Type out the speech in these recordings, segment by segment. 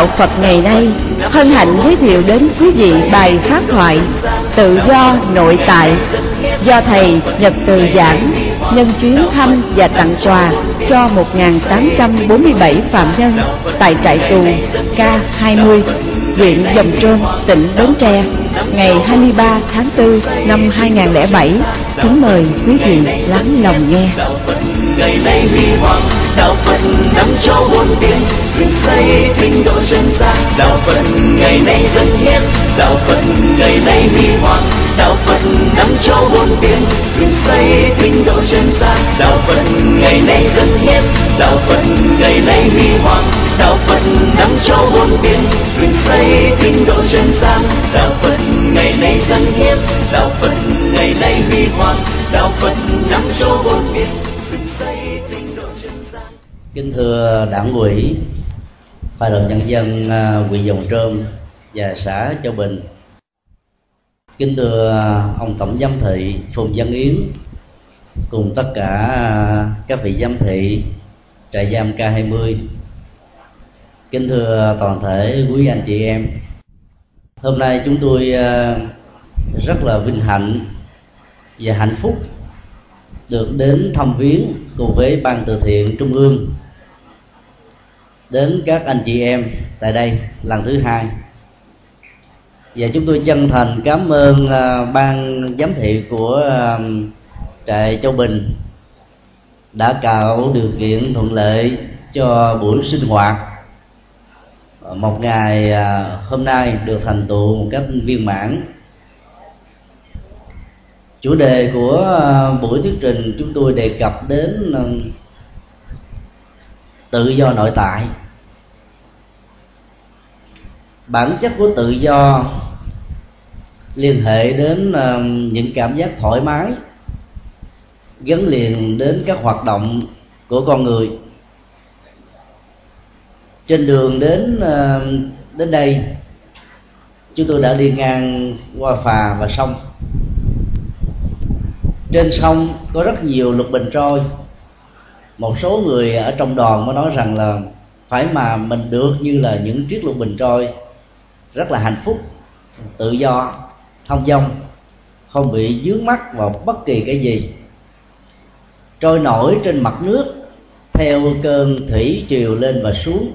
Đạo Phật ngày nay hân hạnh giới thiệu đến quý vị bài pháp thoại Tự do nội tại do Thầy Nhật Từ giảng nhân chuyến thăm và tặng quà cho 1.847 phạm nhân tại trại tù K20, huyện Dòng Trôm, tỉnh Bến Tre ngày 23 tháng 4 năm 2007. Kính mời quý vị lắng lòng nghe đạo phật nắm cho huy hoàng bốn biển dựng xây tinh độ chân gian đạo phật ngày nay dân hiến đạo phật ngày nay huy hoàng đạo phật nắm cho bốn biển dựng xây tinh độ chân gian đạo phật ngày nay dân hiến đạo phật ngày nay huy hoàng đạo phật nắm cho bốn biển dựng xây tinh độ chân gian đạo phật ngày nay dân hiến đạo phật ngày nay huy hoàng đạo phật nắm cho bốn biển kính thưa đảng ủy hội đồng nhân dân à, huyện dòng trôm và xã châu bình. Kính thưa ông tổng giám thị phùng văn yến cùng tất cả các vị giám thị trại giam K20 kính thưa toàn thể quý anh chị em, hôm nay chúng tôi à, rất là vinh hạnh và hạnh phúc được đến thăm viếng cùng với ban từ thiện trung ương đến các anh chị em tại đây lần thứ hai. Và chúng tôi chân thành cảm ơn uh, ban giám thị của uh, trại Châu Bình đã tạo điều kiện thuận lợi cho buổi sinh hoạt à, một ngày uh, hôm nay được thành tựu một cách viên mãn. Chủ đề của buổi thuyết trình chúng tôi đề cập đến tự do nội tại. Bản chất của tự do liên hệ đến những cảm giác thoải mái, gắn liền đến các hoạt động của con người. Trên đường đến đến đây, chúng tôi đã đi ngang qua phà và sông. Trên sông có rất nhiều lục bình trôi một số người ở trong đoàn mới nói rằng là phải mà mình được như là những chiếc lục bình trôi, rất là hạnh phúc, tự do, thông dong, không bị dướng mắt vào bất kỳ cái gì. Trôi nổi trên mặt nước, theo cơn thủy triều lên và xuống.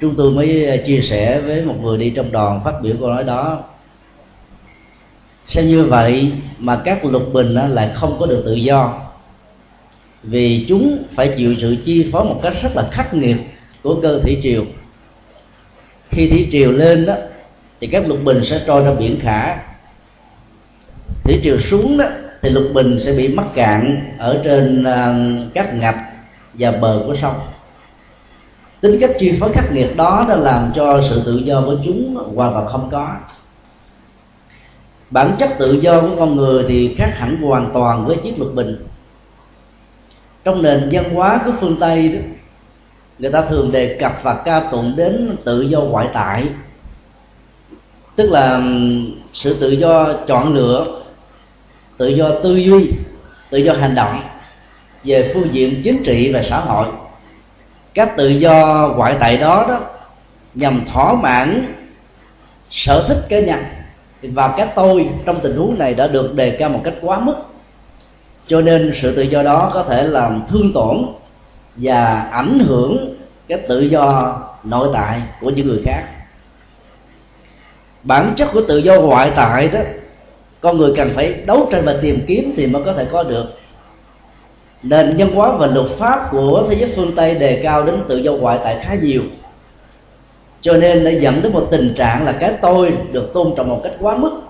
Chúng tôi mới chia sẻ với một người đi trong đoàn phát biểu câu nói đó. Sao như vậy mà các lục bình lại không có được tự do vì chúng phải chịu sự chi phối một cách rất là khắc nghiệt của cơ thủy triều. Khi thủy triều lên đó thì các lục bình sẽ trôi ra biển khả. Thủy triều xuống đó thì lục bình sẽ bị mắc cạn ở trên uh, các ngạch và bờ của sông. Tính cách chi phối khắc nghiệt đó đã làm cho sự tự do của chúng hoàn toàn không có. Bản chất tự do của con người thì khác hẳn hoàn toàn với chiếc lục bình trong nền văn hóa của phương tây đó, người ta thường đề cập và ca tụng đến tự do ngoại tại. Tức là sự tự do chọn lựa, tự do tư duy, tự do hành động về phương diện chính trị và xã hội. Các tự do ngoại tại đó đó nhằm thỏa mãn sở thích cá nhân. Và cái tôi trong tình huống này đã được đề cao một cách quá mức cho nên sự tự do đó có thể làm thương tổn và ảnh hưởng cái tự do nội tại của những người khác. Bản chất của tự do ngoại tại đó, con người cần phải đấu tranh và tìm kiếm thì mới có thể có được. Nền nhân hóa và luật pháp của thế giới phương tây đề cao đến tự do ngoại tại khá nhiều. Cho nên đã dẫn đến một tình trạng là cái tôi được tôn trọng một cách quá mức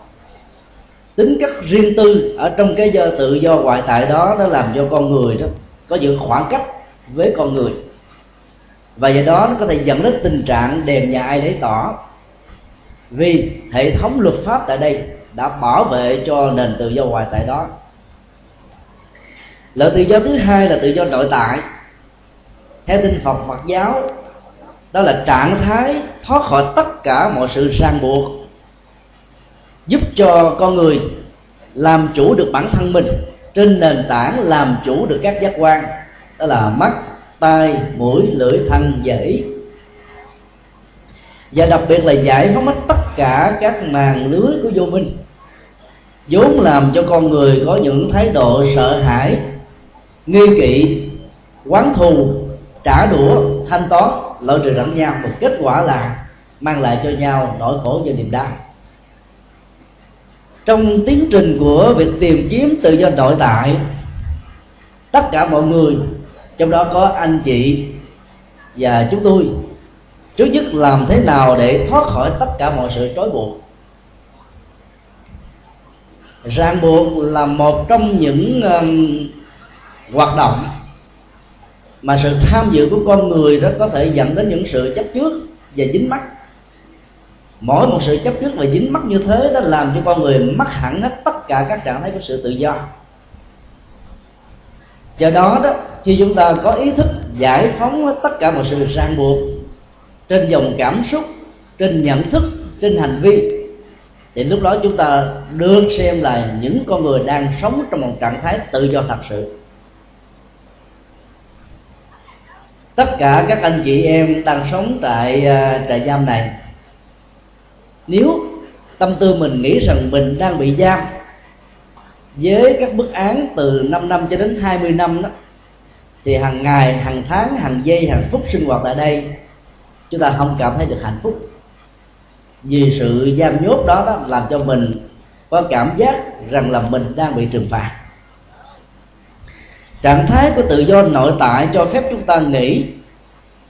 tính cách riêng tư ở trong cái do tự do ngoại tại đó, nó làm cho con người đó có những khoảng cách với con người. Và do đó nó có thể dẫn đến tình trạng đèn nhà ai lấy tỏ. Vì hệ thống luật pháp tại đây đã bảo vệ cho nền tự do ngoại tại đó. Lợi tự do thứ hai là tự do nội tại. Theo tinh Phật Phật giáo, đó là trạng thái thoát khỏi tất cả mọi sự ràng buộc giúp cho con người làm chủ được bản thân mình, trên nền tảng làm chủ được các giác quan, đó là mắt, tai, mũi, lưỡi, thân và ý và đặc biệt là giải phóng hết tất cả các màn lưới của vô minh, vốn làm cho con người có những thái độ sợ hãi, nghi kỵ, quán thù, trả đũa, thanh toán lợi trừ lẫn nhau. Một kết quả là mang lại cho nhau nỗi khổ và niềm đau trong tiến trình của việc tìm kiếm tự do nội tại tất cả mọi người trong đó có anh chị và chúng tôi trước nhất làm thế nào để thoát khỏi tất cả mọi sự trói buộc? Ràng buộc là một trong những um, hoạt động mà sự tham dự của con người đó có thể dẫn đến những sự chấp trước và dính mắc mỗi một sự chấp trước và dính mắc như thế đó làm cho con người mất hẳn hết tất cả các trạng thái của sự tự do. Do đó đó khi chúng ta có ý thức giải phóng hết tất cả mọi sự ràng buộc trên dòng cảm xúc trên nhận thức trên hành vi thì lúc đó chúng ta được xem là những con người đang sống trong một trạng thái tự do thật sự. Tất cả các anh chị em đang sống tại uh, trại giam này nếu tâm tư mình nghĩ rằng mình đang bị giam với các bức án từ 5 năm cho đến 20 năm đó thì hàng ngày hàng tháng hàng giây hàng phút sinh hoạt tại đây chúng ta không cảm thấy được hạnh phúc. Vì sự giam nhốt đó, đó làm cho mình có cảm giác rằng là mình đang bị trừng phạt. Trạng thái của tự do nội tại cho phép chúng ta nghĩ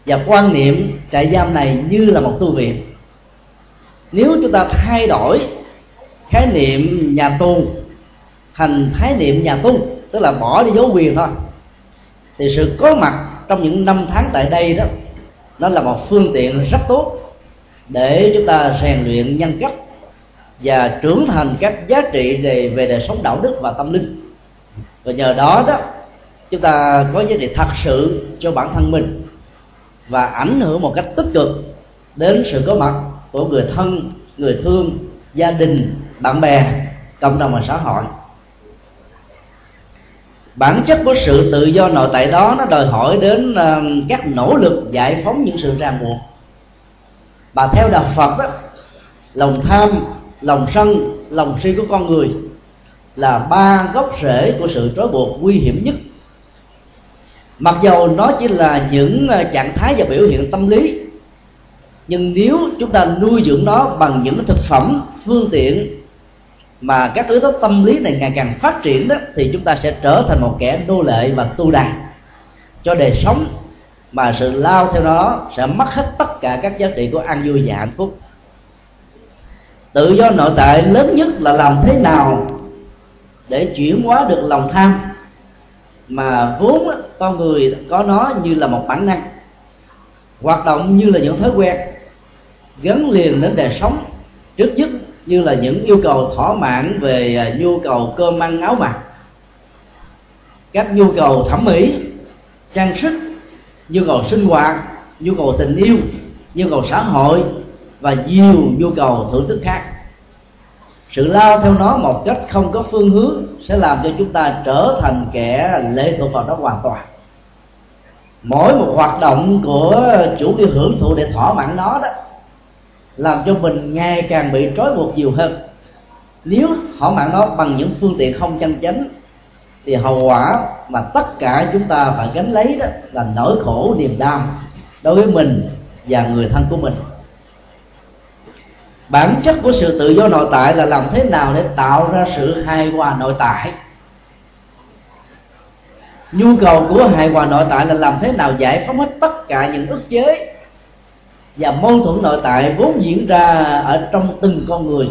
và quan niệm trại giam này như là một tu viện nếu chúng ta thay đổi khái niệm nhà tù thành khái niệm nhà tu tức là bỏ đi dấu quyền thôi, thì sự có mặt trong những năm tháng tại đây đó, nó là một phương tiện rất tốt để chúng ta rèn luyện nhân cách và trưởng thành các giá trị về về đời sống đạo đức và tâm linh. Và nhờ đó đó, chúng ta có giá trị thật sự cho bản thân mình và ảnh hưởng một cách tích cực đến sự có mặt của người thân, người thương, gia đình, bạn bè, cộng đồng và xã hội. Bản chất của sự tự do nội tại đó nó đòi hỏi đến um, các nỗ lực giải phóng những sự ràng buộc. Và theo đạo phật đó lòng tham, lòng sân, lòng si của con người là ba gốc rễ của sự trói buộc nguy hiểm nhất. Mặc dầu nó chỉ là những ờ, trạng thái và biểu hiện tâm lý nhưng nếu chúng ta nuôi dưỡng nó bằng những thực phẩm, phương tiện mà các yếu tố tâm lý này ngày càng phát triển đó, thì chúng ta sẽ trở thành một kẻ nô lệ và tu đà cho đời sống mà sự lao theo nó sẽ mất hết tất cả các giá trị của an vui và hạnh phúc. Tự do nội tại lớn nhất là làm thế nào để chuyển hóa được lòng tham mà vốn con người có nó như là một bản năng, hoạt động như là những thói quen gắn liền đến đời sống trước nhất như là những yêu cầu thỏa mãn về à, nhu cầu cơm ăn áo mặc, các nhu cầu thẩm mỹ, trang sức, nhu cầu sinh hoạt, nhu cầu tình yêu, nhu cầu xã hội và nhiều nhu cầu thưởng thức khác. Sự lao theo nó một cách không có phương hướng sẽ làm cho chúng ta trở thành kẻ lệ thuộc vào nó hoàn toàn. Mỗi một hoạt động của chủ đi hưởng thụ để thỏa mãn nó đó làm cho mình ngày càng bị trói buộc nhiều hơn. Nếu họ mạng nó bằng những phương tiện không chân chánh, thì hậu quả mà tất cả chúng ta phải gánh lấy đó là nỗi khổ, niềm đau đối với mình và người thân của mình. Bản chất của sự tự do nội tại là làm thế nào để tạo ra sự hài hòa nội tại? Nhu cầu của hài hòa nội tại là làm thế nào giải phóng hết tất cả những ức chế và mâu thuẫn nội tại vốn diễn ra ở trong từng con người.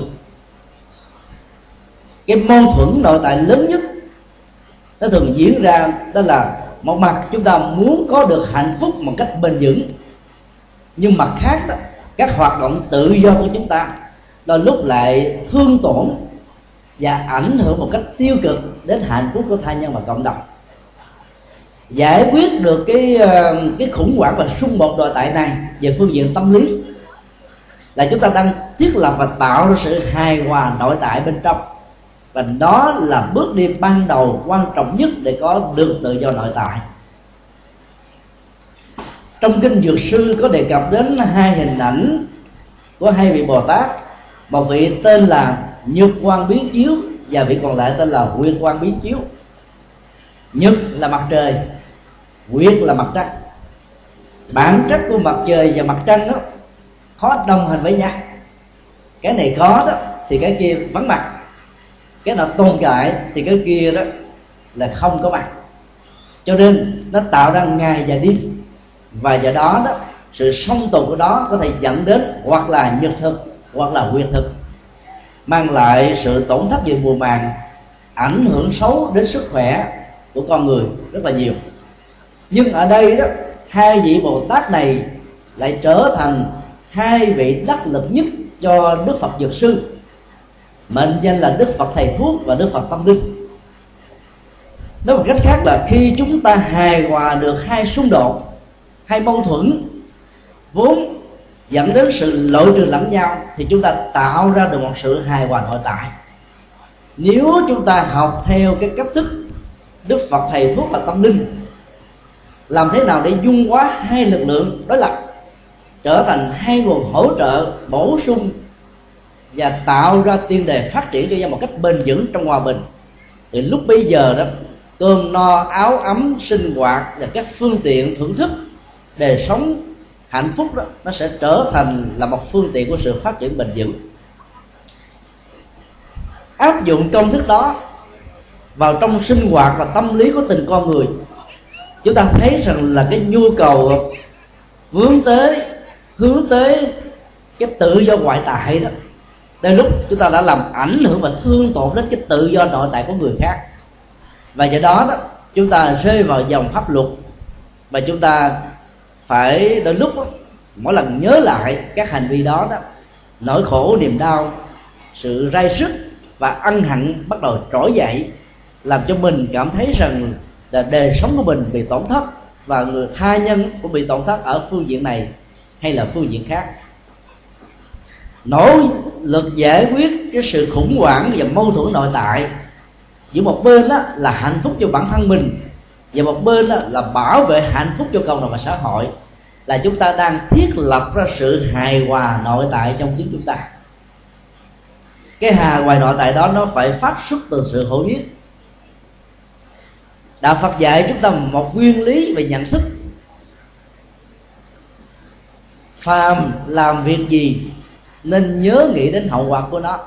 Cái mâu thuẫn nội tại lớn nhất nó thường diễn ra đó là một mặt chúng ta muốn có được hạnh phúc một cách bền vững, nhưng mặt khác đó, các hoạt động tự do của chúng ta đôi lúc lại thương tổn và ảnh hưởng một cách tiêu cực đến hạnh phúc của thai nhân và cộng đồng giải quyết được cái ờ, cái khủng hoảng và xung đột nội tại này về phương diện tâm lý, là chúng ta đang thiết lập và tạo ra sự hài hòa nội tại bên trong. Và đó là bước đi ban đầu quan trọng nhất để có được tự do nội tại. Trong kinh dược sư có đề cập đến hai hình ảnh của hai vị bồ tát. Một vị tên là nhược quan biến chiếu và vị còn lại tên là nguyên quan biến chiếu. Nhật là mặt trời quyết là mặt trăng. Bản chất của mặt trời và mặt trăng đó, khó đồng hình với nhau. Cái này có đó, thì cái kia vắng mặt. Cái nào tồn tại, thì cái kia đó là không có mặt. Cho nên, nó tạo ra ngày và đêm. Và do đó đó, sự song tồn của đó có thể dẫn đến hoặc là nhật thực, hoặc là quyệt thực. Mang lại sự tổn thất về mùa màng, ảnh hưởng xấu đến sức khỏe của con người rất là nhiều nhưng ở đây đó, hai vị bồ tát này lại trở thành hai vị đắc lực nhất cho đức phật dược sư. Mệnh danh là đức phật thầy thuốc và đức phật tâm linh. Nói một cách khác là khi chúng ta hài hòa được hai xung đột, hai mâu thuẫn, vốn dẫn đến sự loại trừ lẫn nhau, thì chúng ta tạo ra được một sự hài hòa nội tại. Nếu chúng ta học theo cái cách thức đức phật thầy thuốc và tâm linh làm thế nào để dung hóa hai lực lượng? Đối lập trở thành hai nguồn hỗ trợ bổ sung và tạo ra tiên đề phát triển cho nhau một cách bền vững trong hòa bình. Thì lúc bây giờ đó, cơm no, áo ấm, sinh hoạt và các phương tiện thưởng thức, đời sống hạnh phúc đó, nó sẽ trở thành là một phương tiện của sự phát triển bền vững. Áp dụng công thức đó vào trong sinh hoạt và tâm lý của từng con người chúng ta thấy rằng là cái nhu cầu hướng tới hướng tới cái tự do ngoại tại đó. Đến lúc chúng ta đã làm ảnh hưởng và thương tổn đến cái tự do nội tại của người khác. Và do đó đó chúng ta rơi vào dòng pháp luật. Và chúng ta phải đến lúc đó, mỗi lần nhớ lại các hành vi đó đó nỗi khổ niềm đau sự rai sức và ân hận bắt đầu trỗi dậy làm cho mình cảm thấy rằng là đời sống của mình bị tổn thất và người tha nhân cũng bị tổn thất ở phương diện này hay là phương diện khác. Nỗ lực giải quyết cái sự khủng hoảng và mâu thuẫn nội tại giữa một bên đó là hạnh phúc cho bản thân mình và một bên đó là bảo vệ hạnh phúc cho cộng đồng và xã hội, là chúng ta đang thiết lập ra sự hài hòa nội tại trong chính chúng ta. Cái hài hòa nội tại đó nó phải phát xuất từ sự hiểu biết đạo phật dạy chúng ta một nguyên lý về nhận thức. Phàm làm việc gì nên nhớ nghĩ đến hậu quả của nó.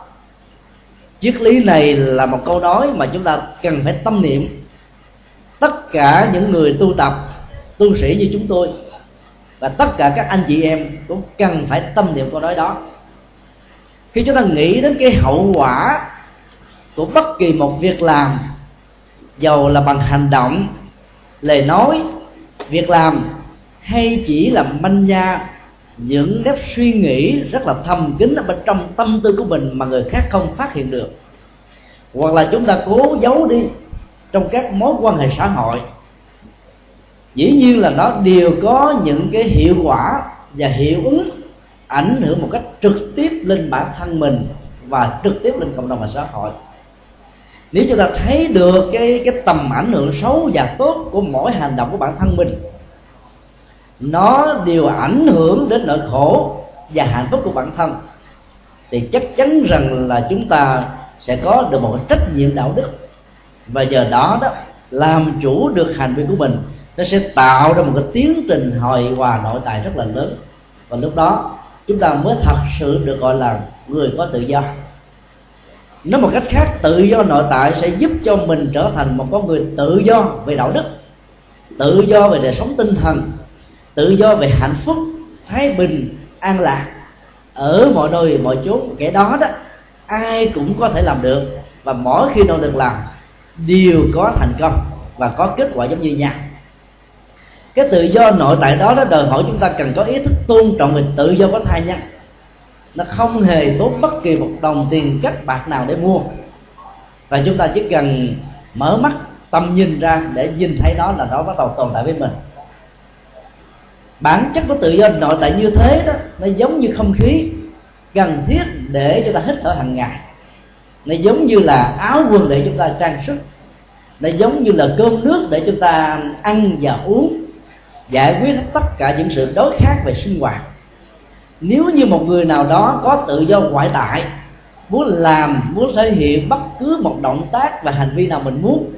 Triết lý này là một câu nói mà chúng ta cần phải tâm niệm. Tất cả những người tu tập, tu sĩ như chúng tôi và tất cả các anh chị em cũng cần phải tâm niệm câu nói đó. Khi chúng ta nghĩ đến cái hậu quả của bất kỳ một việc làm dầu là bằng hành động, lời nói, việc làm, hay chỉ là manh nha. Những nếp suy nghĩ rất là thầm kín ở bên trong tâm tư của mình mà người khác không phát hiện được. Hoặc là chúng ta cố giấu đi trong các mối quan hệ xã hội. Dĩ nhiên là nó đều có những cái hiệu quả và hiệu ứng ảnh hưởng một cách trực tiếp lên bản thân mình và trực tiếp lên cộng đồng và xã hội nếu chúng ta thấy được cái cái tầm ảnh hưởng xấu và tốt của mỗi hành động của bản thân mình, nó đều ảnh hưởng đến nỗi khổ và hạnh phúc của bản thân, thì chắc chắn rằng là chúng ta sẽ có được một trách nhiệm đạo đức. Và giờ đó đó, làm chủ được hành vi của mình, nó sẽ tạo ra một cái tiến trình hồi hòa nội tại rất là lớn. Và lúc đó, chúng ta mới thật sự được gọi là người có tự do nói một cách khác, tự do nội tại sẽ giúp cho mình trở thành một con người tự do về đạo đức, tự do về đời sống tinh thần, tự do về hạnh phúc, thái bình, an lạc. Ở mọi nơi, mọi chốn, kẻ đó đó, ai cũng có thể làm được và mỗi khi nó được làm, đều có thành công và có kết quả giống như nhau. Cái tự do nội tại đó nó đòi hỏi chúng ta cần có ý thức tôn trọng về tự do của thai nhân nó không hề tốn bất kỳ một đồng tiền cách bạc nào để mua. Và chúng ta chỉ cần mở mắt tâm nhìn ra để nhìn thấy nó là nó bắt đầu tồn tại với mình. Bản chất của tự do nội tại như thế đó, nó giống như không khí cần thiết để chúng ta hít thở hàng ngày. Nó giống như là áo quần để chúng ta trang sức. Nó giống như là cơm nước để chúng ta ăn và uống, giải quyết tất cả những sự đối khác về sinh hoạt nếu như một người nào đó có tự do ngoại tại muốn làm, muốn thể hiện bất cứ một động tác và hành vi nào mình muốn,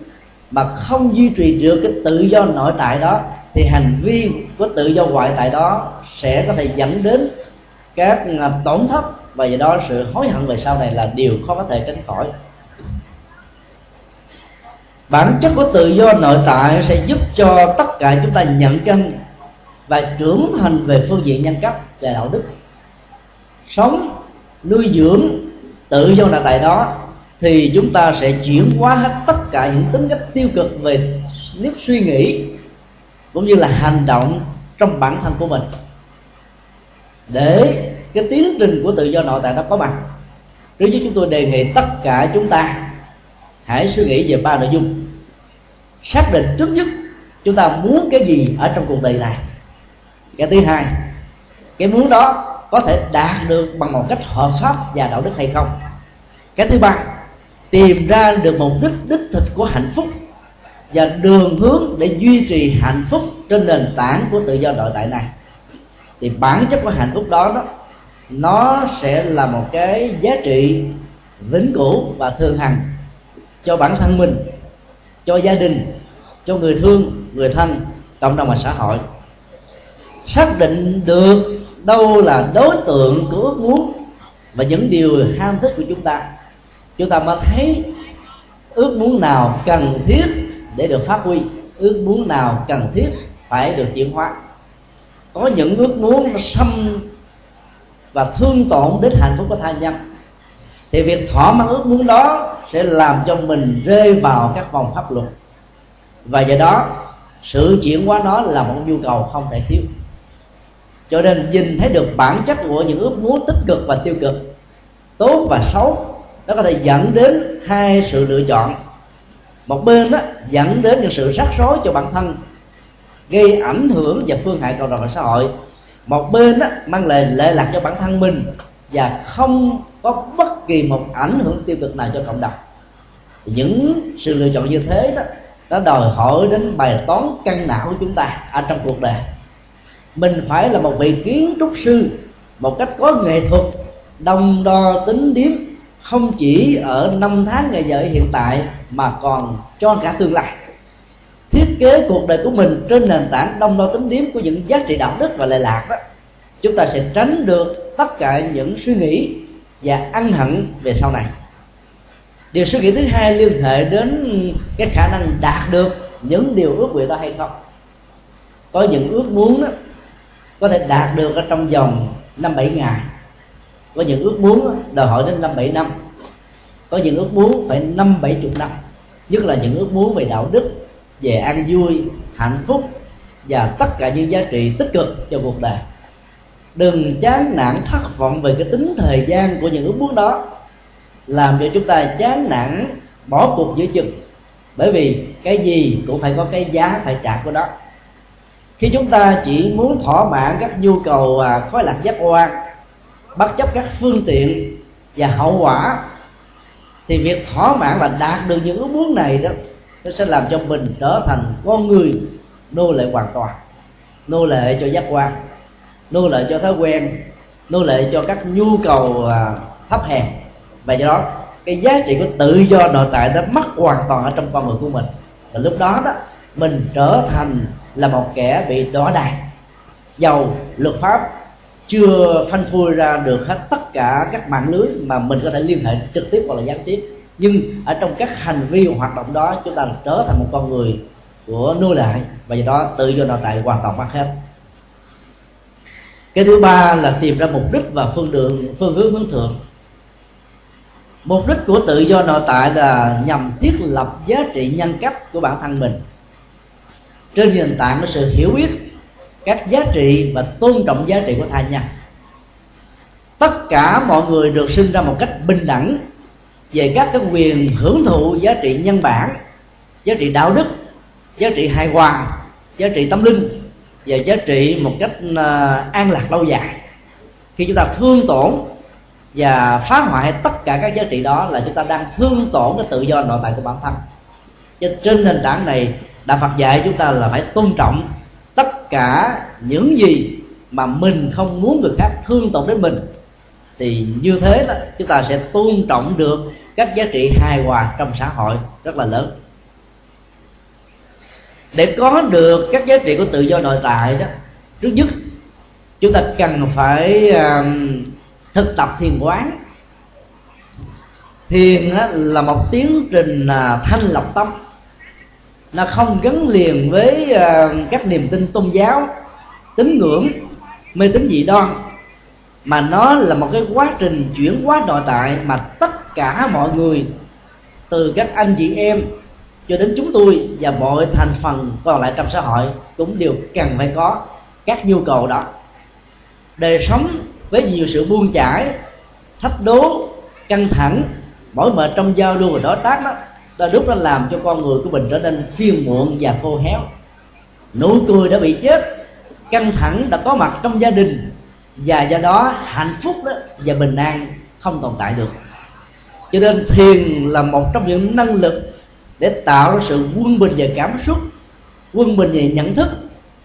mà không duy trì được cái tự do nội tại đó, thì hành vi của tự do ngoại tại đó sẽ có thể dẫn đến các à, tổn thất và do đó sự hối hận về sau này là điều khó có thể tránh khỏi. Bản chất của tự do nội tại sẽ giúp cho tất cả chúng ta nhận chân và trưởng thành về phương diện nhân cách và đạo đức. Sống, nuôi dưỡng, tự do nội tại đó, thì chúng ta sẽ chuyển hóa hết tất cả những tính cách tiêu cực về nếp suy nghĩ, cũng như là hành động trong bản thân của mình. Để cái tiến trình của tự do nội tại nó có mặt trước nhất chúng tôi đề nghị tất cả chúng ta hãy suy nghĩ về ba nội dung. Xác định trước nhất, chúng ta muốn cái gì ở trong cuộc đời này cái thứ hai, cái muốn đó có thể đạt được bằng một cách hợp pháp và đạo đức hay không? Cái thứ ba, tìm ra được một đích đích thực của hạnh phúc và đường hướng để duy trì hạnh phúc trên nền tảng của tự do nội tại này. Thì bản chất của hạnh phúc đó đó, nó sẽ là một cái giá trị vĩnh cửu và thường hằng cho bản thân mình, cho gia đình, cho người thương, người thân, cộng đồng và xã hội xác định được đâu là đối tượng của ước muốn và những điều ham thích của chúng ta. Chúng ta mới thấy ước muốn nào cần thiết để được phát huy, ước muốn nào cần thiết phải được chuyển hóa. Có những ước muốn nó xâm và thương tổn đến hạnh phúc của tha nhân, thì việc thỏa mãn ước muốn đó sẽ làm cho mình rơi vào các vòng pháp luật. Và do đó, sự chuyển hóa nó là một nhu cầu không thể thiếu cho nên nhìn thấy được bản chất của những ước muốn tích cực và tiêu cực, tốt và xấu, nó có thể dẫn đến hai sự lựa chọn. Một bên đó, dẫn đến những sự rắc rối cho bản thân, gây ảnh hưởng và phương hại cộng đồng và xã hội. Một bên đó, mang lại lệ lạc cho bản thân mình và không có bất kỳ một ảnh hưởng tiêu cực nào cho cộng đồng. Những sự lựa chọn như thế đó, nó đòi hỏi đến bài toán căng não của chúng ta ở trong cuộc đời mình phải là một vị kiến trúc sư, một cách có nghệ thuật, đồng đo tính điếm, không chỉ ở năm tháng ngày giờ hiện tại mà còn cho cả tương lai. Thiết kế cuộc đời của mình trên nền tảng đông đo tính điếm của những giá trị đạo đức và lệ lạc đó, chúng ta sẽ tránh được tất cả những suy nghĩ và ăn hận về sau này. Điều suy nghĩ thứ hai liên hệ đến cái khả năng đạt được những điều ước nguyện đó hay không. Có những ước muốn đó có thể đạt được ở trong vòng năm bảy ngày. Có những ước muốn đòi hỏi đến năm bảy năm. Có những ước muốn phải năm bảy chục năm. Nhất là những ước muốn về đạo đức, về an vui, hạnh phúc và tất cả những giá trị tích cực cho cuộc đời. Đừng chán nản thất vọng về cái tính thời gian của những ước muốn đó. Làm cho chúng ta chán nản, bỏ cuộc giữa chừng. Bởi vì cái gì cũng phải có cái giá, phải trả của đó khi chúng ta chỉ muốn thỏa mãn các nhu cầu à, khói lạc giác quan, bất chấp các phương tiện và hậu quả, thì việc thỏa mãn và đạt được những ước muốn này đó, nó sẽ làm cho mình trở thành con người nô lệ hoàn toàn, nô lệ cho giác quan, nô lệ cho thói quen, nô lệ cho các nhu cầu à, thấp hèn. Và do đó, cái giá trị của tự do nội tại nó mất hoàn toàn ở trong con người của mình. Và lúc đó đó, mình trở thành là một kẻ bị đỏ đài dầu luật pháp chưa phanh phui ra được hết tất cả các mạng lưới mà mình có thể liên hệ trực tiếp hoặc là gián tiếp. Nhưng ở trong các hành vi hoạt động đó, chúng ta trở thành một con người của nô lệ, và do đó tự do nội tại hoàn toàn mất hết. Cái thứ ba là tìm ra mục đích và phương đường, phương hướng hướng thượng. Mục đích của tự do nội tại là nhằm thiết lập giá trị nhân cách của bản thân mình trên nền tảng của sự hiểu biết, các giá trị và tôn trọng giá trị của thai nhân. Tất cả mọi người được sinh ra một cách bình đẳng về các cái quyền hưởng thụ giá trị nhân bản, giá trị đạo đức, giá trị hài hòa, giá trị tâm linh và giá trị một cách à, an lạc lâu dài. Khi chúng ta thương tổn và phá hoại tất cả các giá trị đó là chúng ta đang thương tổn cái tự do nội tại của bản thân. Trên nền tảng này đạo phật dạy chúng ta là phải tôn trọng tất cả những gì mà mình không muốn người khác thương tổn đến mình. Thì như thế là chúng ta sẽ tôn trọng được các giá trị hài hòa trong xã hội rất là lớn. Để có được các giá trị của tự do nội tại đó trước nhất chúng ta cần phải uh, thực tập thiền quán. Thiền là một tiến trình uh, thanh lọc tâm nó không gắn liền với ờ, các niềm tin tôn giáo, tín ngưỡng, mê tín dị đoan, mà nó là một cái quá trình chuyển hóa nội tại mà tất cả mọi người, từ các anh chị em cho đến chúng tôi và mọi thành phần còn lại trong xã hội cũng đều cần phải có các nhu cầu đó. Đời sống với nhiều sự buông chải, thách đố, căng thẳng, mỏi mệt trong giao lưu và đối tác đó đôi lúc nó làm cho con người của mình trở nên phiền muộn và khô héo. Nụ cười đã bị chết, căng thẳng đã có mặt trong gia đình, và do đó hạnh phúc đó và bình an không tồn tại được. Cho nên thiền là một trong những năng lực để tạo ra sự quân bình về cảm xúc, quân bình về nhận thức,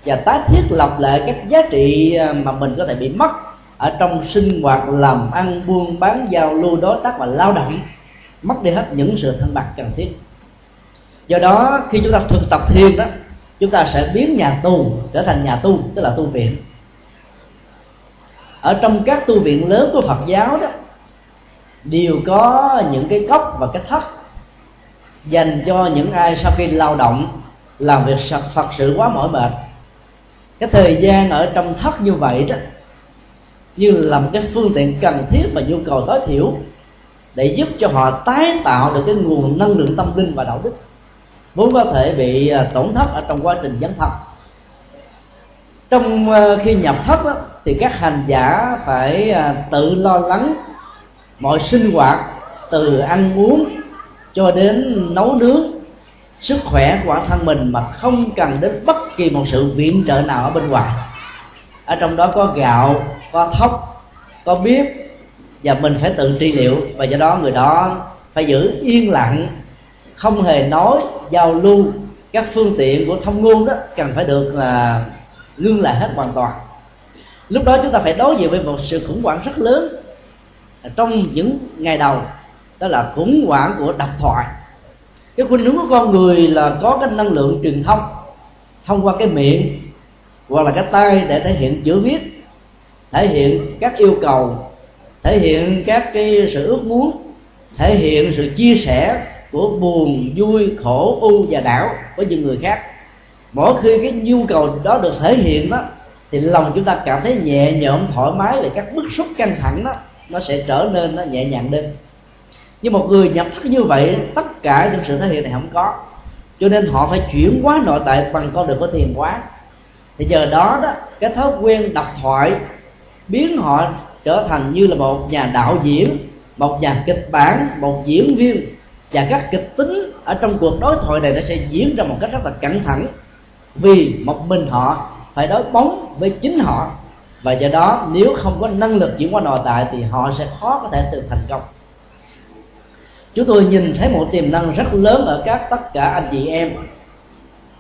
và tái thiết lập lại các giá trị à, mà mình có thể bị mất ở trong sinh hoạt, làm ăn, buôn bán, giao lưu, đối tác và lao động mất đi hết những sự thân bạc cần thiết. Do đó, khi chúng ta thực tập thiền đó, chúng ta sẽ biến nhà tu trở thành nhà tu, tức là tu viện. Ở trong các tu viện lớn của Phật giáo đó, đều có những cái cốc và cái thất dành cho những ai sau khi lao động làm việc phật sự quá mỏi mệt. Cái thời gian ở trong thất như vậy đó, như là một cái phương tiện cần thiết và nhu cầu tối thiểu để giúp cho họ tái tạo được cái nguồn năng lượng tâm linh và đạo đức. Vốn có thể bị à, tổn thất ở trong quá trình dấn thân. Trong à, khi nhập thất đó, thì các hành giả phải à, tự lo lắng mọi sinh hoạt từ ăn uống cho đến nấu nướng. Sức khỏe của bản thân mình mà không cần đến bất kỳ một sự viện trợ nào ở bên ngoài. Ở trong đó có gạo có thóc có bếp và mình phải tự trị liệu. Và do đó người đó phải giữ yên lặng, không hề nói, giao lưu. Các phương tiện của thông ngôn đó cần phải được là ngưng lại hết hoàn toàn. Lúc đó chúng ta phải đối diện với một sự khủng hoảng rất lớn trong những ngày đầu. Đó là khủng hoảng của độc thoại. Cái khuynh hướng của con người là có cái năng lượng truyền thông thông qua cái miệng hoặc là cái tay để thể hiện chữ viết, thể hiện các yêu cầu thể hiện các cái sự ước muốn, thể hiện sự chia sẻ của buồn, vui, khổ, u và đảo với những người khác. Mỗi khi cái nhu cầu đó được thể hiện đó, thì lòng chúng ta cảm thấy nhẹ nhõm, thoải mái về các bức xúc căng thẳng đó, nó sẽ trở nên nó nhẹ nhàng lên. Nhưng một người nhập thất như vậy, tất cả những sự thể hiện này không có. Cho nên họ phải chuyển hóa nội tại bằng con đường của thiền quán thì giờ đó đó, cái thói quen đọc thoại, biến họ trở thành như là một nhà đạo diễn, một nhà kịch bản, một diễn viên. Và các kịch tính ở trong cuộc đối thoại này nó sẽ diễn ra một cách rất là cẩn thận vì một mình họ phải đối bóng với chính họ. Và do đó, nếu không có năng lực chuyển qua nội tại thì họ sẽ khó có thể tự thành công. Chúng tôi nhìn thấy một tiềm năng rất lớn ở các tất cả anh chị em.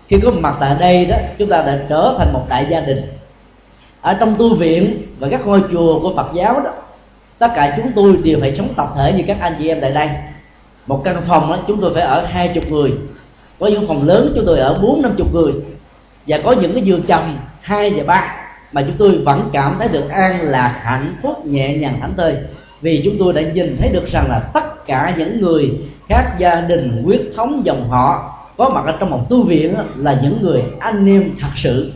Khi có mặt tại đây đó, chúng ta đã trở thành một đại gia đình ở trong tu viện và các ngôi chùa của Phật giáo đó, tất cả chúng tôi đều phải sống tập thể như các anh chị em tại đây. Một căn phòng đó chúng tôi phải ở hai chục người. Có những phòng lớn chúng tôi ở bốn, năm chục người. Và có những cái giường chồng hai và ba, mà chúng tôi vẫn cảm thấy được an là hạnh phúc, nhẹ nhàng thảnh thơi. Vì chúng tôi đã nhìn thấy được rằng là tất cả những người khác gia đình quyết thống, dòng họ, có mặt ở trong một tu viện là những người anh em thật sự.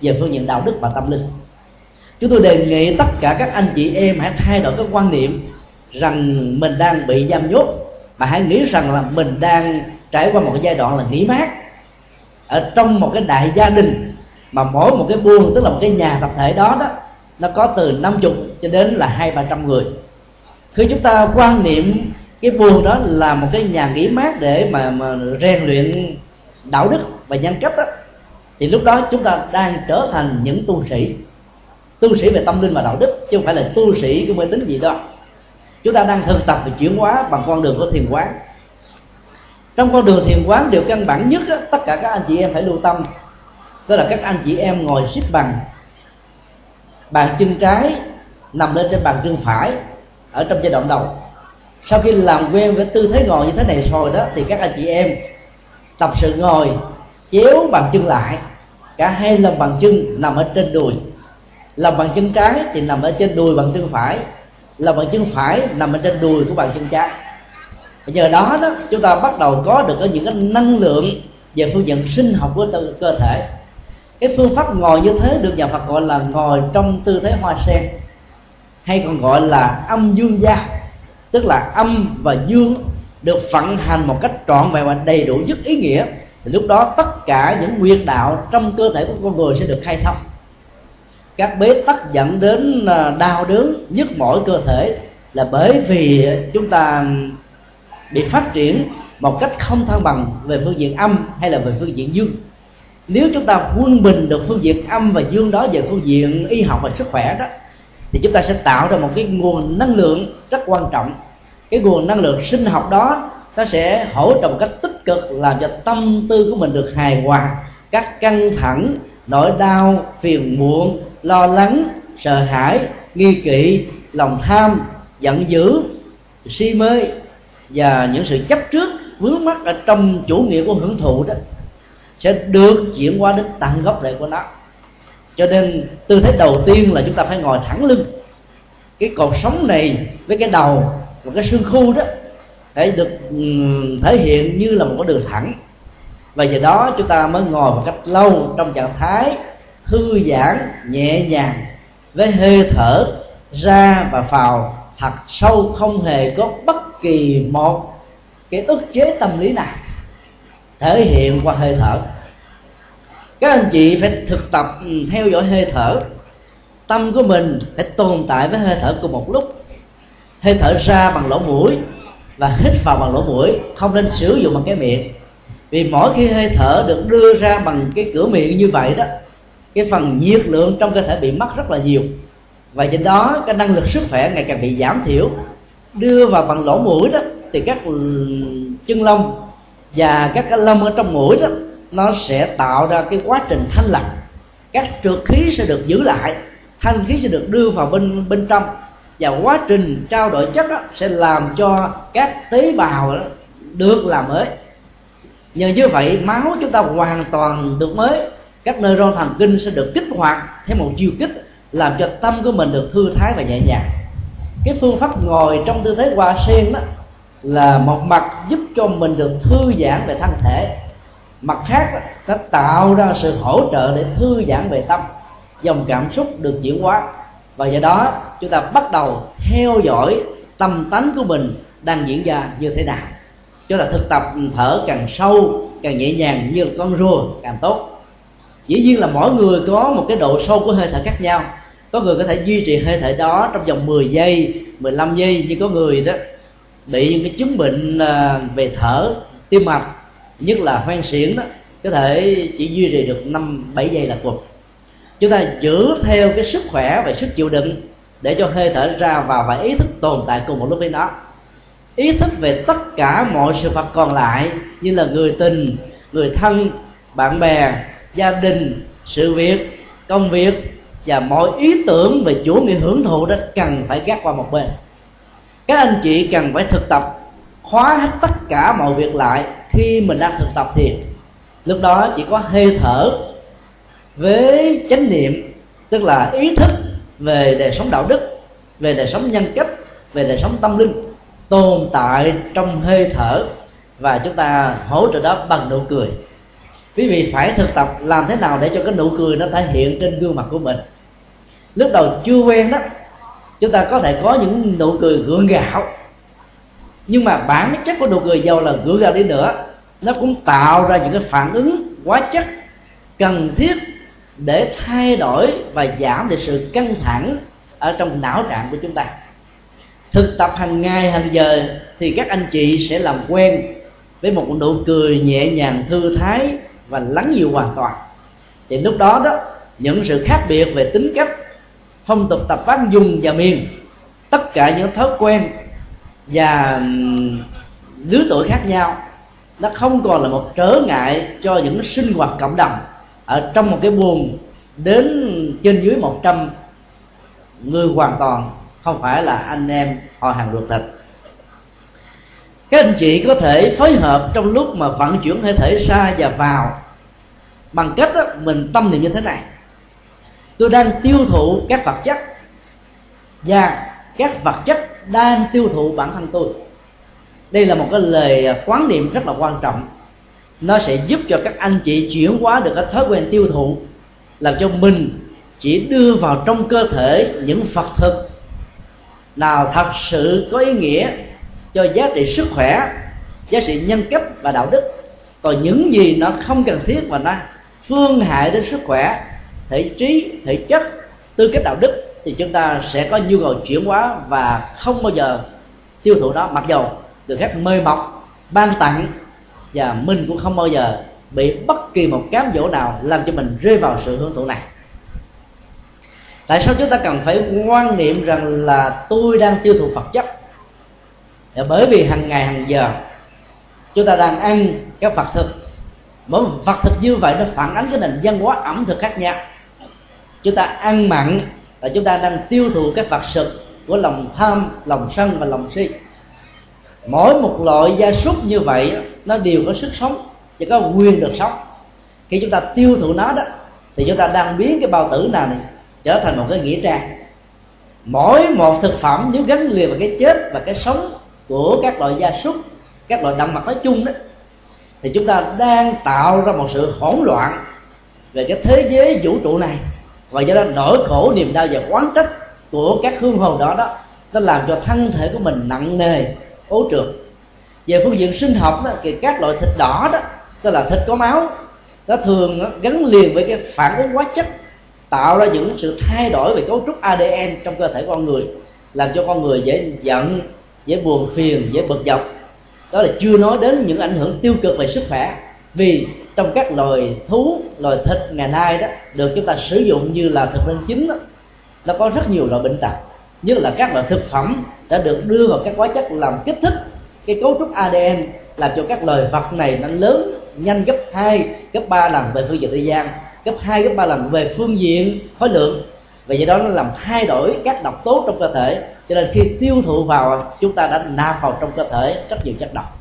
Về phương diện đạo đức và tâm linh chúng tôi đề nghị tất cả các anh chị em hãy thay đổi cái quan niệm rằng mình đang bị giam nhốt. Mà hãy nghĩ rằng là mình đang trải qua một giai đoạn là nghỉ mát. Ở trong một cái đại gia đình, mà mỗi một cái buôn, tức là một cái nhà tập thể đó đó, nó có từ 50 cho đến là hai, ba trăm người. Khi chúng ta quan niệm cái buồn đó là một cái nhà nghỉ mát để mà mà rèn luyện đạo đức và nhân cách đó, thì lúc đó chúng ta đang trở thành những tu sĩ tu sĩ về tâm linh và đạo đức chứ không phải là tu sĩ cái mê tín gì đó. Chúng ta đang thực tập về chuyển hóa bằng con đường của thiền quán. Trong con đường thiền quán điều căn bản nhất đó, tất cả các anh chị em phải lưu tâm. Đó là các anh chị em ngồi xếp bằng. Bàn chân trái nằm lên trên bàn chân phải ở trong giai đoạn đầu. Sau khi làm quen với tư thế ngồi như thế này rồi đó thì các anh chị em tập sự ngồi chéo bàn chân lại. Cả hai lần bàn chân nằm ở trên đùi lòng bàn chân trái thì nằm ở trên đùi bàn chân phải. Lòng bàn chân phải nằm ở trên đùi của bàn chân trái. Nhờ đó đó, chúng ta bắt đầu có được những cái năng lượng về phương diện sinh học của cơ thể. Cái phương pháp ngồi như thế được nhà Phật gọi là ngồi trong tư thế hoa sen, hay còn gọi là âm dương gia. Tức là âm và dương được vận hành một cách trọn vẹn và đầy đủ nhất ý nghĩa. Thì lúc đó tất cả những nguyên đạo trong cơ thể của con người sẽ được khai thông các bế tắc dẫn đến à, đau đớn nhức mỏi cơ thể là bởi vì chúng ta bị phát triển một cách không thăng bằng về phương diện âm hay là về phương diện dương. Nếu chúng ta quân bình được phương diện âm và dương đó về phương diện y học và sức khỏe đó, thì chúng ta sẽ tạo ra một cái nguồn năng lượng rất quan trọng. Cái nguồn năng lượng sinh học đó, nó sẽ hỗ trợ một cách tích cực làm cho tâm tư của mình được hài hòa. Các căng thẳng, nỗi đau, phiền muộn lo lắng, sợ hãi, nghi kỵ, lòng tham, giận dữ, si mê và những sự chấp trước vướng mắc ở trong chủ nghĩa của hưởng thụ đó sẽ được chuyển qua đến tận gốc rễ của nó. Cho nên tư thế đầu tiên là chúng ta phải ngồi thẳng lưng. Cái cột sống này với cái đầu và cái xương khu đó phải được thể hiện như là một cái đường thẳng. Và giờ đó chúng ta mới ngồi một cách lâu trong trạng thái thư giãn nhẹ nhàng, với hơi thở ra và vào thật sâu không hề có bất kỳ một cái ức chế tâm lý nào thể hiện qua hơi thở. Các anh chị phải thực tập ừ, theo dõi hơi thở. Tâm của mình phải tồn tại với hơi thở cùng một lúc. Hơi thở ra bằng lỗ mũi và hít vào bằng lỗ mũi, không nên sử dụng bằng cái miệng. Vì mỗi khi hơi thở được đưa ra bằng cái cửa miệng như vậy đó cái phần nhiệt lượng trong cơ thể bị mất rất là nhiều. Và trên đó, cái năng lực sức khỏe ngày càng bị giảm thiểu. Đưa vào bằng lỗ mũi đó, thì các chân lông và các cái lông ở trong mũi đó, nó sẽ tạo ra cái quá trình thanh lọc. Các trượt khí sẽ được giữ lại, thanh khí sẽ được đưa vào bên bên trong. Và quá trình trao đổi chất đó sẽ làm cho các tế bào đó được làm mới. Nhờ như vậy, máu chúng ta hoàn toàn được mới các neuron thần kinh sẽ được kích hoạt theo một chiều kích, làm cho tâm của mình được thư thái và nhẹ nhàng. Cái phương pháp ngồi trong tư thế hoa sen đó là một mặt giúp cho mình được thư giãn về thân thể. Mặt khác nó tạo ra sự hỗ trợ để thư giãn về tâm, dòng cảm xúc được chuyển hóa. Và do đó, chúng ta bắt đầu theo dõi tâm tánh của mình đang diễn ra như thế nào. Chúng ta thực tập thở càng sâu, càng nhẹ nhàng như con rùa càng tốt dĩ nhiên là mỗi người có một cái độ sâu của hơi thở khác nhau. Có người có thể duy trì hơi thở đó trong vòng 10 giây 15 giây nhưng có người đó, bị những cái chứng bệnh à, về thở, tim mạch, nhất là hoang xiển đó, có thể chỉ duy trì được năm, bảy giây là cùng chúng ta giữ theo cái sức khỏe và sức chịu đựng để cho hơi thở ra vào và ý thức tồn tại cùng một lúc với nó. Ý thức về tất cả mọi sự vật còn lại như là người tình, người thân, bạn bè gia đình, sự việc, công việc và mọi ý tưởng về chủ nghĩa hưởng thụ đó cần phải gác qua một bên. Các anh chị cần phải thực tập, khóa hết tất cả mọi việc lại khi mình đang thực tập thiền. Lúc đó chỉ có hơi thở với chánh niệm, tức là ý thức về đời sống đạo đức, về đời sống nhân cách, về đời sống tâm linh tồn tại trong hơi thở và chúng ta hỗ trợ đó bằng nụ cười quý vị phải thực tập làm thế nào để cho cái nụ cười nó thể hiện trên gương mặt của mình. Lúc đầu chưa quen đó, chúng ta có thể có những nụ cười gượng gạo. Nhưng mà bản chất của nụ cười giàu là gượng gạo đi nữa. Nó cũng tạo ra những cái phản ứng quá chất cần thiết để thay đổi và giảm được sự căng thẳng ở trong não trạng của chúng ta. Thực tập hàng ngày, hàng giờ thì các anh chị sẽ làm quen với một nụ cười nhẹ nhàng thư thái và lắng dịu hoàn toàn. Thì lúc đó đó, những sự khác biệt về tính cách, phong tục tập quán dùng và miền, tất cả những thói quen và lứa tuổi khác nhau, nó không còn là một trở ngại cho những sinh hoạt cộng đồng ở trong một cái buồng đến trên dưới 100 người hoàn toàn, không phải là anh em họ hàng ruột thịt. Các anh chị có thể phối hợp trong lúc mà vận chuyển hơi thể ra và vào bằng cách đó, mình tâm niệm như thế này. Tôi đang tiêu thụ các vật chất. Và các vật chất đang tiêu thụ bản thân tôi. Đây là một cái lời à, quán niệm rất là quan trọng. Nó sẽ giúp cho các anh chị chuyển hóa được cái thói quen tiêu thụ làm cho mình chỉ đưa vào trong cơ thể những vật thực nào thật sự có ý nghĩa cho giá trị sức khỏe giá trị nhân cách và đạo đức. Còn những gì nó không cần thiết và nó phương hại đến sức khỏe, thể trí, thể chất, tư cách đạo đức, thì chúng ta sẽ có nhu cầu chuyển hóa và không bao giờ tiêu thụ nó. Mặc dầu được phép mời mọc, ban tặng, và mình cũng không bao giờ bị bất kỳ một cám dỗ nào làm cho mình rơi vào sự hưởng thụ này. Tại sao chúng ta cần phải quan niệm rằng là tôi đang tiêu thụ vật chất? Là bởi vì hàng ngày, hàng giờ, chúng ta đang ăn các vật thực mỗi một vật thực như vậy nó phản ánh cái nền văn hóa ẩm thực khác nhau. Chúng ta ăn mặn là chúng ta đang tiêu thụ cái vật sự của lòng tham, lòng sân và lòng si. Mỗi một loại gia súc như vậy nó đều có sức sống và có quyền được sống. Khi chúng ta tiêu thụ nó đó, thì chúng ta đang biến cái bao tử nào này trở thành một cái nghĩa trang. Mỗi một thực phẩm nếu gắn liền vào cái chết và cái sống của các loại gia súc, các loại động vật nói chung đó thì chúng ta đang tạo ra một sự hỗn loạn về cái thế giới vũ trụ này. Và do đó nỗi khổ niềm đau và quán trách của các hương hồn đó đó nó làm cho thân thể của mình nặng nề ố trượt. Về phương diện sinh học đó, thì các loại thịt đỏ đó tức là thịt có máu nó thường ờ, gắn liền với cái phản ứng hóa chất tạo ra những sự thay đổi về cấu trúc ADN trong cơ thể con người làm cho con người dễ giận dễ buồn phiền dễ bực dọc đó là chưa nói đến những ảnh hưởng tiêu cực về sức khỏe. Vì trong các loài thú loài thịt ngày nay đó được chúng ta sử dụng như là thực phẩm chính đó, nó có rất nhiều loại bệnh tật. Nhất là các loại thực phẩm đã được đưa vào các hóa chất làm kích thích cái cấu trúc ADN làm cho các loài vật này nó lớn nhanh gấp 2, gấp 3 lần về phương diện thời gian gấp 2, gấp 3 lần về phương diện khối lượng. Và do đó nó làm thay đổi các độc tố trong cơ thể cho nên khi tiêu thụ vào, chúng ta đã nạp vào trong cơ thể rất nhiều chất độc.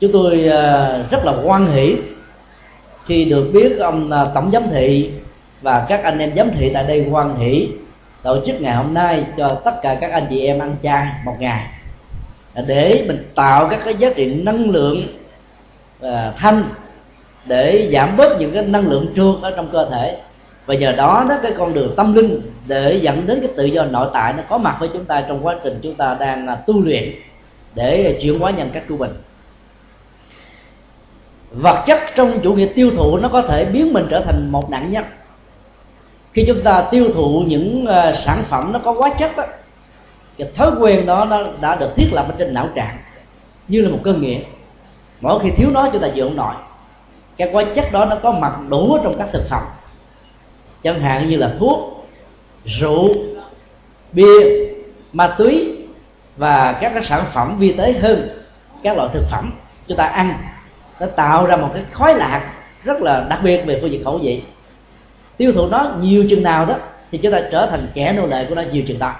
Chúng tôi ờ, rất là hoan hỷ khi được biết ông ờ, tổng giám thị và các anh em giám thị tại đây hoan hỷ, tổ chức ngày hôm nay cho tất cả các anh chị em ăn chay một ngày. Để mình tạo các cái giá trị năng lượng ờ, thanh để giảm bớt những cái năng lượng trượt ở trong cơ thể và nhờ đó đó cái con đường tâm linh để dẫn đến cái tự do nội tại nó có mặt với chúng ta trong quá trình chúng ta đang à, tu luyện để chuyển hóa nhân cách của mình. Vật chất trong chủ nghĩa tiêu thụ nó có thể biến mình trở thành một nạn nhân. Khi chúng ta tiêu thụ những à, sản phẩm nó có quá chất đó, cái thói quen đó nó đã được thiết lập ở trên não trạng như là một cơn nghiện. Mỗi khi thiếu nó chúng ta chịu không nổi. Cái quá chất đó nó có mặt đủ trong các thực phẩm chẳng hạn như là thuốc, rượu, bia, ma túy và các cái sản phẩm vi tế hơn, các loại thực phẩm chúng ta ăn, nó tạo ra một cái khói lạc rất là đặc biệt về phương diện khẩu vị. Tiêu thụ nó nhiều chừng nào đó thì chúng ta trở thành kẻ nô lệ của nó nhiều chừng đó.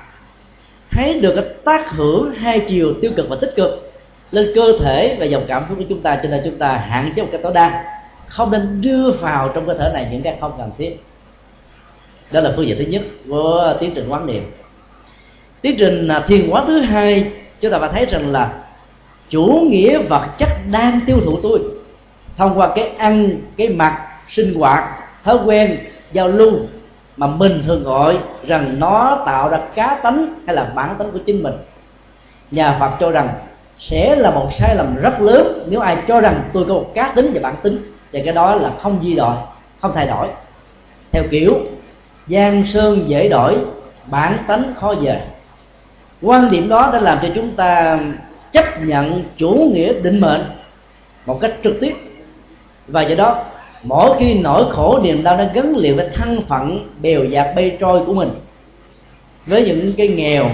Thấy được cái tác hưởng hai chiều tiêu cực và tích cực lên cơ thể và dòng cảm xúc của chúng ta, cho nên chúng ta hạn chế một cái tối đa. Không nên đưa vào trong cơ thể này những cái không cần thiết đó là phương diện thứ nhất của tiến trình quán niệm. Tiến trình à, thiền quán thứ hai, chúng ta phải thấy rằng là chủ nghĩa vật chất đang tiêu thụ tôi. Thông qua cái ăn, cái mặc, sinh hoạt, thói quen, giao lưu mà mình thường gọi rằng nó tạo ra cá tánh hay là bản tính của chính mình. Nhà phật cho rằng sẽ là một sai lầm rất lớn nếu ai cho rằng tôi có một cá tính và bản tính. Thì cái đó là không di đòi, không thay đổi. Theo kiểu gian sơn dễ đổi, bản tánh khó về quan điểm đó đã làm cho chúng ta chấp nhận chủ nghĩa định mệnh một cách trực tiếp. Và do đó, mỗi khi nỗi khổ, niềm đau nó gắn liền với thân phận bèo dạt bay trôi của mình, với những cái nghèo,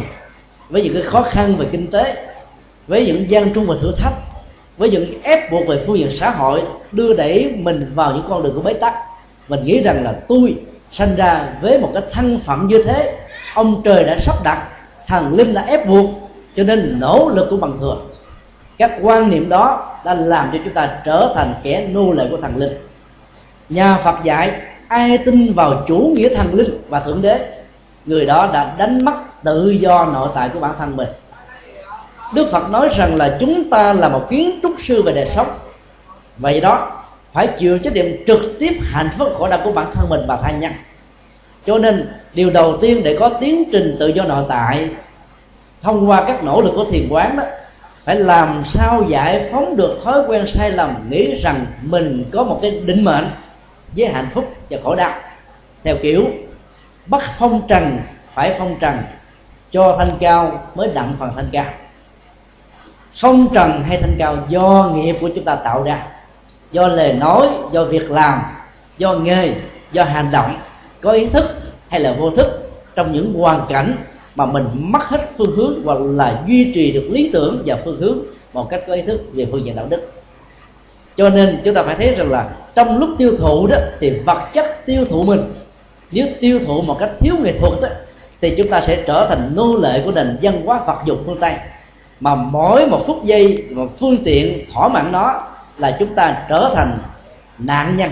với những cái khó khăn về kinh tế, với những gian trung và thử thách, với những ép buộc về phương diện xã hội, đưa đẩy mình vào những con đường của bế tắc. Mình nghĩ rằng là tôi sanh ra với một cái thân phận như thế, ông trời đã sắp đặt, thần linh đã ép buộc, cho nên nỗ lực của bằng thừa. Các quan niệm đó đã làm cho chúng ta trở thành kẻ nô lệ của thần linh. Nhà phật dạy, ai tin vào chủ nghĩa thần linh và thượng đế, người đó đã đánh mất tự do nội tại của bản thân mình. Đức phật nói rằng là chúng ta là một kiến trúc sư về đời sống. Vậy đó phải chịu trách nhiệm trực tiếp hạnh phúc khổ đau của bản thân mình và tha nhân. Cho nên, điều đầu tiên để có tiến trình tự do nội tại, thông qua các nỗ lực của thiền quán đó, phải làm sao giải phóng được thói quen sai lầm, nghĩ rằng mình có một cái định mệnh với hạnh phúc và khổ đau. Theo kiểu, bắt phong trần, phải phong trần, cho thanh cao mới đặng phần thanh cao. Phong trần hay thanh cao do nghiệp của chúng ta tạo ra do lời nói do việc làm do nghề do hành động có ý thức hay là vô thức trong những hoàn cảnh mà mình mất hết phương hướng hoặc là duy trì được lý tưởng và phương hướng một cách có ý thức về phương diện đạo đức. Cho nên chúng ta phải thấy rằng là trong lúc tiêu thụ đó thì vật chất tiêu thụ mình nếu tiêu thụ một cách thiếu nghệ thuật đó, thì chúng ta sẽ trở thành nô lệ của nền văn hóa vật dụng phương tây. Mà mỗi một phút giây một phương tiện thỏa mãn nó là chúng ta trở thành nạn nhân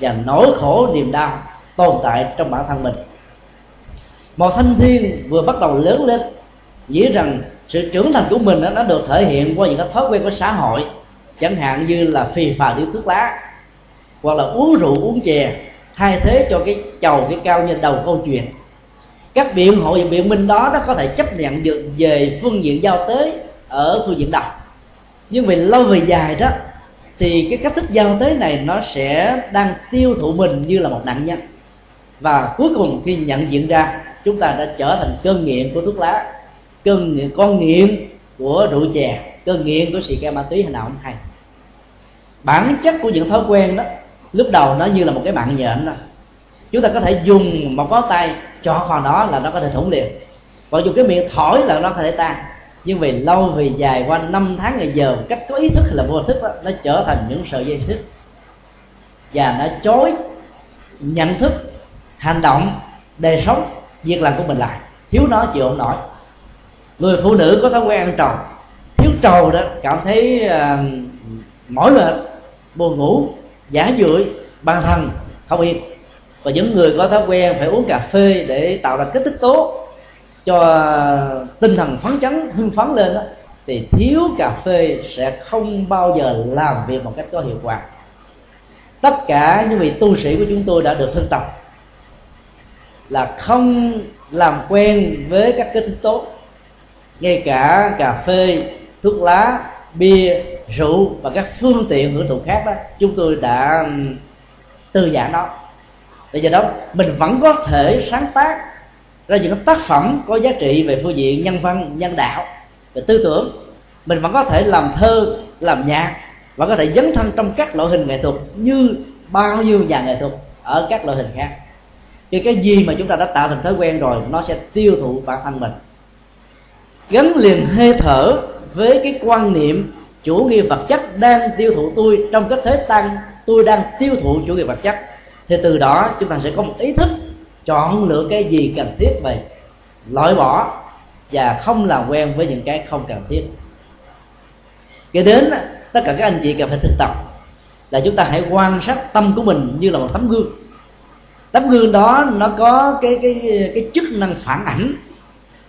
và nỗi khổ, niềm đau tồn tại trong bản thân mình. Một thanh thiên vừa bắt đầu lớn lên, nghĩ rằng sự trưởng thành của mình nó được thể hiện qua những cái thói quen của xã hội, chẳng hạn như là phì phà điếu thuốc lá, hoặc là uống rượu, uống chè, thay thế cho cái chầu cái cao như đầu câu chuyện. Các biện hộ và biện minh đó nó có thể chấp nhận được về phương diện giao tế ở phương diện đọc. Nhưng vì lâu về dài đó thì cái cách thức giao tế này nó sẽ đang tiêu thụ mình như là một nạn nhân. Và cuối cùng khi nhận diện ra, chúng ta đã trở thành cơn nghiện của thuốc lá, cơn nghiện, con nghiện của rượu chè, cơn nghiện của xì ke ma túy hay nào không hay. Bản chất của những thói quen đó, lúc đầu nó như là một cái mạng nhện đó. Chúng ta có thể dùng một ngón tay chọt vào nó là nó có thể thủng liền. Còn dùng cái miệng thổi là nó có thể tan nhưng vì lâu vì dài qua năm tháng ngày giờ cách có ý thức hay là vô thức đó, nó trở thành những sợi dây thức và nó chối nhận thức hành động đời sống việc làm của mình lại. Thiếu nó chịu không nổi. Người phụ nữ có thói quen ăn trầu. Thiếu trầu đó cảm thấy uh, mỏi mệt buồn ngủ giả dưỡi ban thần không yên. Và những người có thói quen phải uống cà phê để tạo ra kích thích tố cho tinh thần phấn chấn hưng phấn lên đó, thì thiếu cà phê sẽ không bao giờ làm việc một cách có hiệu quả. Tất cả những vị tu sĩ của chúng tôi đã được thân tập là không làm quen với các kích thích tố ngay cả cà phê thuốc lá bia rượu và các phương tiện hưởng thụ khác đó chúng tôi đã từ giãn nó. Bây giờ đó mình vẫn có thể sáng tác ra những tác phẩm có giá trị về phương diện nhân văn, nhân đạo, về tư tưởng, mình vẫn có thể làm thơ, làm nhạc và có thể dấn thân trong các loại hình nghệ thuật như bao nhiêu nhà nghệ thuật ở các loại hình khác. Thì cái gì mà chúng ta đã tạo thành thói quen rồi, nó sẽ tiêu thụ bản thân mình. Gắn liền hơi thở với cái quan niệm, chủ nghĩa vật chất đang tiêu thụ tôi trong cái thế tăng, tôi đang tiêu thụ chủ nghĩa vật chất. Thì từ đó chúng ta sẽ có một ý thức chọn lựa cái gì cần thiết về loại bỏ và không làm quen với những cái không cần thiết. Kế đến, tất cả các anh chị cần phải thực tập là chúng ta hãy quan sát tâm của mình như là một tấm gương. Tấm gương đó nó có cái cái cái chức năng phản ảnh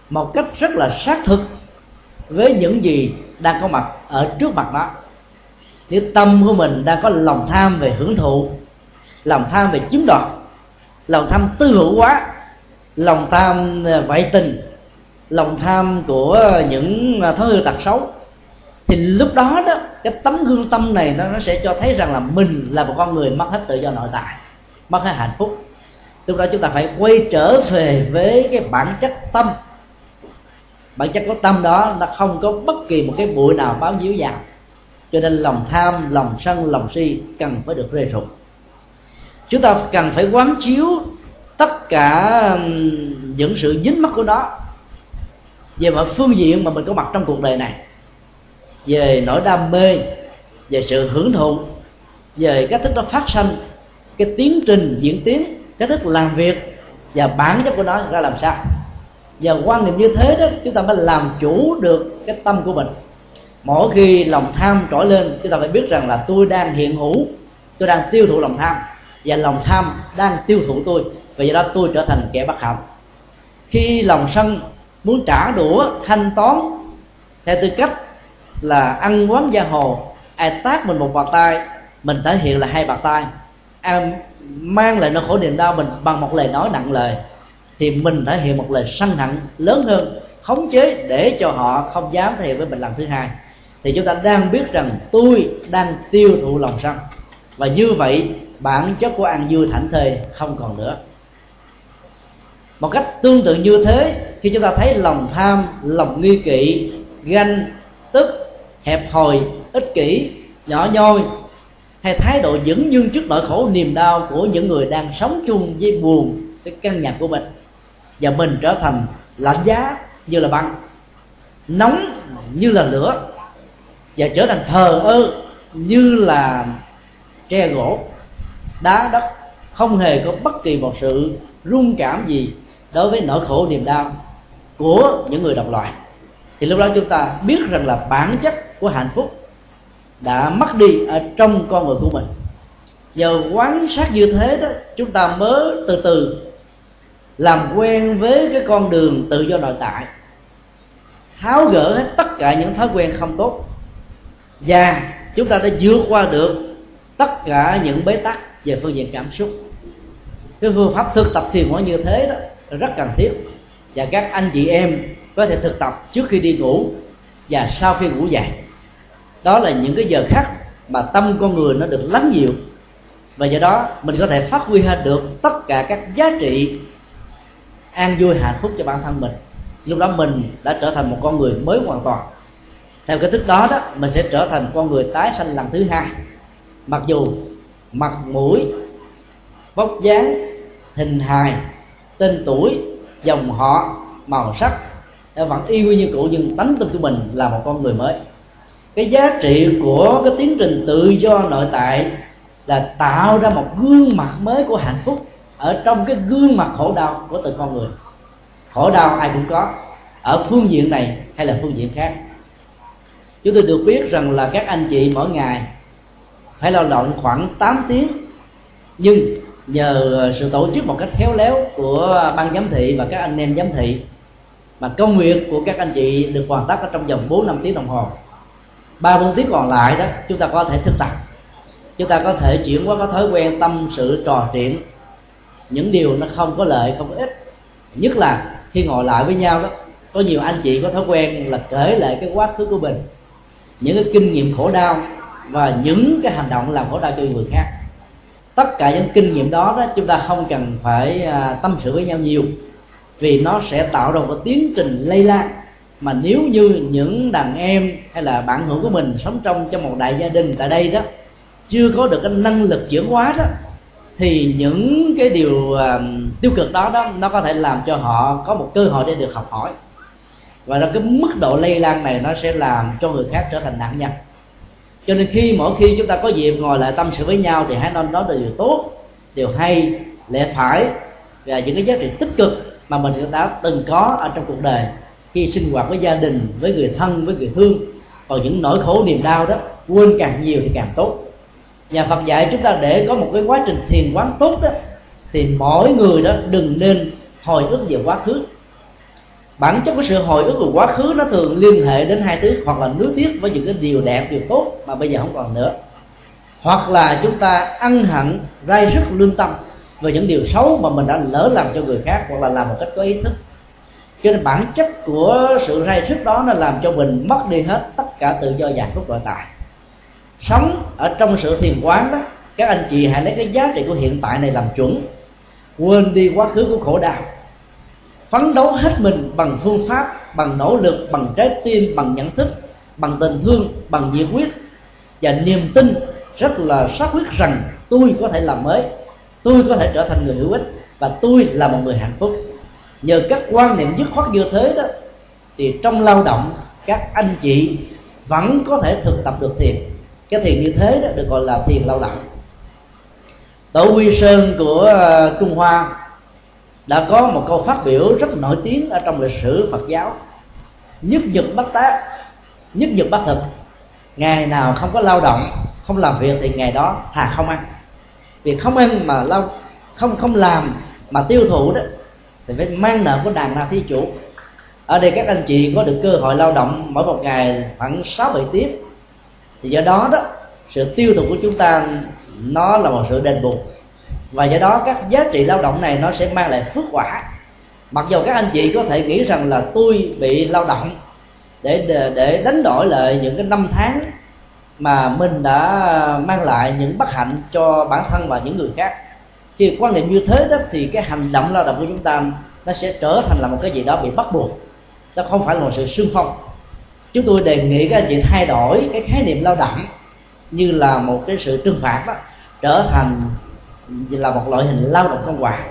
một cách rất là xác thực với những gì đang có mặt ở trước mặt đó nếu tâm của mình đang có lòng tham về hưởng thụ, lòng tham về chiếm đoạt lòng tham tư hữu quá. Lòng tham à, vậy tình. Lòng tham của những à, thói hư tật xấu. Thì lúc đó đó cái tấm gương tâm này nó, nó sẽ cho thấy rằng là mình là một con người mất hết tự do nội tại mất hết hạnh phúc. Lúc đó chúng ta phải quay trở về với cái bản chất tâm. Bản chất của tâm đó nó không có bất kỳ một cái bụi nào báo díu vào cho nên lòng tham lòng sân lòng si cần phải được rê rụng chúng ta cần phải quán chiếu tất cả những sự dính mắc của nó về mọi phương diện mà mình có mặt trong cuộc đời này. Về nỗi đam mê, về sự hưởng thụ, về cách thức nó phát sinh cái tiến trình diễn tiến, cách thức làm việc và bản chất của nó ra làm sao. Và quan niệm như thế đó, chúng ta mới làm chủ được cái tâm của mình. Mỗi khi lòng tham trỗi lên, chúng ta phải biết rằng là tôi đang hiện hữu, tôi đang tiêu thụ lòng tham và lòng tham đang tiêu thụ tôi. Và do đó tôi trở thành kẻ bất hạnh khi lòng sân muốn trả đũa thanh toán, theo tư cách là ăn quán gia hồ, ai tác mình một bàn tay, mình thể hiện là hai bàn tay. Ai mang lại nỗi khổ niềm đau mình bằng một lời nói nặng lời, thì mình thể hiện một lời sân hận lớn hơn, khống chế để cho họ không dám thể hiện với mình lần thứ hai. Thì chúng ta đang biết rằng tôi đang tiêu thụ lòng sân. Và như vậy bản chất của ăn vui thảnh thơi không còn nữa. Một cách tương tự như thế khi chúng ta thấy lòng tham, lòng nghi kỵ, ganh, tức, hẹp hòi, ích kỷ, nhỏ nhoi, hay thái độ dững dưng trước nỗi khổ niềm đau của những người đang sống chung với buồn, cái căn nhà của mình. Và mình trở thành lạnh giá như là băng, nóng như là lửa, và trở thành thờ ơ như là tre gỗ đá đất, không hề có bất kỳ một sự rung cảm gì đối với nỗi khổ niềm đau của những người đồng loại. Thì lúc đó chúng ta biết rằng là bản chất của hạnh phúc đã mất đi ở trong con người của mình. Nhờ quán sát như thế đó, chúng ta mới từ từ làm quen với cái con đường tự do nội tại, tháo gỡ hết tất cả những thói quen không tốt. Và chúng ta đã vượt qua được tất cả những bế tắc về phương diện cảm xúc. Cái phương pháp thực tập thiền hóa như thế đó rất cần thiết. Và các anh chị em có thể thực tập trước khi đi ngủ và sau khi ngủ dậy. Đó là những cái giờ khắc mà tâm con người nó được lắng dịu. Và do đó, mình có thể phát huy hết được tất cả các giá trị an vui hạnh phúc cho bản thân mình. Lúc đó mình đã trở thành một con người mới hoàn toàn. Theo cái thức đó đó, mình sẽ trở thành con người tái sanh lần thứ hai. Mặc dù mặt mũi, vóc dáng, hình hài, tên tuổi, dòng họ, màu sắc vẫn y như cũ nhưng tánh tâm của mình là một con người mới. Cái giá trị của cái tiến trình tự do nội tại là tạo ra một gương mặt mới của hạnh phúc ở trong cái gương mặt khổ đau của từng con người. Khổ đau ai cũng có, ở phương diện này hay là phương diện khác. Chúng tôi được biết rằng là các anh chị mỗi ngày phải lao động khoảng 8 tiếng. Nhưng nhờ sự tổ chức một cách khéo léo của ban giám thị và các anh em giám thị, mà công việc của các anh chị được hoàn tất ở trong vòng 4 năm tiếng đồng hồ. Ba, bốn tiếng còn lại đó, chúng ta có thể thực tập. Chúng ta có thể chuyển qua có thói quen, tâm sự, trò chuyện. Những điều nó không có lợi, không có ích. Nhất là khi ngồi lại với nhau đó, có nhiều anh chị có thói quen là kể lại cái quá khứ của mình. Những cái kinh nghiệm khổ đau và những cái hành động làm khổ đau cho người khác. Tất cả những kinh nghiệm đó đó chúng ta không cần phải à, tâm sự với nhau nhiều. Vì nó sẽ tạo ra một tiến trình lây lan. Mà nếu như những đàn em hay là bạn hữu của mình sống trong trong một đại gia đình tại đây đó chưa có được cái năng lực chuyển hóa đó thì những cái điều uh, tiêu cực đó đó nó có thể làm cho họ có một cơ hội để được học hỏi. Và cái mức độ lây lan này nó sẽ làm cho người khác trở thành nạn nhân cho nên khi mỗi khi chúng ta có dịp ngồi lại tâm sự với nhau thì hãy nên nói điều tốt, điều hay, lẽ phải. Và những cái giá trị tích cực mà mình đã từng có ở trong cuộc đời khi sinh hoạt với gia đình, với người thân, với người thương. Còn những nỗi khổ, niềm đau đó, quên càng nhiều thì càng tốt. Nhà Phật dạy chúng ta để có một cái quá trình thiền quán tốt đó, thì mỗi người đó đừng nên hồi ức về quá khứ bản chất của sự hồi ức của quá khứ nó thường liên hệ đến hai thứ, hoặc là nuối tiếc với những cái điều đẹp, điều tốt mà bây giờ không còn nữa. Hoặc là chúng ta ăn hận rai rất lương tâm về những điều xấu mà mình đã lỡ làm cho người khác, hoặc là làm một cách có ý thức. Cho nên bản chất của sự rai rứt đó nó làm cho mình mất đi hết tất cả tự do giải phúc nội tại. Sống ở trong sự thiền quán đó, các anh chị hãy lấy cái giá trị của hiện tại này làm chuẩn. Quên đi quá khứ của khổ đau phấn đấu hết mình bằng phương pháp, bằng nỗ lực, bằng trái tim, bằng nhận thức, bằng tình thương, bằng nhiệt huyết. Và niềm tin rất là xác quyết rằng tôi có thể làm mới, tôi có thể trở thành người hữu ích và tôi là một người hạnh phúc. Nhờ các quan niệm dứt khoát như thế đó, thì trong lao động, các anh chị vẫn có thể thực tập được thiền. Cái thiền như thế đó được gọi là thiền lao động. Tổ quy sơn của ờ, trung hoa đã có một câu phát biểu rất nổi tiếng ở trong lịch sử phật giáo. Nhất nhật bất tác, nhất nhật bất thực. Ngày nào không có lao động, không làm việc thì ngày đó thà không ăn. Việc không ăn mà lao, không không làm mà tiêu thụ đó, thì phải mang nợ của đàn na thí chủ. Ở đây các anh chị có được cơ hội lao động mỗi một ngày khoảng sáu bảy tiếng. Thì do đó đó, sự tiêu thụ của chúng ta nó là một sự đền bù và do đó, các giá trị lao động này nó sẽ mang lại phước quả. Mặc dù các anh chị có thể nghĩ rằng là tôi bị lao động để để đánh đổi lại những cái năm tháng mà mình đã mang lại những bất hạnh cho bản thân và những người khác. Khi quan niệm như thế đó thì cái hành động lao động của chúng ta nó sẽ trở thành là một cái gì đó bị bắt buộc. Nó không phải là một sự sương phong. Chúng tôi đề nghị các anh chị thay đổi cái khái niệm lao động như là một cái sự trừng phạt đó, trở thành là một loại hình lao động công quả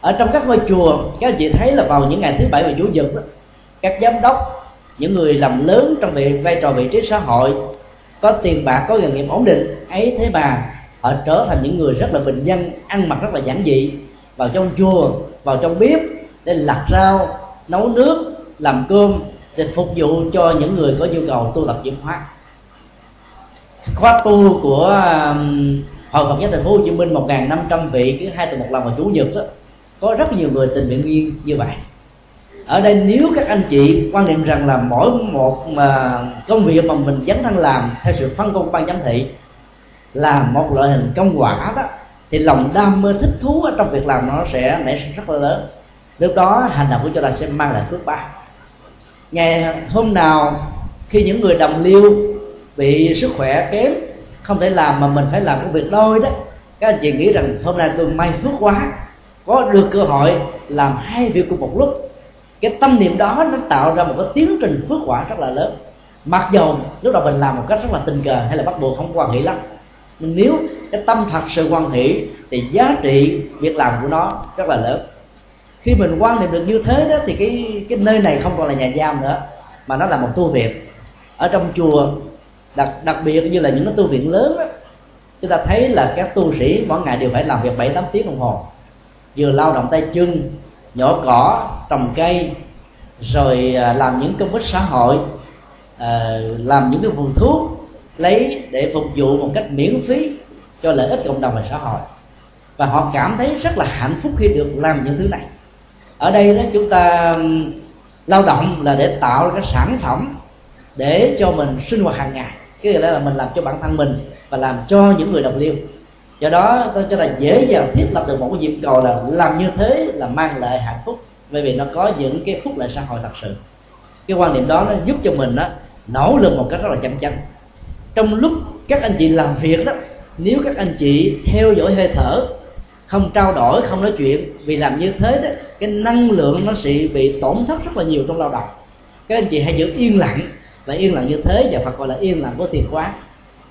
ở trong các ngôi chùa các chị thấy là vào những ngày thứ bảy và chủ nhật đó, các giám đốc những người làm lớn trong việc vai trò vị trí xã hội có tiền bạc có nghề nghiệp ổn định ấy thế mà họ trở thành những người rất là bình dân ăn mặc rất là giản dị vào trong chùa vào trong bếp để lặt rau nấu nước làm cơm để phục vụ cho những người có nhu cầu tu tập chuyển hóa. Khóa tu của um, hội Phật giáo thành phố Hồ Chí Minh 1.500 vị, cứ hai tuần một lần vào chủ nhật đó có rất nhiều người tình nguyện viên như vậy. Ở đây nếu các anh chị quan niệm rằng là mỗi một mà công việc mà mình dấn thân làm theo sự phân công ban giám thị là một loại hình công quả đó, thì lòng đam mê thích thú ở trong việc làm nó sẽ nảy sinh rất là lớn. Lúc đó hành động của chúng ta sẽ mang lại phước báo. Ngày hôm nào khi những người đồng liêu bị sức khỏe kém không thể làm mà mình phải làm công việc đôi đó. Các anh chị nghĩ rằng hôm nay tôi may phước quá, có được cơ hội làm hai việc cùng một lúc. Cái tâm niệm đó nó tạo ra một cái tiến trình phước quả rất là lớn. Mặc dầu lúc đầu mình làm một cách rất là tình cờ hay là bắt buộc không quan hệ lắm, nhưng nếu cái tâm thật sự quan hệ thì giá trị việc làm của nó rất là lớn. Khi mình quan niệm được như thế đó thì cái cái nơi này không còn là nhà giam nữa, mà nó là một tu viện. Ở trong chùa đặc đặc biệt như là những cái tu viện lớn đó, chúng ta thấy là các tu sĩ mỗi ngày đều phải làm việc bảy tám tiếng đồng hồ. Vừa lao động tay chân nhổ cỏ trồng cây rồi à, làm những công ích xã hội à, làm những cái vườn thuốc lấy để phục vụ một cách miễn phí cho lợi ích cộng đồng và xã hội. Và họ cảm thấy rất là hạnh phúc khi được làm những thứ này. Ở đây đó chúng ta lao động là để tạo ra cái sản phẩm để cho mình sinh hoạt hàng ngày cái này là mình làm cho bản thân mình và làm cho những người đồng liêu. Do đó, tôi cho là dễ dàng thiết lập được một cái nhiệm cầu là làm như thế là mang lại hạnh phúc. Bởi vì nó có những cái phúc lợi xã hội thật sự. Cái quan niệm đó nó giúp cho mình đó nỗ lực một cách rất là chăm chăm. Trong lúc các anh chị làm việc đó, nếu các anh chị theo dõi hơi thở, không trao đổi, không nói chuyện, vì làm như thế đó, cái năng lượng nó sẽ bị tổn thất rất là nhiều trong lao động. Các anh chị hãy giữ yên lặng và yên lặng như thế và Phật gọi là yên lặng của thiền quán.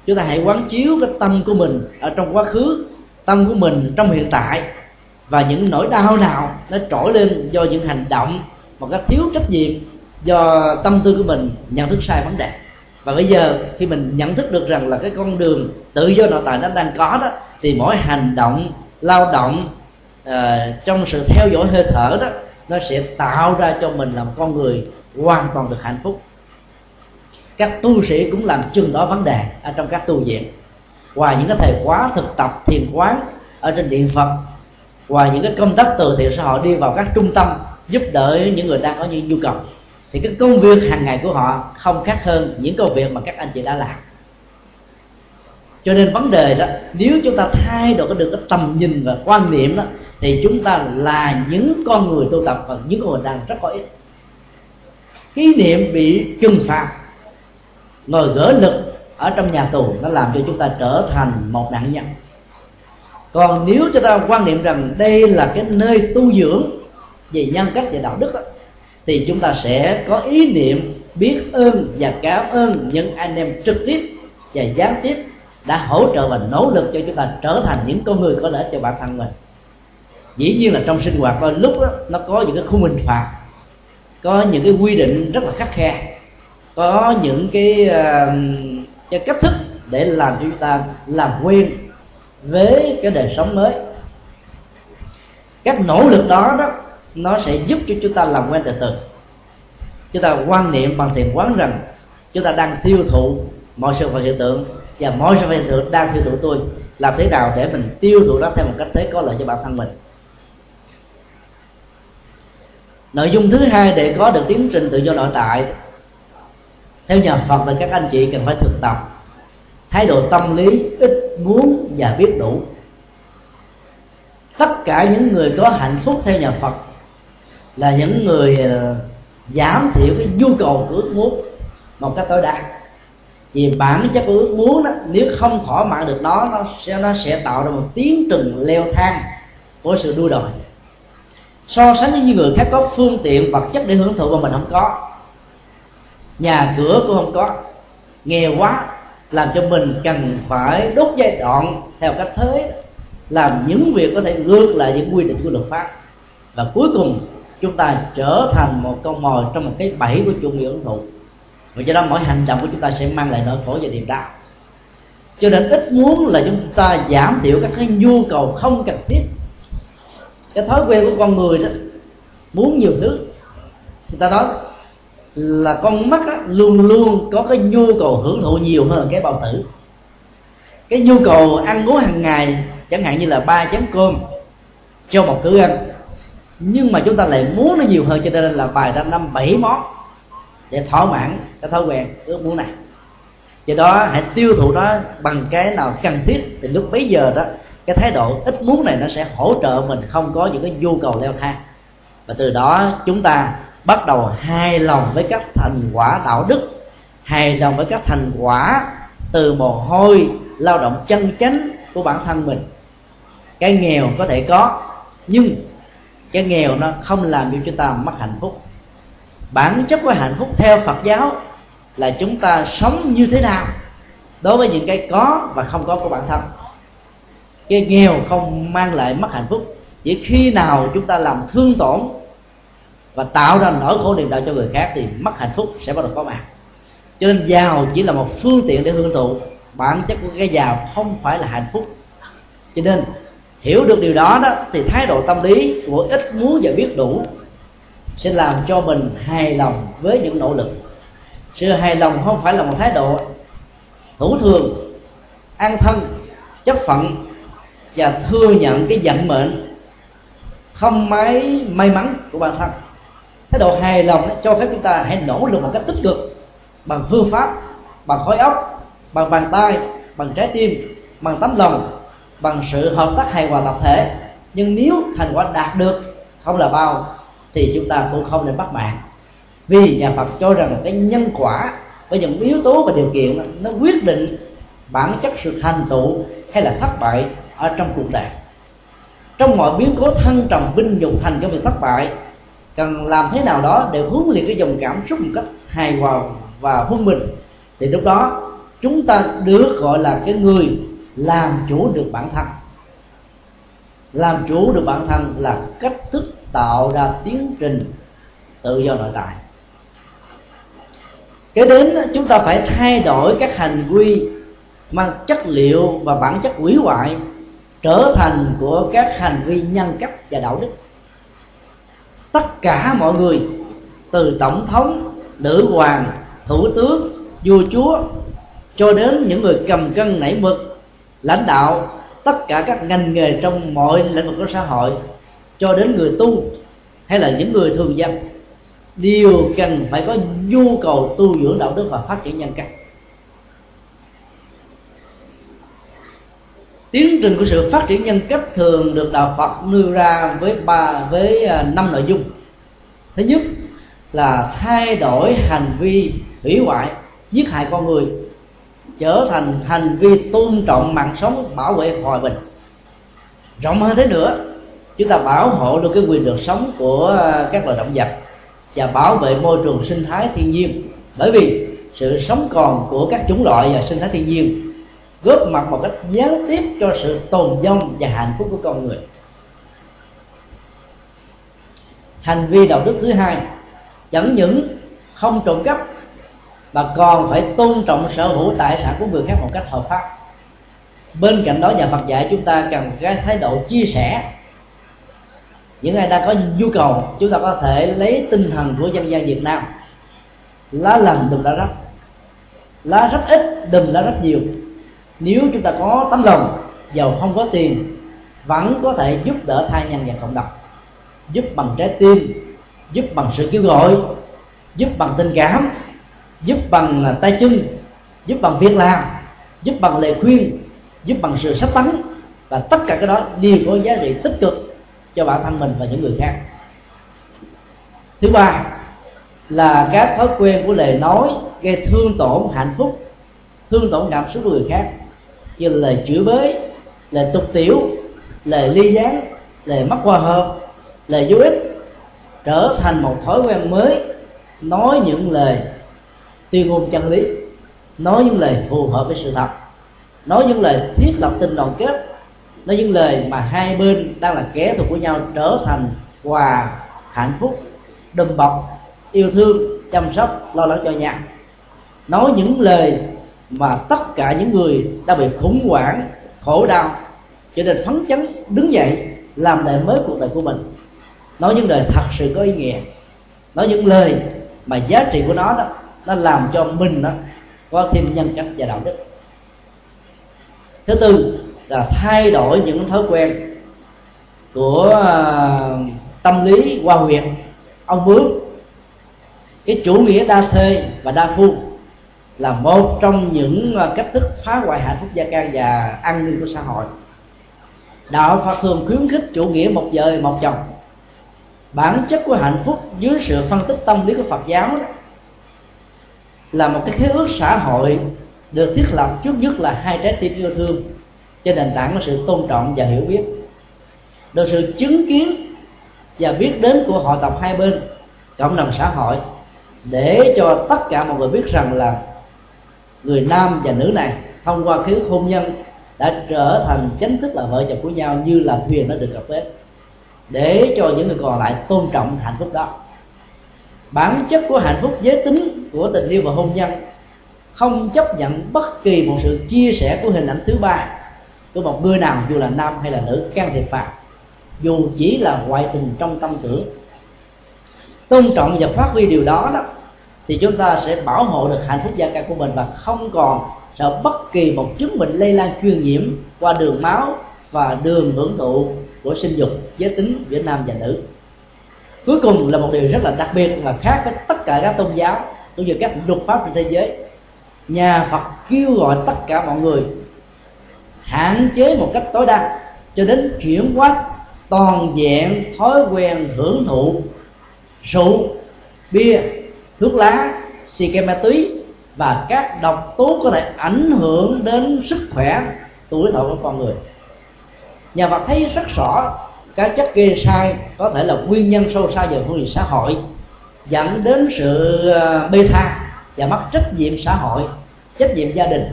Chúng ta hãy quán chiếu cái tâm của mình ở trong quá khứ tâm của mình trong hiện tại. Và những nỗi đau nào nó trỗi lên do những hành động một cách thiếu trách nhiệm do tâm tư của mình nhận thức sai vấn đề. Và bây giờ khi mình nhận thức được rằng là cái con đường tự do nội tại nó đang có đó thì mỗi hành động lao động uh, trong sự theo dõi hơi thở đó nó sẽ tạo ra cho mình là một con người hoàn toàn được hạnh phúc các tu sĩ cũng làm chừng đó vấn đề ở trong các tu viện. Ngoài những cái thầy khóa thực tập thiền quán ở trên điện phật ngoài những cái công tác từ thiện xã hội đi vào các trung tâm giúp đỡ những người đang có những nhu cầu, thì cái công việc hàng ngày của họ không khác hơn những công việc mà các anh chị đã làm. Cho nên vấn đề đó, nếu chúng ta thay đổi được cái tầm nhìn và quan niệm đó, thì chúng ta là những con người tu tập và những con người đang rất có ích. Kỷ niệm bị trừng phạt ngồi gỡ lực ở trong nhà tù nó làm cho chúng ta trở thành một nạn nhân. Còn nếu chúng ta quan niệm rằng đây là cái nơi tu dưỡng về nhân cách và đạo đức đó, thì chúng ta sẽ có ý niệm biết ơn và cảm ơn những anh em trực tiếp và gián tiếp đã hỗ trợ và nỗ lực cho chúng ta trở thành những con người có lợi cho bản thân mình. Dĩ nhiên là trong sinh hoạt đôi lúc đó, nó có những cái khung hình phạt có những cái quy định rất là khắc khe có những cái, uh, cái cách thức để làm cho chúng ta làm quen với cái đời sống mới. Các nỗ lực đó đó nó sẽ giúp cho chúng ta làm quen từ từ. Chúng ta quan niệm bằng thiền quán rằng chúng ta đang tiêu thụ mọi sự vật hiện tượng và mọi sự vật hiện tượng đang tiêu thụ tôi. Làm thế nào để mình tiêu thụ nó theo một cách thế có lợi cho bản thân mình? Nội dung thứ hai để có được tiến trình tự do nội tại theo nhà Phật là các anh chị cần phải thực tập thái độ tâm lý, ít muốn và biết đủ. Tất cả những người có hạnh phúc theo nhà Phật là những người ờ, giảm thiểu cái nhu cầu của ước muốn một cách tối đa. Vì bản chất của ước muốn đó nếu không thỏa mãn được nó nó sẽ nó sẽ tạo ra một tiến trình leo thang của sự đua đòi. So sánh với những người khác có phương tiện, vật chất để hưởng thụ mà mình không có nhà cửa cũng không có. Nghèo quá, làm cho mình cần phải đốt giai đoạn theo cách thế. Làm những việc có thể ngược lại những quy định của luật pháp. Và cuối cùng, chúng ta trở thành một con mồi trong một cái bẫy của chủ nghĩa hưởng thụ. Và do đó mỗi hành động của chúng ta sẽ mang lại nỗi khổ và niềm đau. Cho nên ít muốn là chúng ta giảm thiểu các cái nhu cầu không cần thiết. Cái thói quen của con người đó, muốn nhiều thứ. Thì ta nói là con mắt đó, luôn luôn có cái nhu cầu hưởng thụ nhiều hơn cái bao tử. Cái nhu cầu ăn uống hàng ngày chẳng hạn như là ba chén cơm cho một cử ăn. Nhưng mà chúng ta lại muốn nó nhiều hơn cho nên là bài ra năm bảy món để thỏa mãn cái thói quen ước muốn này. Do đó hãy tiêu thụ nó bằng cái nào cần thiết. Thì lúc bấy giờ đó cái thái độ ít muốn này nó sẽ hỗ trợ mình không có những cái nhu cầu leo thang. Và từ đó chúng ta bắt đầu hài lòng với các thành quả đạo đức, hài lòng với các thành quả từ mồ hôi, lao động chân chánh của bản thân mình. Cái nghèo có thể có, nhưng cái nghèo nó không làm cho chúng ta mất hạnh phúc. Bản chất của hạnh phúc theo phật giáo là chúng ta sống như thế nào đối với những cái có và không có của bản thân. Cái nghèo không mang lại mất hạnh phúc. Chỉ khi nào chúng ta làm thương tổn và tạo ra nỗi khổ niềm đau cho người khác thì mất hạnh phúc sẽ bắt đầu có mặt. Cho nên giàu chỉ là một phương tiện để hưởng thụ. Bản chất của cái giàu không phải là hạnh phúc. Cho nên hiểu được điều đó đó, thì thái độ tâm lý của ít muốn và biết đủ sẽ làm cho mình hài lòng với những nỗ lực. Sự hài lòng không phải là một thái độ thủ thường, an thân, chấp phận và thừa nhận cái vận mệnh không mấy may mắn của bản thân thái độ hài lòng đó cho phép chúng ta hãy nỗ lực một cách tích cực bằng phương pháp, bằng khối óc, bằng bàn tay, bằng trái tim, bằng tấm lòng, bằng sự hợp tác hài hòa tập thể. Nhưng nếu thành quả đạt được không là bao, thì chúng ta cũng không nên bắt mạng. Vì nhà Phật cho rằng cái nhân quả với những yếu tố và điều kiện nó quyết định bản chất sự thành tựu hay là thất bại ở trong cuộc đời. Trong mọi biến cố thân trầm vinh nhục thành công việc thất bại cần làm thế nào đó để huấn luyện cái dòng cảm xúc một cách hài hòa và huân bình thì lúc đó, chúng ta được gọi là cái người làm chủ được bản thân. Làm chủ được bản thân là cách thức tạo ra tiến trình tự do nội tại. Cái đến, chúng ta phải thay đổi các hành vi mang chất liệu và bản chất quỷ hoại trở thành của các hành vi nhân cách và đạo đức tất cả mọi người, từ tổng thống, nữ hoàng, thủ tướng, vua chúa, cho đến những người cầm cân nảy mực, lãnh đạo, tất cả các ngành nghề trong mọi lĩnh vực của xã hội, cho đến người tu hay là những người thường dân, đều cần phải có nhu cầu tu dưỡng đạo đức và phát triển nhân cách. Tiến trình của sự phát triển nhân cách thường được đạo Phật nêu ra với ba, với à, năm nội dung. Thứ nhất là thay đổi hành vi hủy hoại, giết hại con người, trở thành hành vi tôn trọng mạng sống, bảo vệ hòa bình. Rộng hơn thế nữa, chúng ta bảo hộ được cái quyền được sống của à, các loài động vật và bảo vệ môi trường sinh thái thiên nhiên. Bởi vì sự sống còn của các chủng loại và sinh thái thiên nhiên góp mặt một cách gián tiếp cho sự tồn vong và hạnh phúc của con người. Hành vi đạo đức thứ hai, chẳng những không trộm cắp, mà còn phải tôn trọng sở hữu tài sản của người khác một cách hợp pháp. Bên cạnh đó, nhà Phật dạy chúng ta cần cái thái độ chia sẻ. Những ai đang có nhu cầu, chúng ta có thể lấy tinh thần của dân gian Việt Nam. Lá lành đùm lá rách. Lá rất ít, đùm lá rất nhiều nếu chúng ta có tấm lòng, giàu không có tiền, vẫn có thể giúp đỡ thai nhân và cộng đồng. Giúp bằng trái tim, giúp bằng sự kêu gọi, giúp bằng tình cảm, giúp bằng à, tay chân, giúp bằng việc làm, giúp bằng lời khuyên, giúp bằng sự sắp tấn. Và tất cả cái đó đều có giá trị tích cực cho bản thân mình và những người khác. Thứ ba là các thói quen của lời nói gây thương tổn hạnh phúc, thương tổn cảm xúc của người khác như là lời chửi bới lời tục tiểu lời ly gián lời mất hòa hợp lời vô ích, trở thành một thói quen mới, nói những lời tuyên ngôn chân lý, nói những lời phù hợp với sự thật, nói những lời thiết lập tình đoàn kết, nói những lời mà hai bên đang là kẻ thù của nhau trở thành quà hạnh phúc, đùm bọc, yêu thương, chăm sóc, lo lắng cho nhau. Nói những lời mà tất cả những người đã bị khủng hoảng khổ đau cho nên phấn chấn đứng dậy làm lại mới cuộc đời của mình. Nói những lời thật sự có ý nghĩa. Nói những lời mà giá trị của nó đó nó làm cho mình đó có thêm nhân cách và đạo đức. Thứ tư là thay đổi những thói quen của à, tâm lý qua huyện, ông bướm cái chủ nghĩa đa thê và đa phu là một trong những ờ, cách thức phá hoại hạnh phúc gia can và an ninh của xã hội. Đạo phật thường khuyến khích chủ nghĩa một vợ một chồng bản chất của hạnh phúc dưới sự phân tích tâm lý của phật giáo đó, là một cái khế ước xã hội được thiết lập trước nhất là hai trái tim yêu thương trên nền tảng của sự tôn trọng và hiểu biết. Được sự chứng kiến và biết đến của hội tộc hai bên cộng đồng xã hội để cho tất cả mọi người biết rằng là người nam và nữ này thông qua cái hôn nhân đã trở thành chính thức là vợ chồng của nhau như là thuyền nó được cập bến để cho những người còn lại tôn trọng hạnh phúc đó. Bản chất của hạnh phúc giới tính của tình yêu và hôn nhân không chấp nhận bất kỳ một sự chia sẻ của hình ảnh thứ ba của một người nào, dù là nam hay là nữ, can thiệp vào, dù chỉ là ngoại tình trong tâm tưởng. Tôn trọng và phát huy điều đó đó thì chúng ta sẽ bảo hộ được hạnh phúc gia căn của mình và không còn sợ bất kỳ một chứng bệnh lây lan truyền nhiễm qua đường máu và đường hưởng thụ của sinh dục, giới tính giữa nam và nữ. Cuối cùng là một điều rất là đặc biệt và khác với tất cả các tôn giáo cũng như các luật pháp trên thế giới. Nhà phật kêu gọi tất cả mọi người hạn chế một cách tối đa cho đến chuyển hóa toàn diện thói quen hưởng thụ rượu, bia thuốc lá xì ke ma túy và các độc tố có thể ảnh hưởng đến sức khỏe tuổi thọ của con người. Nhà Phật thấy rất rõ các chất gây sai có thể là nguyên nhân sâu xa về phương diện xã hội, dẫn đến sự ờ, bê tha và mất trách nhiệm xã hội, trách nhiệm gia đình.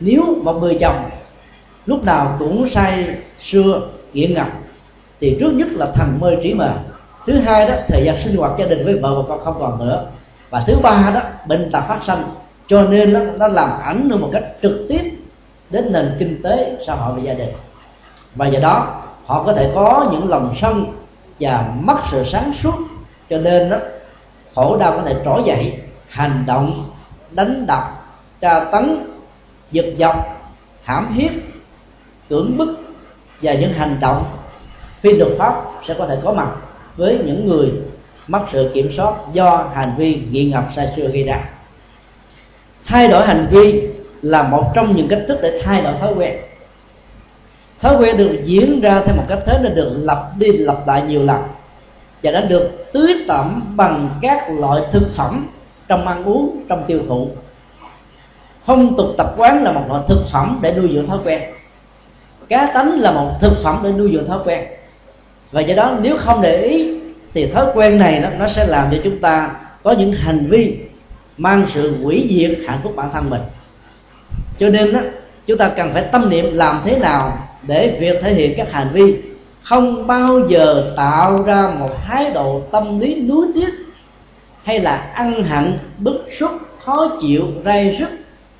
Nếu một người chồng lúc nào cũng say sưa, nghiện ngập, thì trước nhất là thần mê trí mờ thứ hai đó thời gian sinh hoạt gia đình với vợ và con không còn nữa. Và thứ ba đó bệnh tật phát sinh cho nên nó, nó làm ảnh hưởng một cách trực tiếp đến nền kinh tế xã hội và gia đình. Và do đó họ có thể có những lòng sân và mất sự sáng suốt. Cho nên đó khổ đau có thể trỗi dậy hành động đánh đập tra tấn giật dọc hãm hiếp cưỡng bức và những hành động phi luật pháp sẽ có thể có mặt với những người mất sự kiểm soát do hành vi nghiện ngập sai xưa gây ra. Thay đổi hành vi là một trong những cách thức để thay đổi thói quen. Thói quen được diễn ra theo một cách thế nên được lặp đi lặp lại nhiều lần và đã được tưới tẩm bằng các loại thực phẩm trong ăn uống, trong tiêu thụ. Phong tục tập quán là một loại thực phẩm để nuôi dưỡng thói quen. Cá tánh là một thực phẩm để nuôi dưỡng thói quen và do đó nếu không để ý thì thói quen này nó, nó sẽ làm cho chúng ta có những hành vi mang sự hủy diệt hạnh phúc bản thân mình. Cho nên đó, chúng ta cần phải tâm niệm làm thế nào để việc thể hiện các hành vi không bao giờ tạo ra một thái độ tâm lý nuối tiếc hay là ăn hận bức xúc khó chịu ray rứt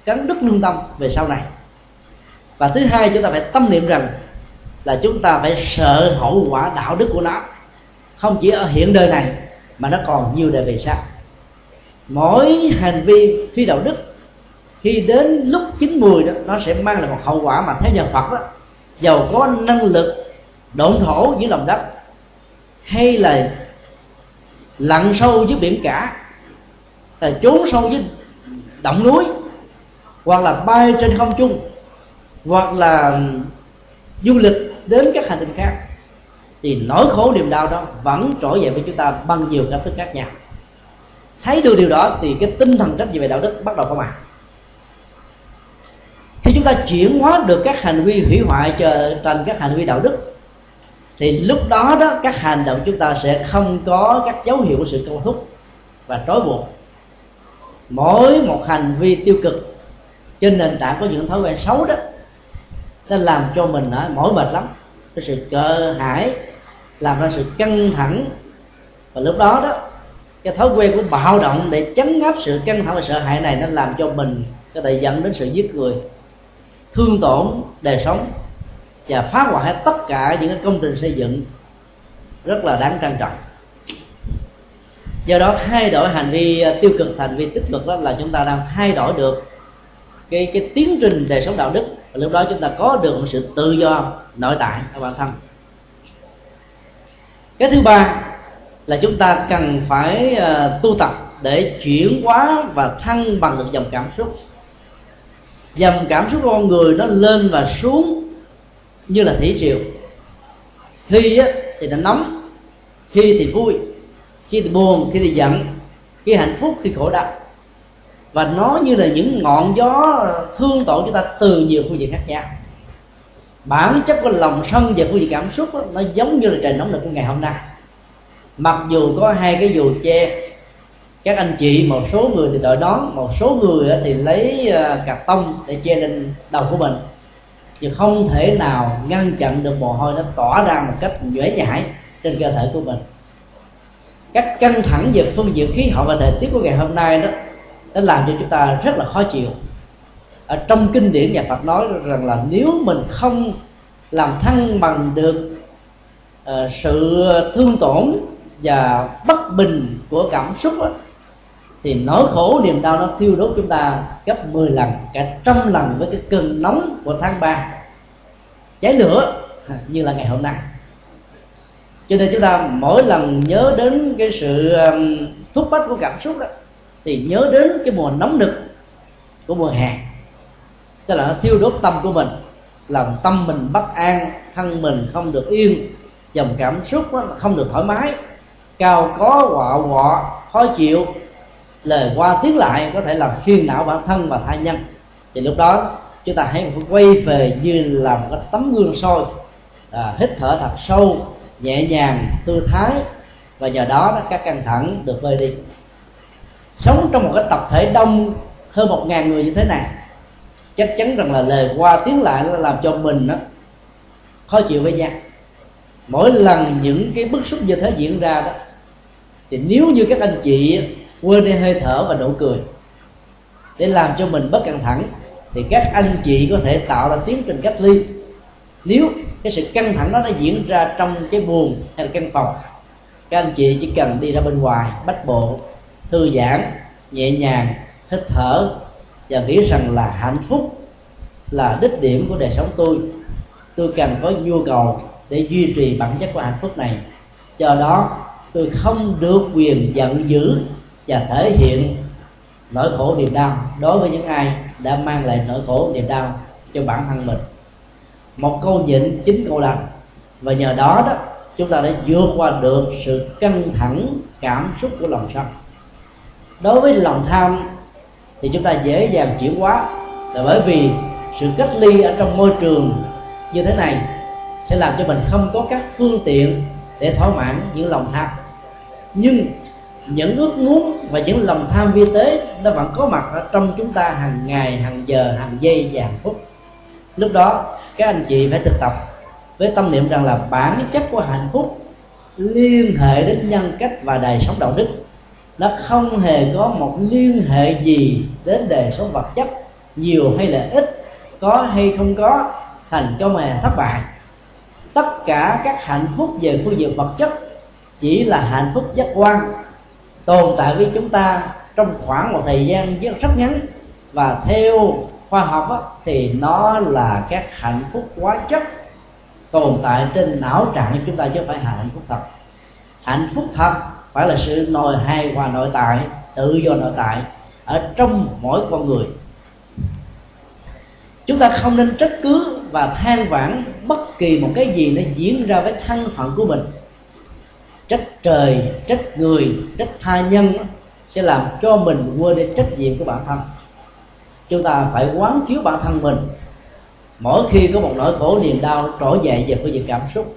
cắn đứt lương tâm về sau này. Và thứ hai chúng ta phải tâm niệm rằng là chúng ta phải sợ hậu quả đạo đức của nó. Không chỉ ở hiện đời này, mà nó còn nhiều đời về sau. Mỗi hành vi phi đạo đức, khi đến lúc chín mùi đó, nó sẽ mang lại một hậu quả mà theo nhà Phật đó. Giàu có năng lực, độn thổ dưới lòng đất, hay là lặn sâu dưới biển cả, là trốn sâu dưới động núi, hoặc là bay trên không trung, hoặc là du lịch đến các hành tinh khác. Thì nỗi khổ niềm đau đó vẫn trỗi dậy với chúng ta bằng nhiều cách thức khác nhau. Thấy được điều đó thì cái tinh thần trách nhiệm về đạo đức bắt đầu có mặt à. khi chúng ta chuyển hóa được các hành vi hủy hoại trở thành các hành vi đạo đức, thì lúc đó đó các hành động chúng ta sẽ không có các dấu hiệu của sự câu thúc và trói buộc. Mỗi một hành vi tiêu cực trên nền tảng của những thói quen xấu đó nó làm cho mình ở mỏi mệt lắm. Cái sự sợ hãi làm ra sự căng thẳng. Và lúc đó đó, cái thói quen của bạo động để chấn áp sự căng thẳng và sợ hãi này nó làm cho mình có thể dẫn đến sự giết người, thương tổn đời sống và phá hoại tất cả những cái công trình xây dựng rất là đáng trân trọng. Do đó thay đổi hành vi à, tiêu cực thành vi tích cực đó là chúng ta đang thay đổi được cái cái tiến trình đời sống đạo đức. Và lúc đó chúng ta có được một sự tự do nội tại ở bản thân. Cái thứ ba là chúng ta cần phải uh, tu tập để chuyển hóa và thăng bằng được dòng cảm xúc. Dòng cảm xúc của con người nó lên và xuống như là thủy triều. Khi á, thì nó nóng khi thì vui khi thì buồn khi thì giận khi hạnh phúc khi khổ đau và nó như là những ngọn gió thương tổn chúng ta từ nhiều phương diện khác nhau. Bản chất của lòng sân và phương diện cảm xúc đó, nó giống như là trời nóng lực của ngày hôm nay. Mặc dù có hai cái dù che các anh chị một số người thì đội nón một số người thì lấy à, cà tông để che lên đầu của mình. Thì không thể nào ngăn chặn được mồ hôi nó tỏa ra một cách dễ nhãi trên cơ thể của mình. Các căng thẳng về phương diện khí hậu và thời tiết của ngày hôm nay đó nó làm cho chúng ta rất là khó chịu. Ở trong kinh điển nhà Phật nói rằng là nếu mình không làm thăng bằng được uh, sự thương tổn và bất bình của cảm xúc đó, thì nỗi khổ niềm đau nó thiêu đốt chúng ta gấp 10 lần cả trăm lần với cái cơn nóng của tháng 3 cháy lửa như là ngày hôm nay. Cho nên chúng ta mỗi lần nhớ đến cái sự thúc bách của cảm xúc đó thì nhớ đến cái mùa nóng nực của mùa hè. Tức là nó thiêu đốt tâm của mình làm tâm mình bất an thân mình không được yên dòng cảm xúc không được thoải mái cao có quọ quọ khó chịu lời qua tiếng lại có thể làm phiền não bản thân và tha nhân. Thì lúc đó chúng ta hãy quay về như là một cái tấm gương soi à, hít thở thật sâu nhẹ nhàng tư thái và nhờ đó các căng thẳng được vơi đi sống trong một cái tập thể đông, hơn một ngàn người như thế này, chắc chắn rằng là lời qua tiếng lại nó làm cho mình đó khó chịu với nhau. Mỗi lần những cái bức xúc như thế diễn ra đó, thì nếu như các anh chị quên đi hơi thở và nụ cười, để làm cho mình bất căng thẳng, thì các anh chị có thể tạo ra tiến trình cách ly. Nếu cái sự căng thẳng đó nó diễn ra trong cái buồng hay là căn phòng, các anh chị chỉ cần đi ra bên ngoài, bách bộ thư giãn, nhẹ nhàng, hít thở và nghĩ rằng là hạnh phúc là đích điểm của đời sống tôi. Tôi cần có nhu cầu để duy trì bản chất của hạnh phúc này. Do đó, tôi không được quyền giận dữ và thể hiện nỗi khổ niềm đau đối với những ai đã mang lại nỗi khổ niềm đau cho bản thân mình. Một câu nhịn chính câu lành. Và nhờ đó đó, chúng ta đã vượt qua được sự căng thẳng cảm xúc của lòng sân đối với lòng tham thì chúng ta dễ dàng chuyển hóa là bởi vì sự cách ly ở trong môi trường như thế này sẽ làm cho mình không có các phương tiện để thỏa mãn những lòng tham. Nhưng những ước muốn và những lòng tham vi tế nó vẫn có mặt ở trong chúng ta hàng ngày, hàng giờ, hàng giây và hàng phút. Lúc đó, các anh chị phải thực tập với tâm niệm rằng là bản chất của hạnh phúc liên hệ đến nhân cách và đời sống đạo đức nó không hề có một liên hệ gì đến đời sống vật chất nhiều hay là ít có hay không có thành công hay thất bại. Tất cả các hạnh phúc về phương diện vật chất chỉ là hạnh phúc giác quan tồn tại với chúng ta trong khoảng một thời gian rất, rất ngắn. Và theo khoa học á, thì nó là các hạnh phúc quá chất tồn tại trên não trạng của chúng ta chứ không phải hạnh phúc thật. Hạnh phúc thật phải là sự nội hài hòa nội tại, tự do nội tại ở trong mỗi con người. Chúng ta không nên trách cứ và than vãn bất kỳ một cái gì nó diễn ra với thân phận của mình. Trách trời, trách người, trách tha nhân sẽ làm cho mình quên đi trách nhiệm của bản thân. Chúng ta phải quán chiếu bản thân mình. Mỗi khi có một nỗi khổ, niềm đau trỗi dậy về phương diện cảm xúc.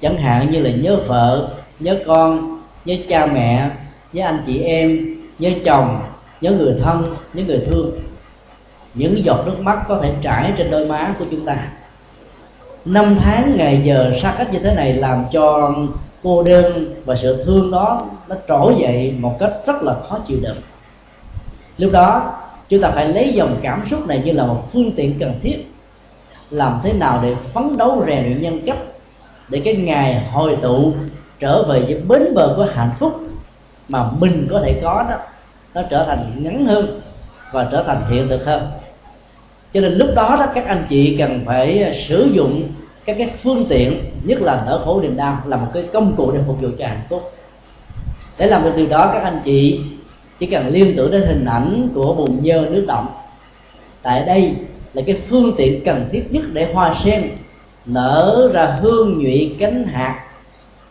Chẳng hạn như là nhớ vợ, nhớ con nhớ cha mẹ nhớ anh chị em nhớ chồng nhớ người thân nhớ người thương. Những giọt nước mắt có thể trải trên đôi má của chúng ta. Năm tháng ngày giờ xa cách như thế này làm cho cô đơn và sự thương đó nó trỗi dậy một cách rất là khó chịu đựng. Lúc đó, chúng ta phải lấy dòng cảm xúc này như là một phương tiện cần thiết. Làm thế nào để phấn đấu rèn luyện nhân cách để cái ngày hồi tụ trở về với bến bờ của hạnh phúc mà mình có thể có đó, nó trở thành ngắn hơn và trở thành hiện thực hơn. Cho nên lúc đó đó, các anh chị cần phải à, sử dụng các cái phương tiện, nhất là nở khổ niềm đau là một cái công cụ để phục vụ cho hạnh phúc. Để làm được điều đó, các anh chị chỉ cần liên tưởng đến hình ảnh của bùn nhơ nước động. Tại đây là cái phương tiện cần thiết nhất để hoa sen nở ra hương nhụy cánh hạt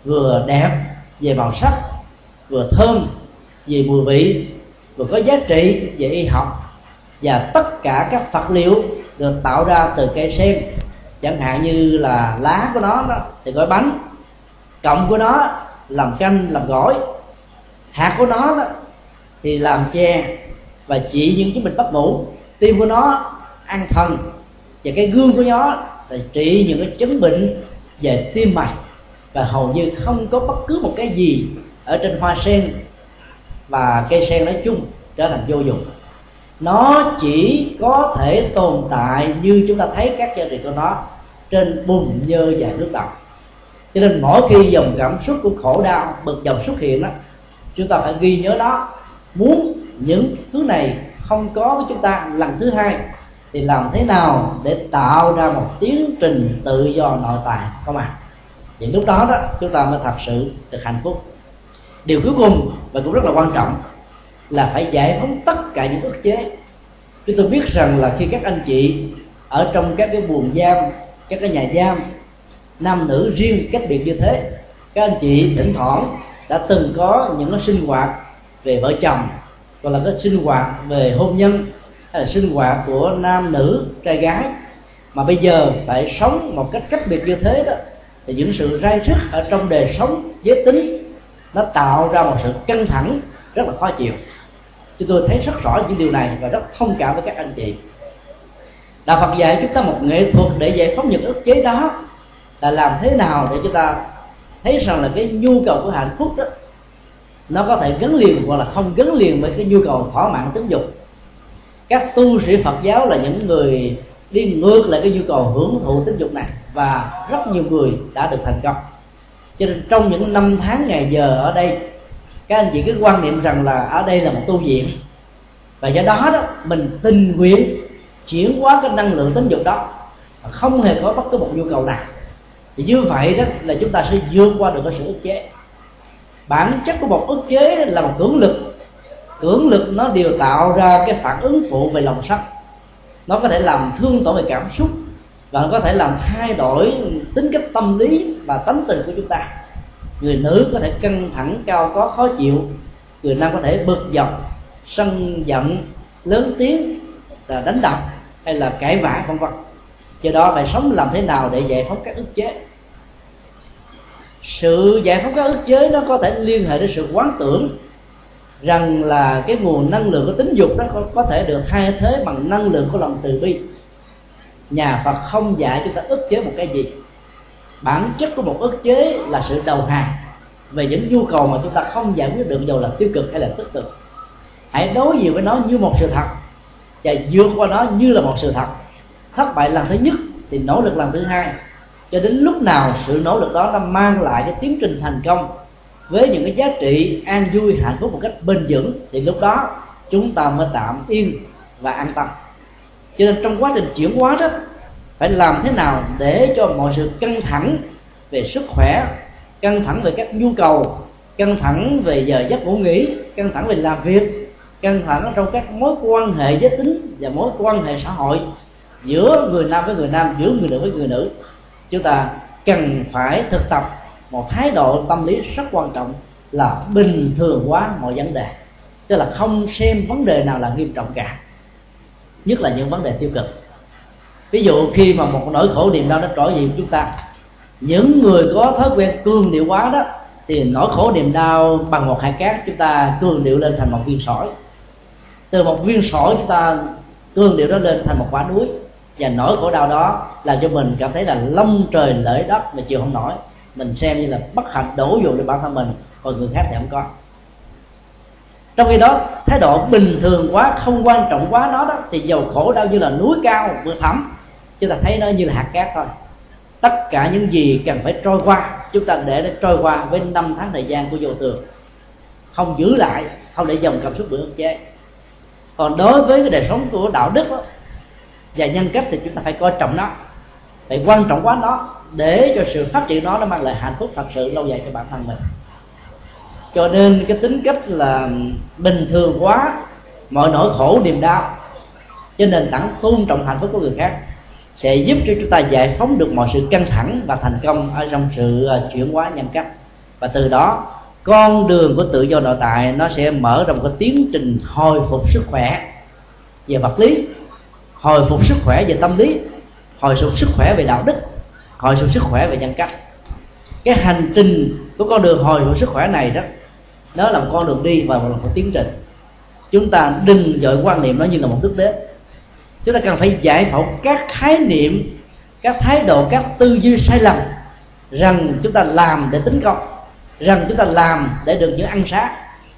vừa đẹp về màu sắc vừa thơm về mùi vị vừa có giá trị về y học. Và tất cả các vật liệu được tạo ra từ cây sen. Chẳng hạn như là lá của nó đó, thì gói bánh. Cọng của nó làm canh làm gỏi. Hạt của nó đó, thì làm che và trị những chứng bệnh bắt mũ. Tim của nó ăn thần. Và cái gương của nó là trị những cái chứng bệnh về tim mạch và hầu như không có bất cứ một cái gì ở trên hoa sen và cây sen nói chung trở thành vô dụng. Nó chỉ có thể tồn tại như chúng ta thấy các giá trị của nó trên bùn nhơ và nước đọng cho nên mỗi khi dòng cảm xúc của khổ đau, bực dọc xuất hiện đó chúng ta phải ghi nhớ đó. Muốn những thứ này không có với chúng ta, lần thứ hai thì làm thế nào để tạo ra một tiến trình tự do nội tại, không ạ? à? Thì lúc đó đó, chúng ta mới thật sự được hạnh phúc. Điều cuối cùng và cũng rất là quan trọng là phải giải phóng tất cả những ức chế. Chúng tôi biết rằng là khi các anh chị ở trong các cái buồng giam, các cái nhà giam, nam nữ riêng cách biệt như thế, các anh chị thỉnh thoảng đã từng có những cái sinh hoạt về vợ chồng, hoặc là cái sinh hoạt về hôn nhân, hay là sinh hoạt của nam nữ trai gái, mà bây giờ phải sống một cách cách biệt như thế đó thì những sự rai rứt ở trong đời sống giới tính nó tạo ra một sự căng thẳng rất là khó chịu. Chúng tôi thấy rất rõ những điều này và rất thông cảm với các anh chị. Đạo phật dạy chúng ta một nghệ thuật để giải phóng những ức chế đó là làm thế nào để chúng ta thấy rằng là cái nhu cầu của hạnh phúc đó, nó có thể gắn liền hoặc là không gắn liền với cái nhu cầu thỏa mãn tính dục. Các tu sĩ phật giáo là những người đi ngược lại cái nhu cầu hưởng thụ tính dục này và rất nhiều người đã được thành công. Cho nên trong những năm tháng ngày giờ ở đây, các anh chị cứ quan niệm rằng là ở đây là một tu viện. Và do đó đó, mình tình nguyện chuyển hóa cái năng lượng tính dục đó không hề có bất cứ một nhu cầu nào. Thì như vậy đó là chúng ta sẽ vượt qua được cái sự ức chế. Bản chất của một ức chế là một cưỡng lực. Cưỡng lực nó đều tạo ra cái phản ứng phụ về lòng sắc nó có thể làm thương tổn về cảm xúc và nó có thể làm thay đổi tính cách tâm lý và tánh tình của chúng ta. Người nữ có thể căng thẳng cao có khó chịu. Người nam có thể bực dọc sân giận lớn tiếng là đánh đập hay là cãi vã vân vân. Do đó phải sống làm thế nào để giải phóng các ức chế? Sự giải phóng các ức chế nó có thể liên hệ đến sự quán tưởng rằng là cái nguồn năng lượng của tính dục đó có, có thể được thay thế bằng năng lượng của lòng từ bi nhà Phật không dạy chúng ta ức chế một cái gì. Bản chất của một ức chế là sự đầu hàng về những nhu cầu mà chúng ta không giải quyết được, dù là tiêu cực hay là tích cực. Hãy đối diện với nó như một sự thật và vượt qua nó như là một sự thật. Thất bại lần thứ nhất thì nỗ lực lần thứ hai. Cho đến lúc nào sự nỗ lực đó nó mang lại cái tiến trình thành công với những cái giá trị an vui hạnh phúc một cách bền vững, thì lúc đó chúng ta mới tạm yên và an tâm cho nên trong quá trình chuyển hóa đó, phải làm thế nào để cho mọi sự căng thẳng về sức khỏe, căng thẳng về các nhu cầu, căng thẳng về giờ giấc ngủ nghỉ, căng thẳng về làm việc, căng thẳng trong các mối quan hệ giới tính và mối quan hệ xã hội giữa người nam với người nam, giữa người nữ với người nữ. Chúng ta cần phải thực tập một thái độ tâm lý rất quan trọng là bình thường hóa mọi vấn đề. Tức là không xem vấn đề nào là nghiêm trọng cả nhất là những vấn đề tiêu cực. Ví dụ khi mà một nỗi khổ niềm đau nó trỗi dậy chúng ta, những người có thói quen cương điệu quá đó, thì nỗi khổ niềm đau bằng một hạt cát chúng ta cương điệu lên thành một viên sỏi. Từ một viên sỏi chúng ta cương điệu đó lên thành một quả núi. Và nỗi khổ đau đó làm cho mình cảm thấy là long trời lỡ đất mà chịu không nổi. Mình xem như là bất hạnh đổ dồn lên bản thân mình, còn người khác thì không có trong khi đó thái độ bình thường quá không quan trọng quá nó đó thì dầu khổ đau như là núi cao vừa thẳm chúng ta thấy nó như là hạt cát thôi. Tất cả những gì cần phải trôi qua chúng ta để nó trôi qua với năm tháng thời gian của vô thường. Không giữ lại không để dòng cảm xúc bị ức chế. Còn đối với cái đời sống của đạo đức đó, và nhân cách thì chúng ta phải coi trọng nó phải quan trọng quá nó để cho sự phát triển nó nó mang lại hạnh phúc thật sự lâu dài cho bản thân mình cho nên cái tính cách là bình thường quá, mọi nỗi khổ niềm đau. Cho nền tảng tôn trọng hạnh phúc của người khác sẽ giúp cho chúng ta giải phóng được mọi sự căng thẳng và thành công ở trong sự à, chuyển hóa nhân cách. Và từ đó, con đường của tự do nội tại nó sẽ mở ra một cái tiến trình hồi phục sức khỏe về vật lý, hồi phục sức khỏe về tâm lý, hồi phục sức khỏe về đạo đức, hồi phục sức khỏe về nhân cách. Cái hành trình của con đường hồi phục sức khỏe này đó nó là một con đường đi và một tiến trình. Chúng ta đừng dội quan niệm nó như là một thức đế. Chúng ta cần phải giải phẫu các khái niệm, các thái độ, các tư duy sai lầm rằng chúng ta làm để tính công rằng chúng ta làm để được những ăn sát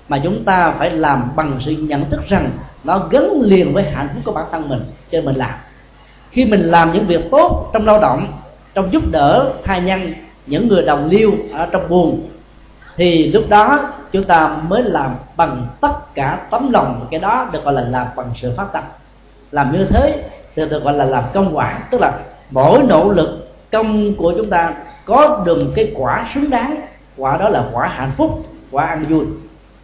mà chúng ta phải làm bằng sự nhận thức rằng nó gắn liền với hạnh phúc của bản thân mình cho mình làm. Khi mình làm những việc tốt trong lao động, trong giúp đỡ thai nhân, những người đồng liêu ở trong buồn, thì lúc đó chúng ta mới làm bằng tất cả tấm lòng cái đó được gọi là làm bằng sự phát tâm. Làm như thế thì được gọi là làm công quả. Tức là mỗi nỗ lực công của chúng ta có được cái quả xứng đáng. Quả đó là quả hạnh phúc quả ăn vui.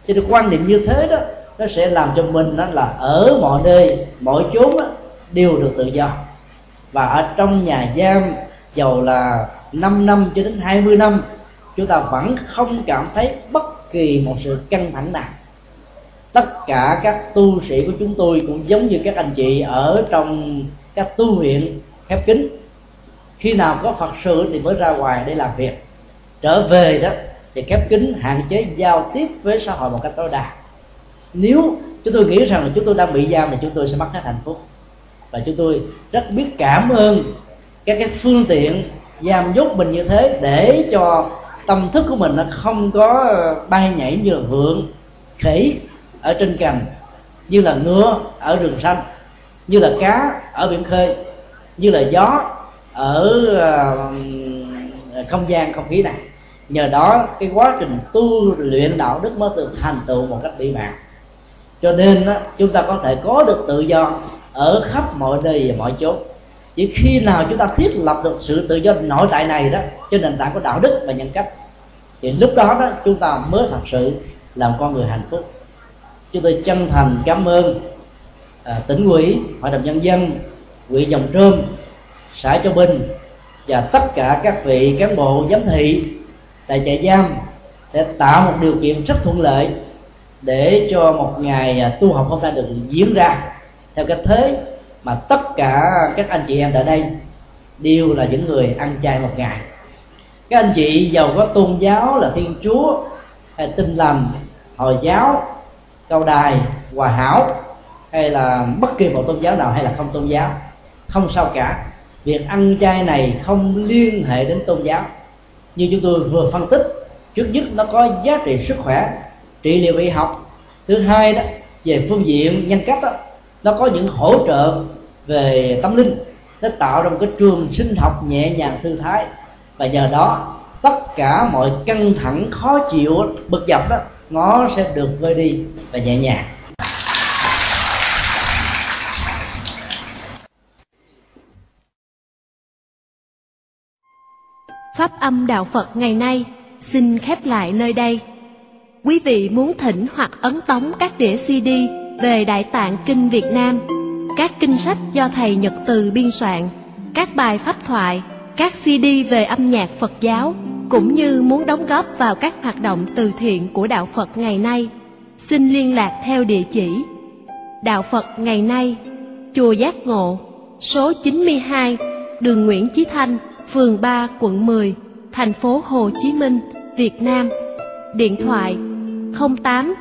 Cho nên quan niệm như thế đó nó sẽ làm cho mình đó là ở mọi nơi mọi chốn đó, đều được tự do. Và ở trong nhà giam dầu là 5 năm cho đến 20 năm chúng ta vẫn không cảm thấy bất kỳ một sự căng thẳng nào tất cả các tu sĩ của chúng tôi cũng giống như các anh chị ở trong các tu viện khép kín. Khi nào có phật sự thì mới ra ngoài để làm việc. Trở về đó thì khép kín, hạn chế giao tiếp với xã hội một cách tối đa. Nếu chúng tôi nghĩ rằng là chúng tôi đang bị giam thì chúng tôi sẽ mất hết hạnh phúc. Và chúng tôi rất biết cảm ơn các cái phương tiện giam nhốt mình như thế để cho tâm thức của mình nó không có ờ, bay nhảy như là vượng khỉ ở trên cành như là ngựa ở rừng xanh như là cá ở biển khơi như là gió ở ờ, không gian không khí này. Nhờ đó cái quá trình tu luyện đạo đức mới được thành tựu một cách mỹ mãn. Cho nên đó, chúng ta có thể có được tự do ở khắp mọi nơi và mọi chốn chỉ khi nào chúng ta thiết lập được sự tự do nội tại này đó trên nền tảng của đạo đức và nhân cách thì lúc đó đó chúng ta mới thật sự làm con người hạnh phúc. Chúng tôi chân thành cảm ơn à, tỉnh ủy hội đồng nhân dân huyện dòng trơm xã châu bình và tất cả các vị cán bộ giám thị tại trại giam để tạo một điều kiện rất thuận lợi để cho một ngày à, tu học hôm nay được diễn ra theo cách thế mà tất cả các anh chị em tại đây đều là những người ăn chay một ngày. Các anh chị giàu có tôn giáo là thiên chúa, hay tin lành, hồi giáo, cao đài, hòa hảo, hay là bất kỳ một tôn giáo nào hay là không tôn giáo, không sao cả. Việc ăn chay này không liên hệ đến tôn giáo. Như chúng tôi vừa phân tích, trước nhất nó có giá trị sức khỏe, trị liệu y học. Thứ hai đó, về phương diện nhân cách đó, nó có những hỗ trợ về tâm linh nó tạo ra một cái trường sinh học nhẹ nhàng thư thái và nhờ đó tất cả mọi căng thẳng khó chịu bực dọc đó nó sẽ được vơi đi và nhẹ nhàng Pháp âm Đạo Phật ngày nay xin khép lại nơi đây. Quý vị muốn thỉnh hoặc ấn tống các đĩa CD về Đại Tạng Kinh Việt Nam, các kinh sách do Thầy Nhật Từ biên soạn, các bài pháp thoại, các CD về âm nhạc Phật giáo, cũng như muốn đóng góp vào các hoạt động từ thiện của Đạo Phật ngày nay, xin liên lạc theo địa chỉ Đạo Phật ngày nay, Chùa Giác Ngộ, số 92, đường Nguyễn Chí Thanh, phường 3, quận 10, thành phố Hồ Chí Minh, Việt Nam. Điện thoại 08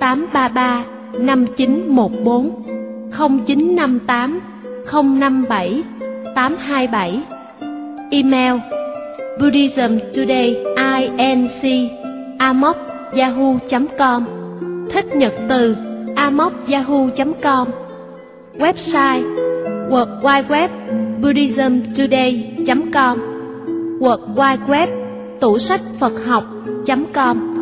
833 5914 0958 057 827 Email Buddhism Today inc amok yahoo.com Thích nhật từ amok yahoo.com Website World Wide Web buddhismtoday.com World Wide Web tủ sách Phật học.com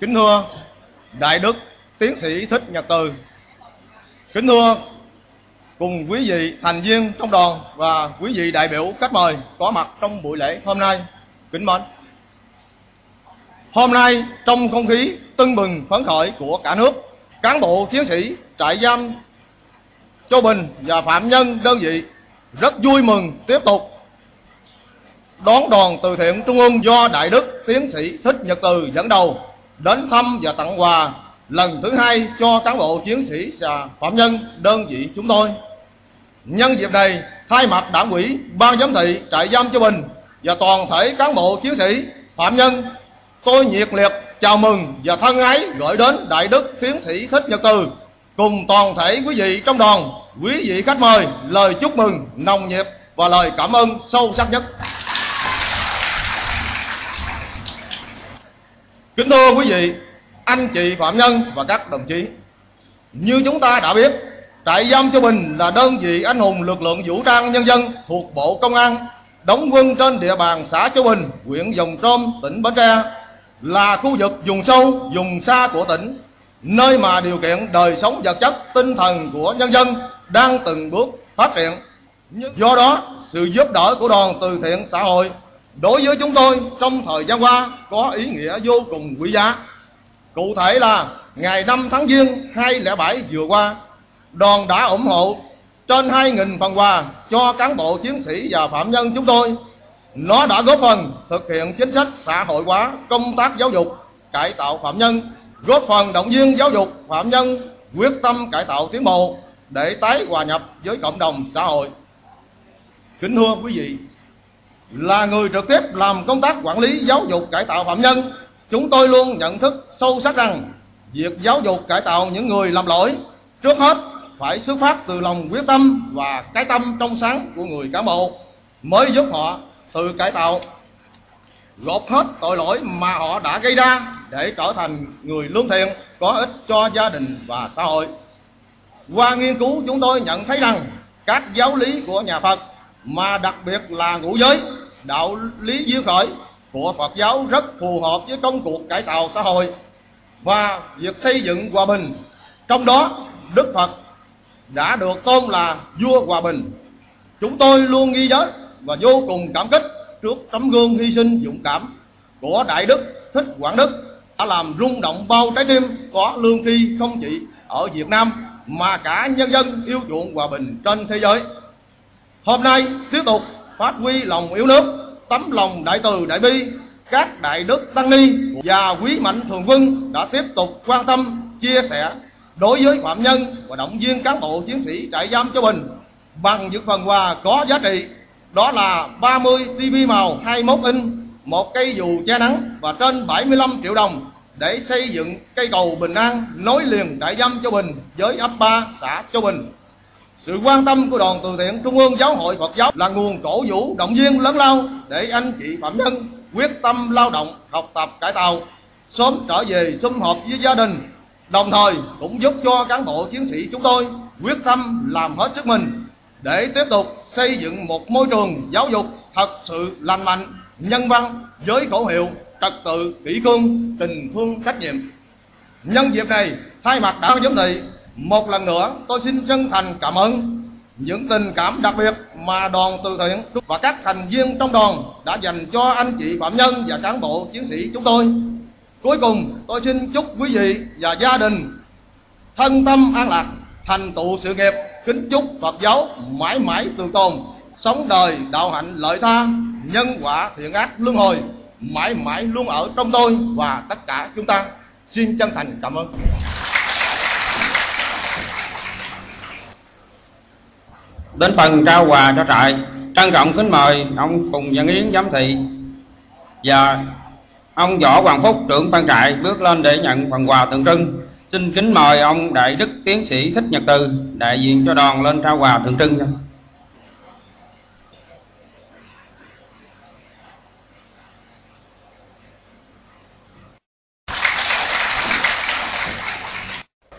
Kính thưa Đại Đức Tiến sĩ Thích Nhật Từ. Kính thưa cùng quý vị thành viên trong đoàn và quý vị đại biểu khách mời có mặt trong buổi lễ hôm nay. Kính mến. Hôm nay trong không khí tưng bừng phấn khởi của cả nước, cán bộ chiến sĩ, trại giam, Châu Bình và phạm nhân đơn vị rất vui mừng tiếp tục đón đoàn từ thiện trung ương do đại đức tiến sĩ thích nhật từ dẫn đầu đến thăm và tặng quà lần thứ hai cho cán bộ chiến sĩ và phạm nhân đơn vị chúng tôi. Nhân dịp này, thay mặt đảng ủy, ban giám thị, trại giam Châu Bình và toàn thể cán bộ chiến sĩ, phạm nhân, tôi nhiệt liệt chào mừng và thân ái gửi đến đại đức tiến sĩ thích nhật từ cùng toàn thể quý vị trong đoàn, quý vị khách mời, lời chúc mừng, nồng nhiệt và lời cảm ơn sâu sắc nhất. Kính thưa quý vị anh chị phạm nhân và các đồng chí như chúng ta đã biết trại giam Châu Bình là đơn vị anh hùng lực lượng vũ trang nhân dân thuộc Bộ Công an đóng quân trên địa bàn xã Châu Bình, huyện Dòng Trôm, tỉnh Bến Tre là khu vực vùng sâu, vùng xa của tỉnh nơi mà điều kiện đời sống vật chất, tinh thần của nhân dân đang từng bước phát triển. Do đó, sự giúp đỡ của đoàn từ thiện xã hội đối với chúng tôi trong thời gian qua có ý nghĩa vô cùng quý giá. Cụ thể là ngày 5 tháng Giêng 2007 vừa qua, đoàn đã ủng hộ trên 2.000 phần quà cho cán bộ chiến sĩ và phạm nhân chúng tôi. Nó đã góp phần thực hiện chính sách xã hội hóa công tác giáo dục, cải tạo phạm nhân, góp phần động viên giáo dục phạm nhân quyết tâm cải tạo tiến bộ để tái hòa nhập với cộng đồng xã hội. Kính thưa quý vị, là người trực tiếp làm công tác quản lý giáo dục cải tạo phạm nhân, chúng tôi luôn nhận thức sâu sắc rằng việc giáo dục cải tạo những người làm lỗi trước hết phải xuất phát từ lòng quyết tâm và cái tâm trong sáng của người cán bộ mới giúp họ từ cải tạo gộp hết tội lỗi mà họ đã gây ra để trở thành người lương thiện có ích cho gia đình và xã hội. Qua nghiên cứu chúng tôi nhận thấy rằng các giáo lý của nhà Phật mà đặc biệt là ngũ giới, đạo lý duyên khởi của Phật giáo rất phù hợp với công cuộc cải tạo xã hội và việc xây dựng hòa bình. Trong đó, Đức Phật đã được tôn là vua hòa bình. Chúng tôi luôn ghi nhớ và vô cùng cảm kích trước tấm gương hy sinh dũng cảm của đại đức thích quảng đức đã làm rung động bao trái tim có lương tri không chỉ ở việt nam mà cả nhân dân yêu chuộng hòa bình trên thế giới hôm nay tiếp tục phát huy lòng yêu nước, tấm lòng đại từ đại bi, các đại đức tăng ni và quý mạnh thường quân đã tiếp tục quan tâm, chia sẻ đối với phạm nhân và động viên cán bộ chiến sĩ trại giam Châu Bình bằng những phần quà có giá trị đó là 30 TV màu 21 inch một cây dù che nắng và trên 75 triệu đồng để xây dựng cây cầu bình an nối liền trại giam Châu Bình với ấp 3 xã Châu Bình. Sự quan tâm của đoàn từ thiện Trung ương Giáo hội Phật giáo là nguồn cổ vũ động viên lớn lao để anh chị phạm nhân quyết tâm lao động, học tập cải tạo, sớm trở về sum họp với gia đình, đồng thời cũng giúp cho cán bộ chiến sĩ chúng tôi quyết tâm làm hết sức mình để tiếp tục xây dựng một môi trường giáo dục thật sự lành mạnh, nhân văn với khẩu hiệu trật tự, kỷ cương, tình thương, trách nhiệm. Nhân dịp này, thay mặt đảng giám thị, một lần nữa tôi xin chân thành cảm ơn những tình cảm đặc biệt mà đoàn từ thiện và các thành viên trong đoàn đã dành cho anh chị phạm nhân và cán bộ chiến sĩ chúng tôi. Cuối cùng, tôi xin chúc quý vị và gia đình thân tâm an lạc, thành tựu sự nghiệp, kính chúc Phật giáo mãi mãi tường tồn, sống đời đạo hạnh lợi tha, nhân quả thiện ác luân hồi mãi mãi luôn ở trong tôi và tất cả chúng ta xin chân thành cảm ơn đến phần trao quà cho trại, trân trọng kính mời ông phùng văn yến, giám thị, và ông võ hoàng phúc, trưởng ban trại, bước lên để nhận phần quà tượng trưng. Xin kính mời ông đại đức tiến sĩ thích nhật từ, đại diện cho đoàn lên trao quà tượng trưng.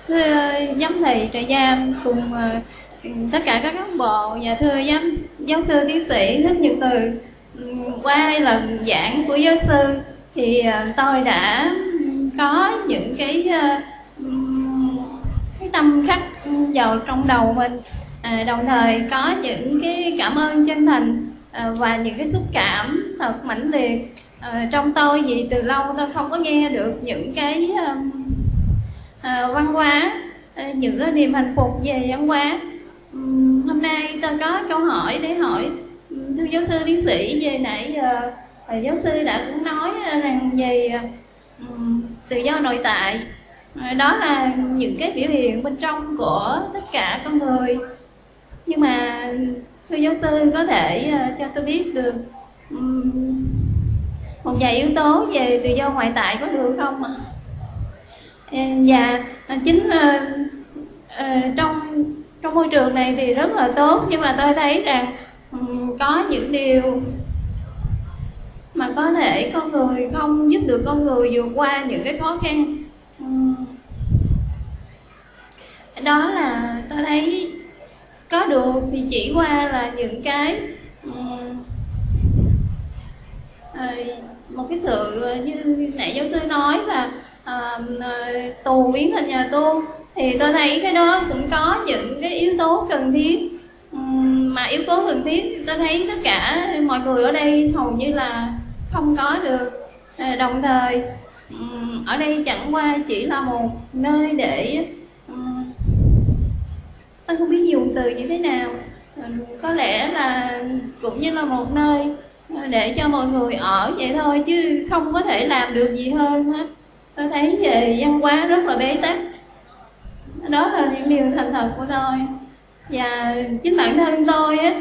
Thưa giám thị, trại giam cùng à, tất cả các cán bộ nhà thưa giám giáo sư tiến sĩ thích nhật từ. Qua hai lần giảng của giáo sư thì à, tôi đã có những cái à, cái tâm khắc vào trong đầu mình. À, đồng thời có những cái cảm ơn chân thành à, và những cái xúc cảm thật mãnh liệt. À, trong tôi vì từ lâu tôi không có nghe được những cái à, văn hóa à, những những niềm hạnh phúc về văn hóa hôm nay tôi có câu hỏi để hỏi thưa giáo sư tiến sĩ, về nãy giờ giáo sư đã cũng nói ờ, rằng về ờ, tự do nội tại đó là những cái biểu hiện bên trong của tất cả con người nhưng mà, thưa giáo sư có thể cho tôi biết được một vài yếu tố về tự do ngoại tại có được không ạ? Và chính trong trong môi trường này thì rất là tốt nhưng mà tôi thấy rằng ừ, có những điều mà có thể con người không giúp được con người vượt qua những cái khó khăn. Ừ. Đó là tôi thấy có được thì chỉ qua là những cái ừ, ờ, một cái sự như nãy giáo sư nói là à, tù biến thành nhà tu thì tôi thấy cái đó cũng có những cái yếu tố cần thiết. Mà yếu tố cần thiết, tôi thấy tất cả mọi người ở đây hầu như là không có được ờ, đồng thời ở đây chẳng qua chỉ là một nơi để tôi không biết dùng từ như thế nào. Có lẽ là cũng như là một nơi ờ, để cho mọi người ở vậy thôi chứ không có thể làm được gì hơn hết. Tôi thấy về văn hóa rất là bế tắc đó là những điều thành thật của tôi. Và chính bản thân tôi á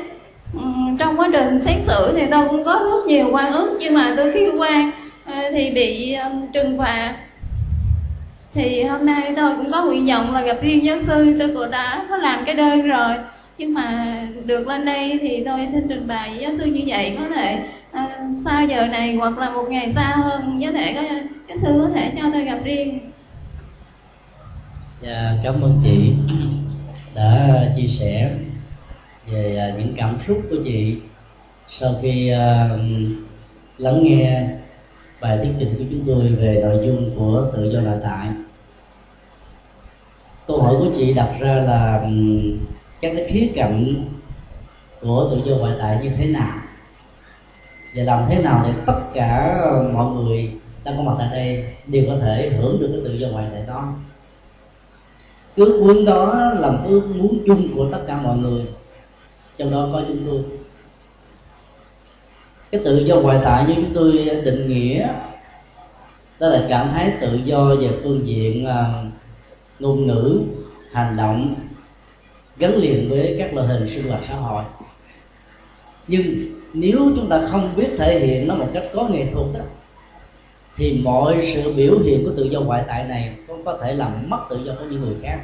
ừ, trong quá trình xét xử thì tôi cũng có rất nhiều quan ức nhưng mà đôi khi quan ờ, thì bị ờ, trừng phạt. Thì hôm nay tôi cũng có nguyện vọng là gặp riêng giáo sư tôi cũng đã có làm cái đơn rồi. Nhưng mà được lên đây thì tôi xin trình bày giáo sư như vậy có thể à, sau giờ này hoặc là một ngày xa hơn có thể có giáo sư có thể cho tôi gặp riêng. Và cảm ơn chị đã chia sẻ về à, những cảm xúc của chị sau khi à, lắng nghe bài thuyết trình của chúng tôi về nội dung của tự do nội tại câu hỏi của chị đặt ra là các cái khía cạnh của tự do ngoại tại như thế nào? Và làm thế nào để tất cả mọi người đang có mặt tại đây đều có thể hưởng được cái tự do ngoại tại đó? Ước muốn đó là một ước muốn chung của tất cả mọi người. Trong đó có chúng tôi. Cái tự do ngoại tại như chúng tôi định nghĩa đó là trạng thái tự do về phương diện uh, ngôn ngữ hành động gắn liền với các loại hình sinh hoạt xã hội. Nhưng nếu chúng ta không biết thể hiện nó một cách có nghệ thuật đó thì mọi sự biểu hiện của tự do ngoại tại này cũng có thể làm mất tự do của những người khác.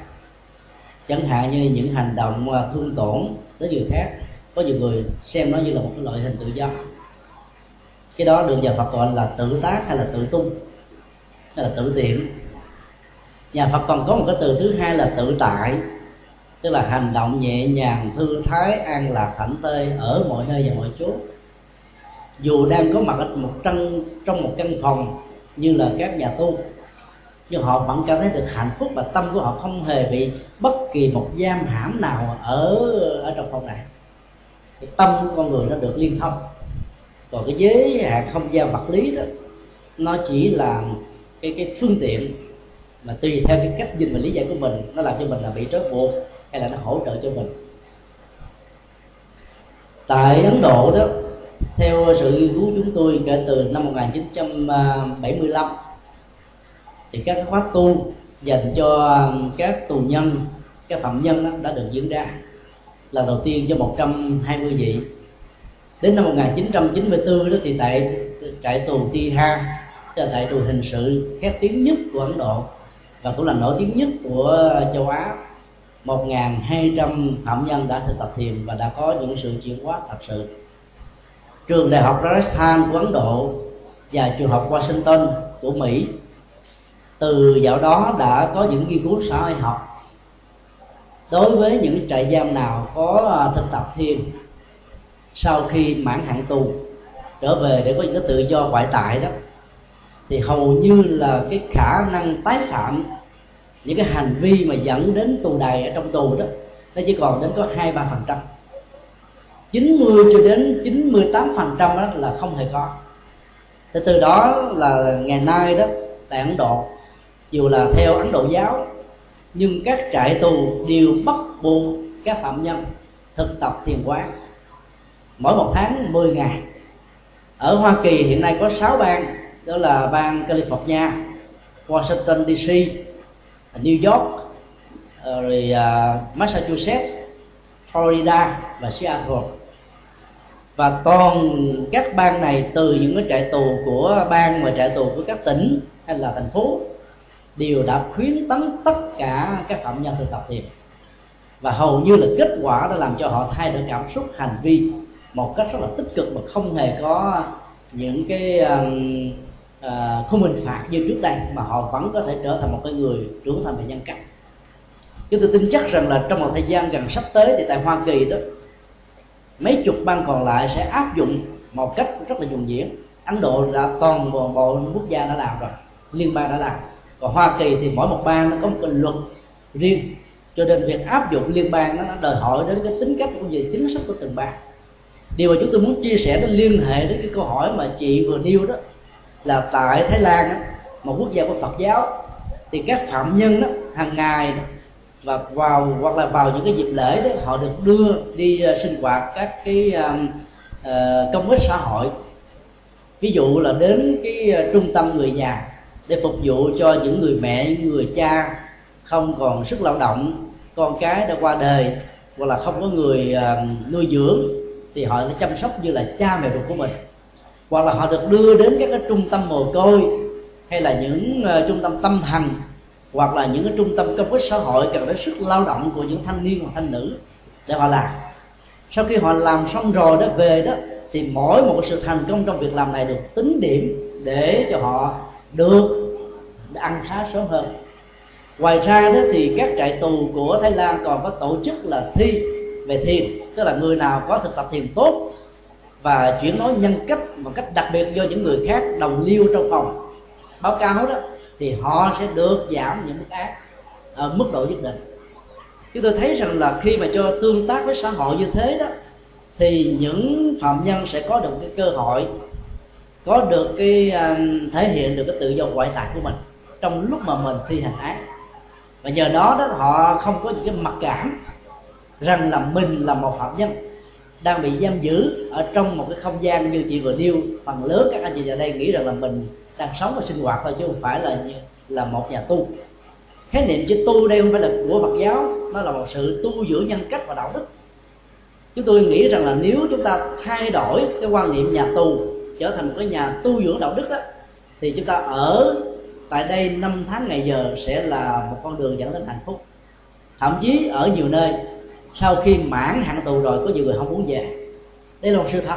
Chẳng hạn như những hành động à, thương tổn tới người khác. Có nhiều người xem nó như là một cái loại hình tự do. Cái đó được nhà Phật gọi là tự tác hay là tự tung, hay là tự tiện. Nhà Phật còn có một cái từ thứ hai là tự tại, tức là hành động nhẹ nhàng, thư thái, an lạc, thảnh tê ở mọi nơi và mọi chốn dù đang có mặt ở một trong trong một căn phòng như là các nhà tu, nhưng họ vẫn cảm thấy được hạnh phúc và tâm của họ không hề bị bất kỳ một giam hãm nào ở ở trong phòng này. Cái tâm của con người nó được liên thông. Còn cái giới hạn không gian vật lý đó, nó chỉ là cái cái phương tiện mà tùy theo cái cách nhìn và lý giải của mình, nó làm cho mình là bị trói buộc hay là nó hỗ trợ cho mình. Tại Ấn Độ đó theo sự nghiên cứu chúng tôi, kể từ năm 1975 thì các khóa tu dành cho các tù nhân, các phạm nhân đó đã được diễn ra. Lần đầu tiên cho 120 vị. Đến năm 1994 đó thì tại trại tù Tiha là trại tù hình sự khét tiếng nhất của Ấn Độ, và cũng là nổi tiếng nhất của châu Á. 1.200 phạm nhân đã thực tập thiền và đã có những sự chuyển hóa thật sự trường đại học Rajasthan của Ấn Độ và trường học Washington của Mỹ. Từ dạo đó đã có những nghiên cứu xã hội học. Đối với những trại giam nào có à, thực tập thiền, sau khi mãn hạn tù, trở về để có những cái tự do ngoại tại đó, thì hầu như là cái khả năng tái phạm, những cái hành vi mà dẫn đến tù đầy ở trong tù đó, nó chỉ còn đến có hai ba phần trăm. 90 cho đến 98 phần trăm đó là không hề có. Thế từ đó là ngày nay đó tại Ấn Độ dù là theo Ấn Độ giáo nhưng các trại tù đều bắt buộc các phạm nhân thực tập thiền quán. Mỗi một tháng 10 ngày. Ở Hoa Kỳ hiện nay có 6 bang đó là bang California, Washington DC, New York, ờ, rồi à, Massachusetts, Florida và Seattle và toàn các bang này từ những cái trại tù của bang và trại tù của các tỉnh hay là thành phố đều đã khuyến tấn tất cả các phạm nhân thực tập thiền. Và hầu như là kết quả đã làm cho họ thay đổi cảm xúc hành vi một cách rất là tích cực mà không hề có những cái um, uh, ờ, không hình phạt như trước đây mà họ vẫn có thể trở thành một cái người trưởng thành về nhân cách. Chúng tôi tin chắc rằng là trong một thời gian gần sắp tới thì tại hoa kỳ đó mấy chục bang còn lại sẽ áp dụng một cách rất là nhuần nhuyễn. Ấn độ đã toàn bộ, bộ quốc gia đã làm rồi liên bang đã làm. Còn hoa kỳ thì mỗi một bang nó có một cái luật riêng. Cho nên việc áp dụng liên bang nó, nó đòi hỏi đến cái tính cách cũng như chính sách của từng bang. Điều mà chúng tôi muốn chia sẻ nó liên hệ đến cái câu hỏi mà chị vừa nêu đó là tại thái lan đó, một quốc gia của phật giáo thì các phạm nhân đó hàng ngày và vào hoặc là vào những cái dịp lễ đó họ được đưa đi uh, sinh hoạt các cái uh, công ích xã hội. Ví dụ là đến cái uh, trung tâm người nhà để phục vụ cho những người mẹ những người cha không còn sức lao động con cái đã qua đời hoặc là không có người uh, nuôi dưỡng thì họ sẽ chăm sóc như là cha mẹ ruột của mình. Hoặc là họ được đưa đến các cái trung tâm mồ côi hay là những uh, trung tâm tâm thần hoặc là những cái trung tâm công ích xã hội cần đến sức lao động của những thanh niên hoặc thanh nữ, để họ làm. Sau khi họ làm xong rồi đó, về đó, thì mỗi một sự thành công trong việc làm này được tính điểm để cho họ được ăn khá sớm hơn. Ngoài ra đó, thì các trại tù của thái lan còn có tổ chức là thi về thiền, tức là người nào có thực tập thiền tốt và chuyển nói nhân cách một cách đặc biệt do những người khác đồng liêu trong phòng. Báo cáo đó thì họ sẽ được giảm những mức án ở mức độ nhất định. Chúng tôi thấy rằng là khi mà cho tương tác với xã hội như thế đó thì những phạm nhân sẽ có được cái cơ hội có được cái uh, thể hiện được cái tự do ngoại tại của mình trong lúc mà mình thi hành án. Và nhờ đó đó họ không có những cái mặc cảm rằng là mình là một phạm nhân đang bị giam giữ ở trong một cái không gian như chị vừa nêu phần lớn các anh chị ở đây nghĩ rằng là mình đang sống và sinh hoạt thôi chứ không phải là là một nhà tu. Khái niệm chữ tu đây không phải là của Phật giáo, nó là một sự tu dưỡng nhân cách và đạo đức. Chúng tôi nghĩ rằng là nếu chúng ta thay đổi cái quan niệm nhà tù, trở thành một cái nhà tu dưỡng đạo đức đó thì chúng ta ở tại đây năm tháng ngày giờ sẽ là một con đường dẫn đến hạnh phúc. Thậm chí ở nhiều nơi, sau khi mãn hạn tù rồi, có nhiều người không muốn về. Đây là một sự thật.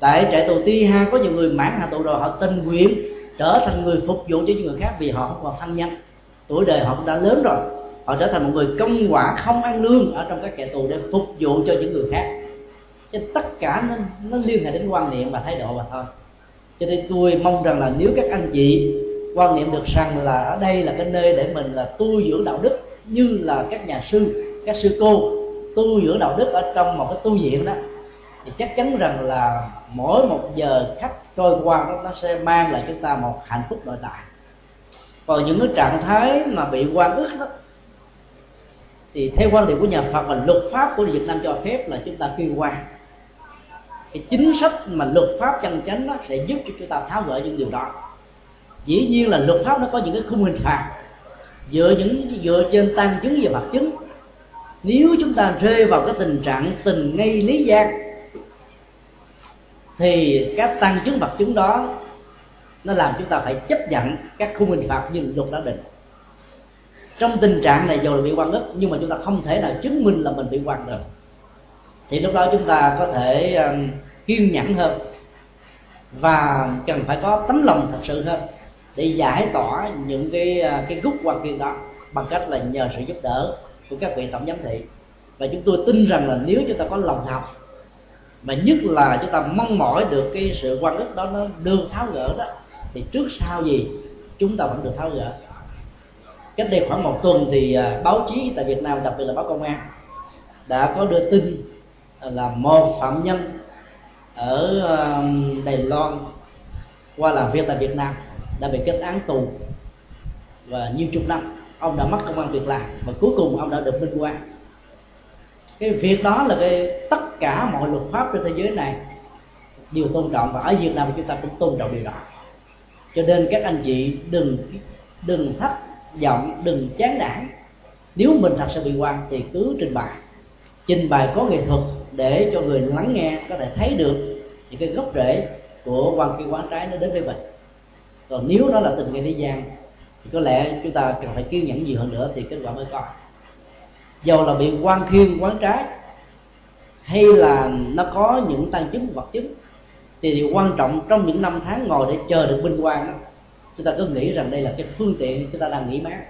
Tại trại tù ti ha, có nhiều người mãn hạn tù rồi, họ tình nguyện trở thành người phục vụ cho những người khác vì họ không còn thân nhân tuổi đời họ cũng đã lớn rồi. Họ trở thành một người công quả không ăn lương ở trong các kẻ tù để phục vụ cho những người khác. Cho tất cả nó, nó liên hệ đến quan niệm và thái độ mà thôi. Cho nên tôi mong rằng là nếu các anh chị quan niệm được rằng là ở đây là cái nơi để mình là tu dưỡng đạo đức như là các nhà sư các sư cô tu dưỡng đạo đức ở trong một cái tu viện đó thì chắc chắn rằng là mỗi một giờ khắc trôi qua đó nó sẽ mang lại chúng ta một hạnh phúc nội tại còn những cái trạng thái mà bị quan ức đó, thì theo quan điểm của nhà Phật và luật pháp của Việt Nam cho phép là chúng ta quy quan cái chính sách mà luật pháp chân chánh đó sẽ giúp cho chúng ta tháo gỡ những điều đó. Dĩ nhiên là luật pháp nó có những cái khung hình phạt. Dựa những, dựa trên tăng chứng và vật chứng. Nếu chúng ta rơi vào cái tình trạng tình ngay lý gian thì các tăng chứng vật chứng đó nó làm chúng ta phải chấp nhận các khung hình phạt như luật đã định. Trong tình trạng này dù là bị quan ức nhưng mà chúng ta không thể nào chứng minh là mình bị quan được thì lúc đó chúng ta có thể um, kiên nhẫn hơn và cần phải có tấm lòng thật sự hơn để giải tỏa những cái à, cái gút quan kiên đó bằng cách là nhờ sự giúp đỡ của các vị tổng giám thị. Và chúng tôi tin rằng là nếu chúng ta có lòng thật mà nhất là chúng ta mong mỏi được cái sự quan ức đó nó được tháo gỡ đó, thì trước sau gì chúng ta vẫn được tháo gỡ. Cách đây khoảng một tuần thì à, báo chí tại Việt Nam, đặc biệt là báo công an, đã có đưa tin là một phạm nhân ở à, Đài Loan qua làm việc tại Việt Nam đã bị kết án tù và nhiều chục năm. Ông đã mất công an việc làm và cuối cùng ông đã được minh quan cái việc đó là cái tất cả mọi luật pháp trên thế giới này đều tôn trọng và ở Việt Nam chúng ta cũng tôn trọng điều đó. Cho nên các anh chị đừng đừng thất vọng, đừng chán nản. Nếu mình thật sự bị quan thì cứ trình bày. Trình bày có nghệ thuật để cho người lắng nghe có thể thấy được những cái gốc rễ của quan khi quán trái nó đến với mình. Còn nếu đó là tình gây lý gian, thì có lẽ chúng ta cần phải kiên nhẫn nhiều hơn nữa thì kết quả mới có dầu là bị quan khiên quán trái, hay là nó có những tăng chứng, vật chứng, thì điều quan trọng trong những năm tháng ngồi để chờ được minh quan đó, chúng ta cứ nghĩ rằng đây là cái phương tiện chúng ta đang nghỉ mát.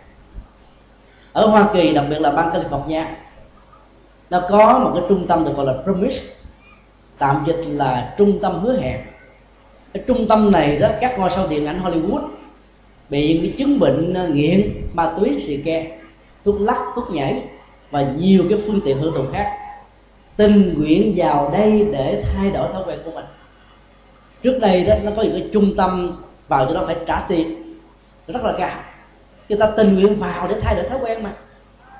Ở Hoa Kỳ, đặc biệt là bang California, nó có một cái trung tâm được gọi là Promise, tạm dịch là trung tâm hứa hẹn. Cái trung tâm này đó, các ngôi sao điện ảnh Hollywood bị những chứng bệnh ờ, nghiện, ma túy xì ke, thuốc lắc, thuốc nhảy và nhiều cái phương tiện hưởng thụ khác. Tình nguyện vào đây để thay đổi thói quen của mình. Trước đây đó, nó có những cái trung tâm vào cho nó phải trả tiền. Rất là cao. Người ta tình nguyện vào để thay đổi thói quen mà.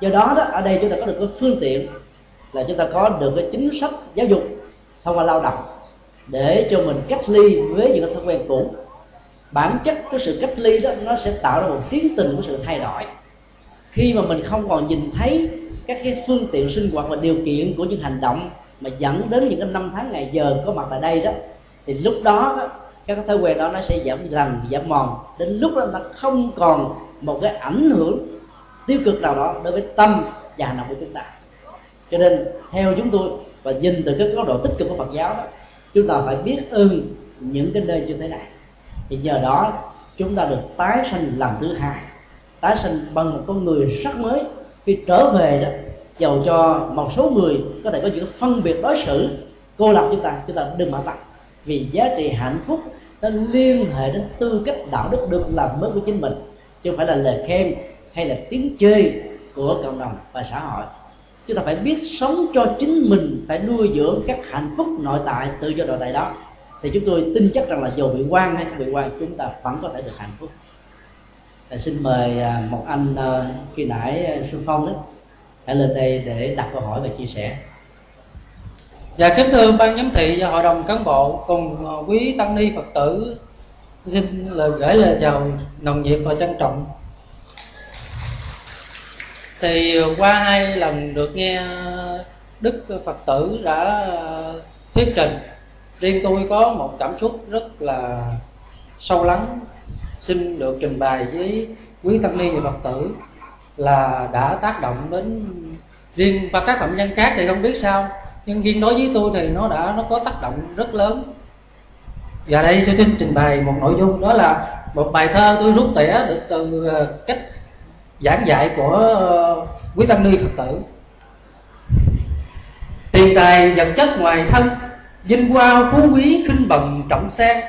Do đó đó, ở đây chúng ta có được cái phương tiện là chúng ta có được cái chính sách giáo dục thông qua lao động để cho mình cách ly với những cái thói quen cũ. Bản chất của sự cách ly đó, nó sẽ tạo ra một tiến trình của sự thay đổi. Khi mà mình không còn nhìn thấy các cái phương tiện sinh hoạt và điều kiện của những hành động mà dẫn đến những cái năm tháng ngày giờ có mặt tại đây đó, thì lúc đó các thói quen đó nó sẽ giảm dần giảm mòn. Đến lúc đó nó không còn một cái ảnh hưởng tiêu cực nào đó đối với tâm và hành động của chúng ta. Cho nên, theo chúng tôi và nhìn từ cái góc độ tích cực của Phật giáo đó, chúng ta phải biết ơn những cái nơi như thế này. Thì nhờ đó, chúng ta được tái sanh lần thứ hai, tái sanh bằng một con người sắc mới khi trở về đó dầu cho một số người có thể có những phân biệt đối xử cô lập chúng ta chúng ta đừng mà tặng, vì giá trị hạnh phúc nó liên hệ đến tư cách đạo đức được làm mới của chính mình chứ không phải là lời khen hay là tiếng chê của cộng đồng và xã hội. Chúng ta phải biết sống cho chính mình phải nuôi dưỡng các hạnh phúc nội tại tự do nội tại đó. Thì chúng tôi tin chắc rằng là dù bị quan hay không bị quan chúng ta vẫn có thể được hạnh phúc à, xin mời à, một anh à, khi nãy ờ, xuân phong đó hãy lên đây để đặt câu hỏi và chia sẻ Dạ kính thưa ban giám thị và hội đồng cán bộ cùng quý tăng ni Phật tử xin lời gửi lời chào nồng nhiệt và trân trọng. Thì qua hai lần được nghe Đức Phật tử đã thuyết trình riêng tôi có một cảm xúc rất là sâu lắng xin được trình bày với quý tăng ni và phật tử là đã tác động đến riêng và các phạm nhân khác thì không biết sao, nhưng riêng đối với tôi thì nó đã, nó có tác động rất lớn. Và đây tôi xin trình bày một nội dung, đó là một bài thơ tôi rút tỉa được từ ờ, cách giảng dạy của ờ, quý tăng ni phật tử. Tiền tài vật chất ngoài thân, vinh hoa phú quý khinh bần trọng sang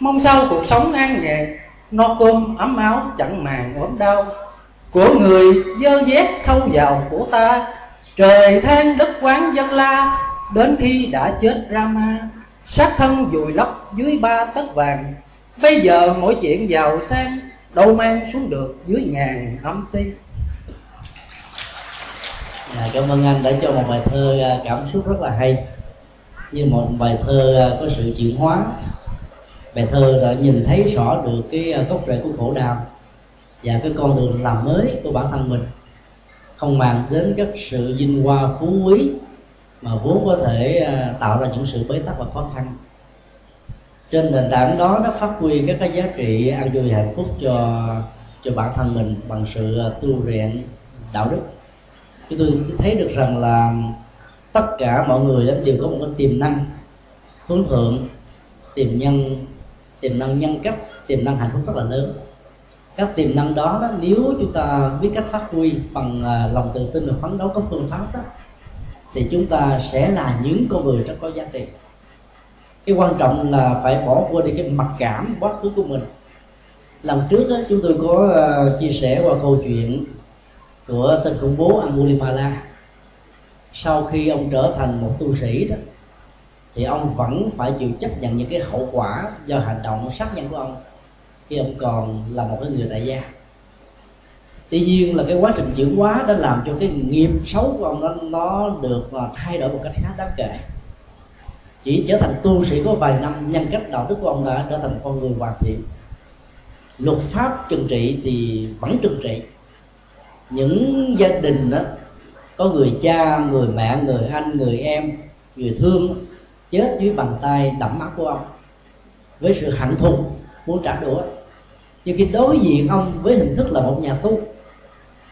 mong sao cuộc sống an nhàn no cơm ấm áo chẳng màng ốm đau. Của người dơ dép thâu vào của ta. Trời than đất quán dân la đến khi đã chết rama sát thân vùi lấp dưới ba tấc vàng. Bây giờ mỗi chuyện giàu sang đâu mang xuống được dưới ngàn âm ti. À, cảm ơn anh đã cho một bài thơ à, cảm xúc rất là hay. Như một bài thơ à, có sự chuyển hóa bài thơ đã nhìn thấy rõ được cái à, gốc rễ của khổ đau và cái con đường làm mới của bản thân mình. Không màng đến các sự vinh hoa phú quý mà vốn có thể à, tạo ra những sự bế tắc và khó khăn. Trên nền tảng đó, nó phát huy các cái giá trị an vui hạnh phúc cho cho bản thân mình bằng sự à, tu luyện đạo đức. Thì tôi thấy được rằng là tất cả mọi người đều có một cái tiềm năng hướng thượng, tiềm nhân tiềm năng nhân cách tiềm năng hạnh phúc rất là lớn. Các tiềm năng đó, đó nếu chúng ta biết cách phát huy bằng à, lòng tự tin và phấn đấu có phương pháp đó thì chúng ta sẽ là những con người rất có giá trị. Cái quan trọng là phải bỏ qua đi cái mặc cảm quá khứ của mình. Lần trước đó, chúng tôi có à, chia sẻ qua câu chuyện của tên khủng bố Angulimala. Sau khi ông trở thành một tu sĩ đó thì ông vẫn phải chịu chấp nhận những cái hậu quả do hành động sát nhân của ông khi ông còn là một cái người tại gia. Tuy nhiên là cái quá trình chuyển hóa đã làm cho cái nghiệp xấu của ông nó nó được à, thay đổi một cách khá đáng kể. Chỉ trở thành tu sĩ có vài năm, nhân cách đạo đức của ông đã trở thành một con người hoàn thiện. Luật pháp trừng trị thì vẫn trừng trị. Những gia đình đó, có người cha, người mẹ, người anh, người em, người thương chết dưới bàn tay đẫm máu của ông. Với sự hận thù muốn trả đũa, nhưng khi đối diện ông với hình thức là một nhà tu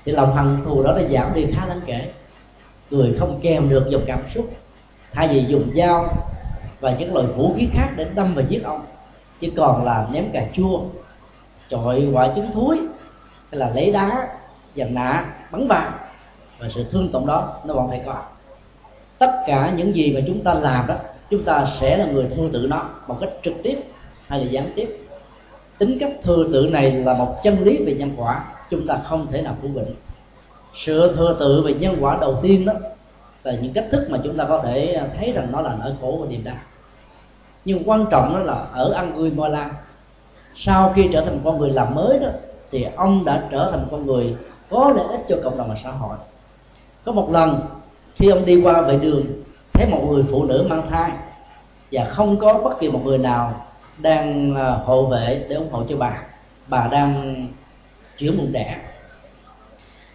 thì lòng hận thù đó đã giảm đi khá đáng kể. Người không kèm được dòng cảm xúc, thay vì dùng dao và những loại vũ khí khác để đâm và giết ông, chỉ còn là ném cà chua, chọi quả trứng thúi, hay là lấy đá dằn nạ bắn vào. Và sự thương tổn đó nó vẫn phải có. Tất cả những gì mà chúng ta làm đó chúng ta sẽ là người thưa tự nó một cách trực tiếp hay là gián tiếp. Tính cách thừa tự này là một chân lý về nhân quả, chúng ta không thể nào phủ định. Sự thừa tự về nhân quả đầu tiên đó là những cách thức mà chúng ta có thể thấy rằng nó là nỗi khổ và niềm đau. Nhưng quan trọng đó là ở Anguilla sau khi trở thành con người làm mới đó, thì ông đã trở thành con người có lợi ích cho cộng đồng và xã hội. Có một lần, khi ông đi qua vệ đường thấy một người phụ nữ mang thai và không có bất kỳ một người nào đang ờ, hộ vệ để ủng hộ cho bà. Bà đang chữa mụn đẻ.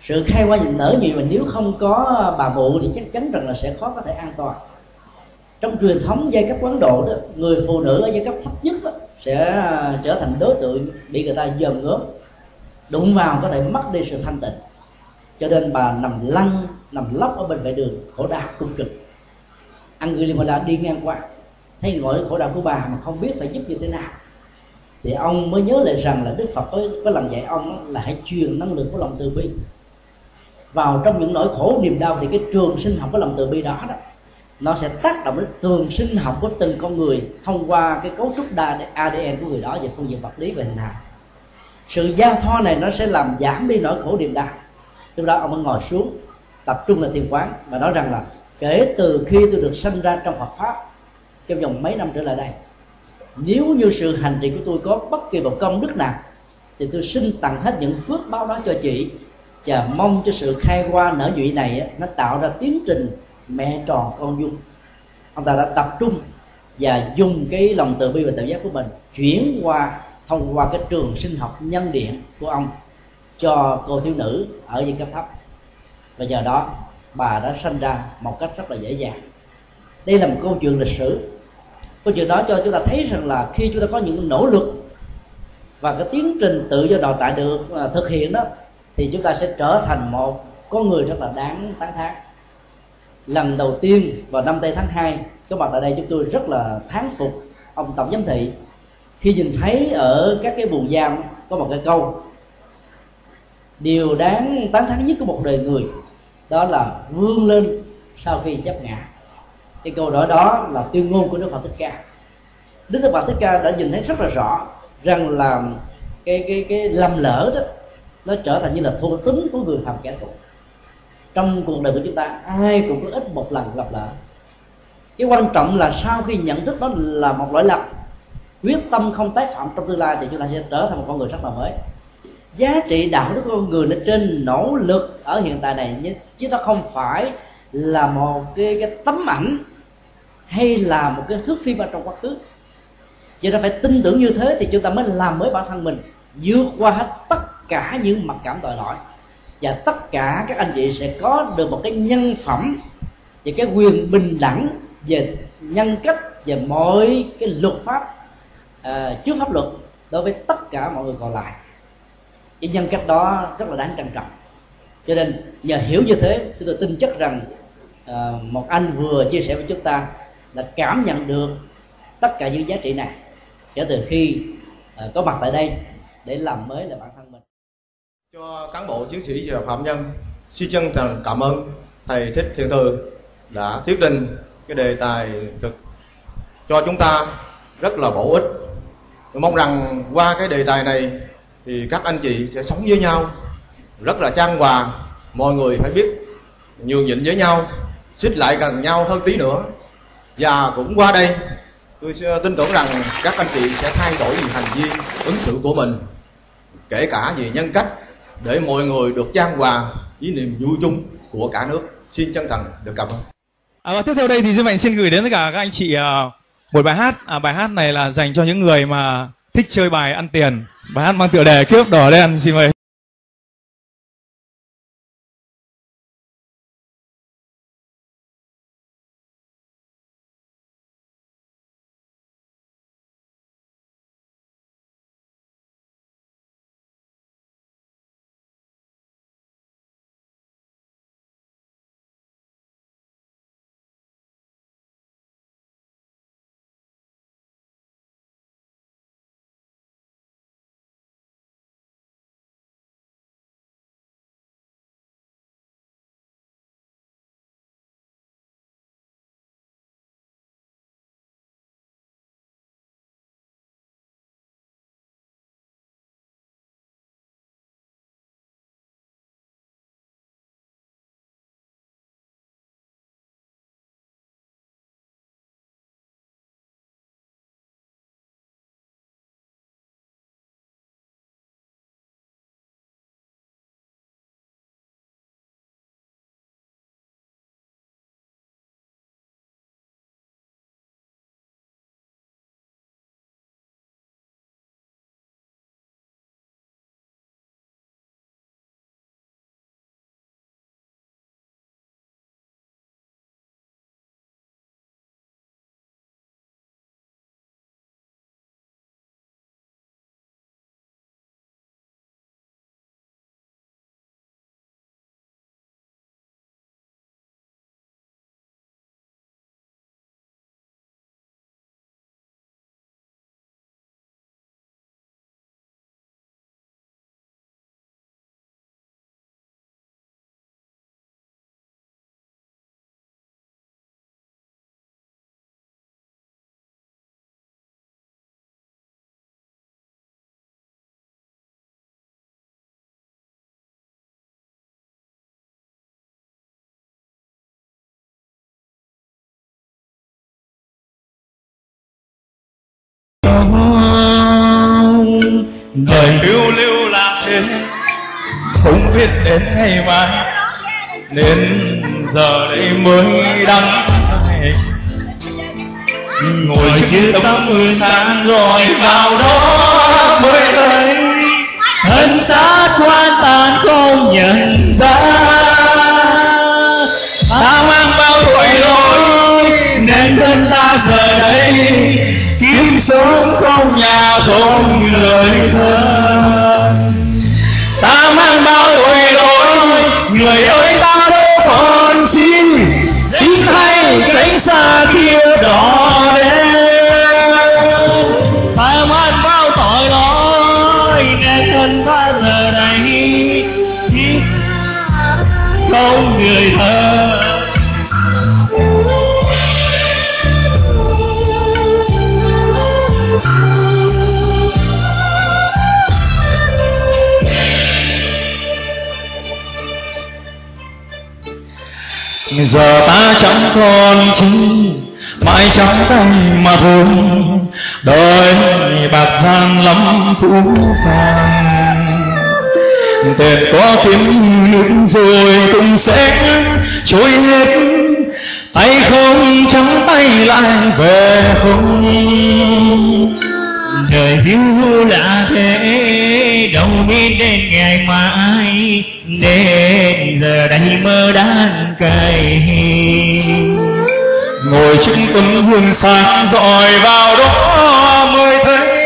Sự khai qua nhìn nở nhiều mà nếu không có bà mụ thì chắc chắn rằng là sẽ khó có thể an toàn. Trong truyền thống giai cấp quán độ đó người phụ nữ ở giai cấp thấp nhất đó, sẽ ờ, trở thành đối tượng bị người ta dòm ngớp đụng vào có thể mất đi sự thanh tịnh. Cho nên bà nằm lăn nằm lóc ở bên vệ đường khổ đau cung cực. Angulimala đi ngang qua thấy nỗi khổ đau của bà mà không biết phải giúp như thế nào. Thì ông mới nhớ lại rằng là Đức Phật có, có lần dạy ông là hãy truyền năng lượng của lòng từ bi. Vào trong những nỗi khổ niềm đau thì cái trường sinh học của lòng từ bi đó đó nó sẽ tác động đến trường sinh học của từng con người thông qua cái cấu trúc ADN của người đó về phương diện vật lý và hình hài. Sự giao thoa này nó sẽ làm giảm đi nỗi khổ niềm đau. Lúc đó ông mới ngồi xuống tập trung là thiền quán và nói rằng là kể từ khi tôi được sinh ra trong Phật pháp, trong vòng mấy năm trở lại đây, nếu như sự hành trì của tôi có bất kỳ một công đức nào, thì tôi xin tặng hết những phước báo đó cho chị và mong cho sự khai hoa nở nhụy này nó tạo ra tiến trình mẹ tròn con dung ông ta đã tập trung và dùng cái lòng từ bi và tự giác của mình chuyển qua, thông qua cái trường sinh học nhân điện của ông cho cô thiếu nữ ở những cấp thấp và nhờ đó bà đã sinh ra một cách rất là dễ dàng. Đây là một câu chuyện lịch sử. Câu chuyện đó cho chúng ta thấy rằng là khi chúng ta có những nỗ lực và cái tiến trình tự do đào tạo được à, thực hiện đó, thì chúng ta sẽ trở thành một con người rất là đáng tán thán. Lần đầu tiên vào năm tây tháng 2 các bạn tại đây chúng tôi rất là thán phục ông tổng giám thị. Khi nhìn thấy ở các cái buồng giam có một cái câu, điều đáng tán thán nhất của một đời người đó là vươn lên sau khi chấp ngã. Cái câu nói đó là tuyên ngôn của đức phật thích ca. Đức phật thích ca đã nhìn thấy rất là rõ rằng là cái cái cái lầm lỡ đó, nó trở thành như là thuộc tính của người phạm kẻ tục trong cuộc đời của chúng ta, ai cũng có ít một lần lặp lỡ. Cái quan trọng là sau khi nhận thức đó là một lỗi lầm, quyết tâm không tái phạm trong tương lai thì chúng ta sẽ trở thành một con người rất là mới giá trị đạo đức của con người nó trên nỗ lực ở hiện tại này chứ nó không phải là một cái, cái tấm ảnh hay là một cái thước phim ở trong quá khứ. Cho nên phải tin tưởng như thế thì chúng ta mới làm mới bản thân mình vượt qua hết tất cả những mặc cảm tội lỗi. Và tất cả các anh chị sẽ có được một cái nhân phẩm và cái quyền bình đẳng về nhân cách về mọi cái luật pháp uh, trước pháp luật đối với tất cả mọi người còn lại cái nhân cách đó rất là đáng trân trọng. Cho nên nhờ hiểu như thế chúng tôi tin chắc rằng à, một anh vừa chia sẻ với chúng ta là cảm nhận được tất cả những giá trị này kể từ khi à, có mặt tại đây để làm mới lại bản thân mình. Cho cán bộ chiến sĩ và phạm nhân xin chân thành cảm ơn thầy thích thiện từ đã thuyết trình cái đề tài thực cho chúng ta rất là bổ ích. Tôi mong rằng qua cái đề tài này thì các anh chị sẽ sống với nhau rất là trang hòa. Mọi người phải biết nhường nhịn với nhau xích lại gần nhau hơn tí nữa. Và cũng qua đây tôi tin tưởng rằng các anh chị sẽ thay đổi về hành vi ứng xử của mình kể cả về nhân cách để mọi người được trang hòa với niềm vui chung của cả nước. Xin chân thành được cảm ơn. À, và tiếp theo đây thì dương Mạnh xin gửi đến tất cả các anh chị à, một bài hát. À, bài hát này là dành cho những người mà thích chơi bài ăn tiền. Bài hát mang tựa đề, cướp đỏ đen, xin mời. Đời lưu lưu là thế không biết đến ngày mai. Nên giờ đây mới đắng cay ngồi trước tấm gương sáng rồi vào đó mới thấy. Thân xác quan tàn không nhận ta giờ ta chẳng còn chi, mãi trắng tay mà thôi đời bạc gian lắm phũ phàng. Tiền có kiếm nước rồi cũng sẽ trôi hết. Tay không trắng tay lại về không đời hiu lạ thế đâu biết đến ngày mai đến giờ đây mơ đan cay ngồi trên tấm gương sáng dọi vào đó mới thấy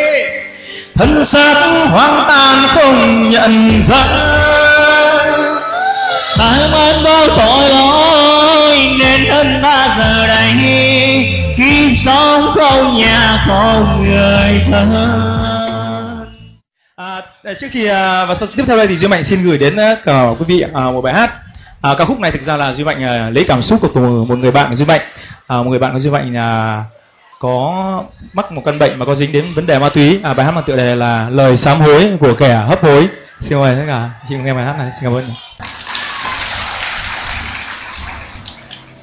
thân xác hoang tàn không nhận ra. Ta mang bao tội lỗi nên thân ta giờ đây kiếp sống nhà không người thân. À, trước khi à, và sau, tiếp theo đây thì duy mạnh xin gửi đến à, cả quý vị à, một bài hát. À, ca khúc này thực ra là duy mạnh à, lấy cảm xúc của một, một người bạn của duy mạnh. À, một người bạn của duy mạnh à, có mắc một căn bệnh mà có dính đến vấn đề ma túy. À, bài hát mang tựa đề là lời sám hối của kẻ hấp hối. Xin mời tất cả xin nghe bài hát này xin cảm ơn.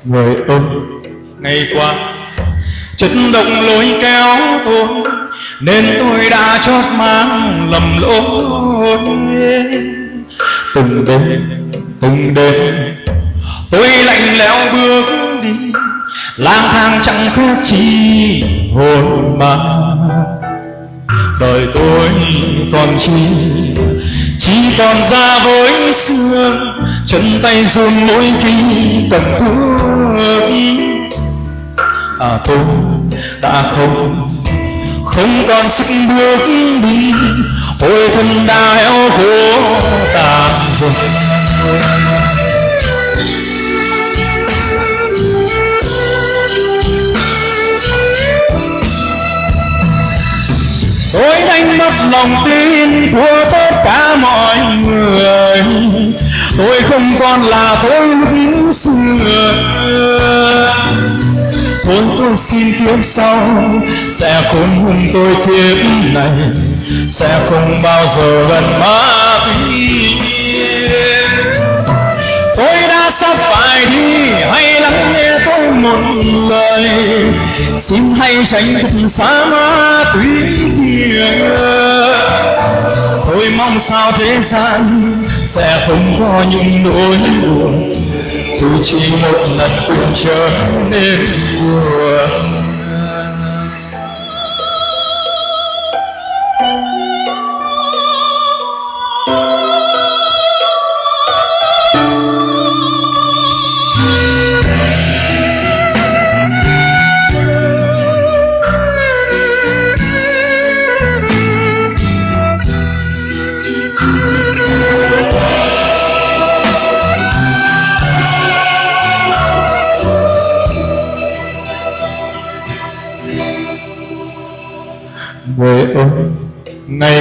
Người ơi ngày qua chất động lối kéo tôi nên tôi đã chót mang lầm lỗi. Từng đêm từng đêm, tôi lạnh lẽo bước đi, lang thang chẳng khác chi hồn ma đời tôi còn chi chỉ còn ra với xương chân tay run mỗi khi cầm thuốc à tôi đã không? Không còn sức bước đi ôi thân đã eo khô tàn rồi. Tôi đánh mất lòng tin của tất cả mọi người. Tôi không còn là tôi lúc xưa thôi tôi xin kiếp sau, sẽ không hung tôi kiếp này, sẽ không bao giờ gần ma túy tôi đã sắp phải đi hãy lắng nghe tôi một lời. Xin hãy tránh thật xa ma túy kia tôi mong sao thế gian sẽ không có những nỗi buồn dù chỉ một lần cũng trở nên buồn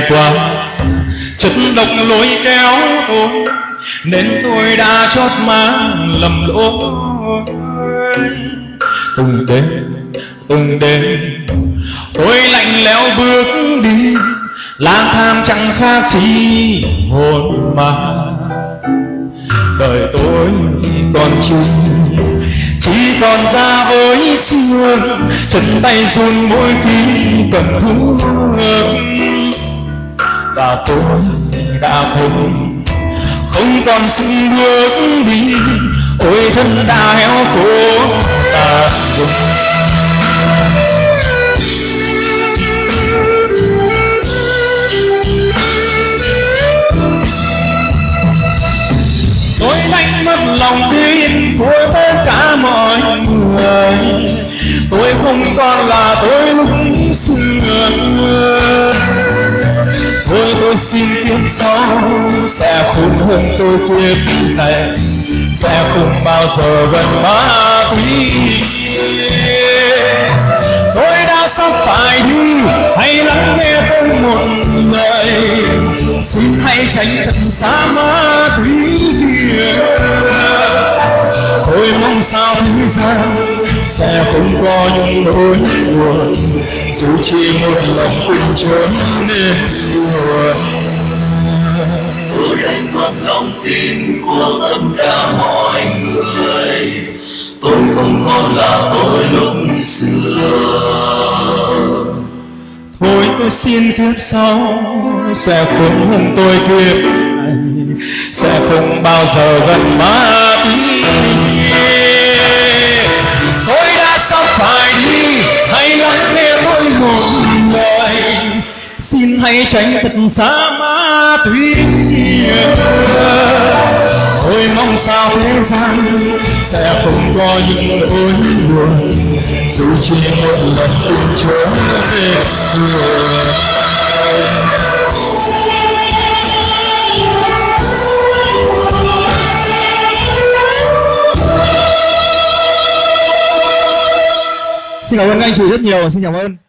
qua. Chất độc lôi kéo tôi, nên tôi đã chót mang lầm lỗi. Từng đêm từng đêm, tôi lạnh lẽo bước đi, lang thang chẳng khác chi hồn ma. Đời tôi còn chung, chỉ còn ra với xưa, chân tay run mỗi khi cần thuốc và tôi đã không. Không còn sức bước đi ôi thân đã héo khô, ta dùng. Tôi đánh mất lòng tin của tất cả mọi người. Tôi không còn là tôi lúc xưa tôi xin kiếp sau sẽ khôn hơn tôi kiếp này, sẽ không bao giờ gần ma túy. Tôi đã sắp phải đi, hãy lắng nghe tôi một lời xin hãy tránh thật xa ma túy kia. Tôi mong sao thế gian sẽ không có những nỗi buồn. Dù chỉ một lòng cùng trốn nên buồn. Tôi đánh mất lòng tin của tất cả mọi người. Tôi không còn là tôi lúc xưa. Thôi tôi xin kiếp sau. Sẽ không hơn tôi kiếp này sẽ không bao giờ gần ma xin hãy tránh thật xa ma túy tôi mong sao thế gian sẽ không có những nỗi buồn. Dù chỉ một lần cùng trở về Xin cảm ơn anh chị rất nhiều, xin cảm ơn.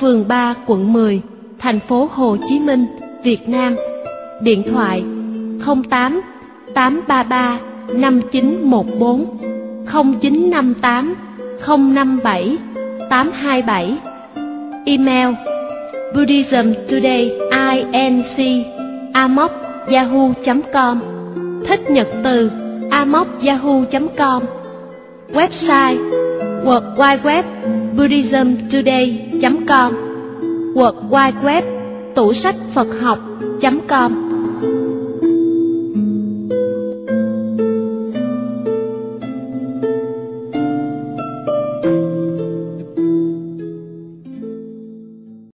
phường 3, quận 10, thành phố Hồ Chí Minh, Việt Nam. Điện thoại 08 833 5914 0958 057 827 Email Buddhism Today inc amok yahoo.com Thích nhật từ amok yahoo.com Website World Wide Web buddhismtoday.com World Wide Web tủ sách Phật học.com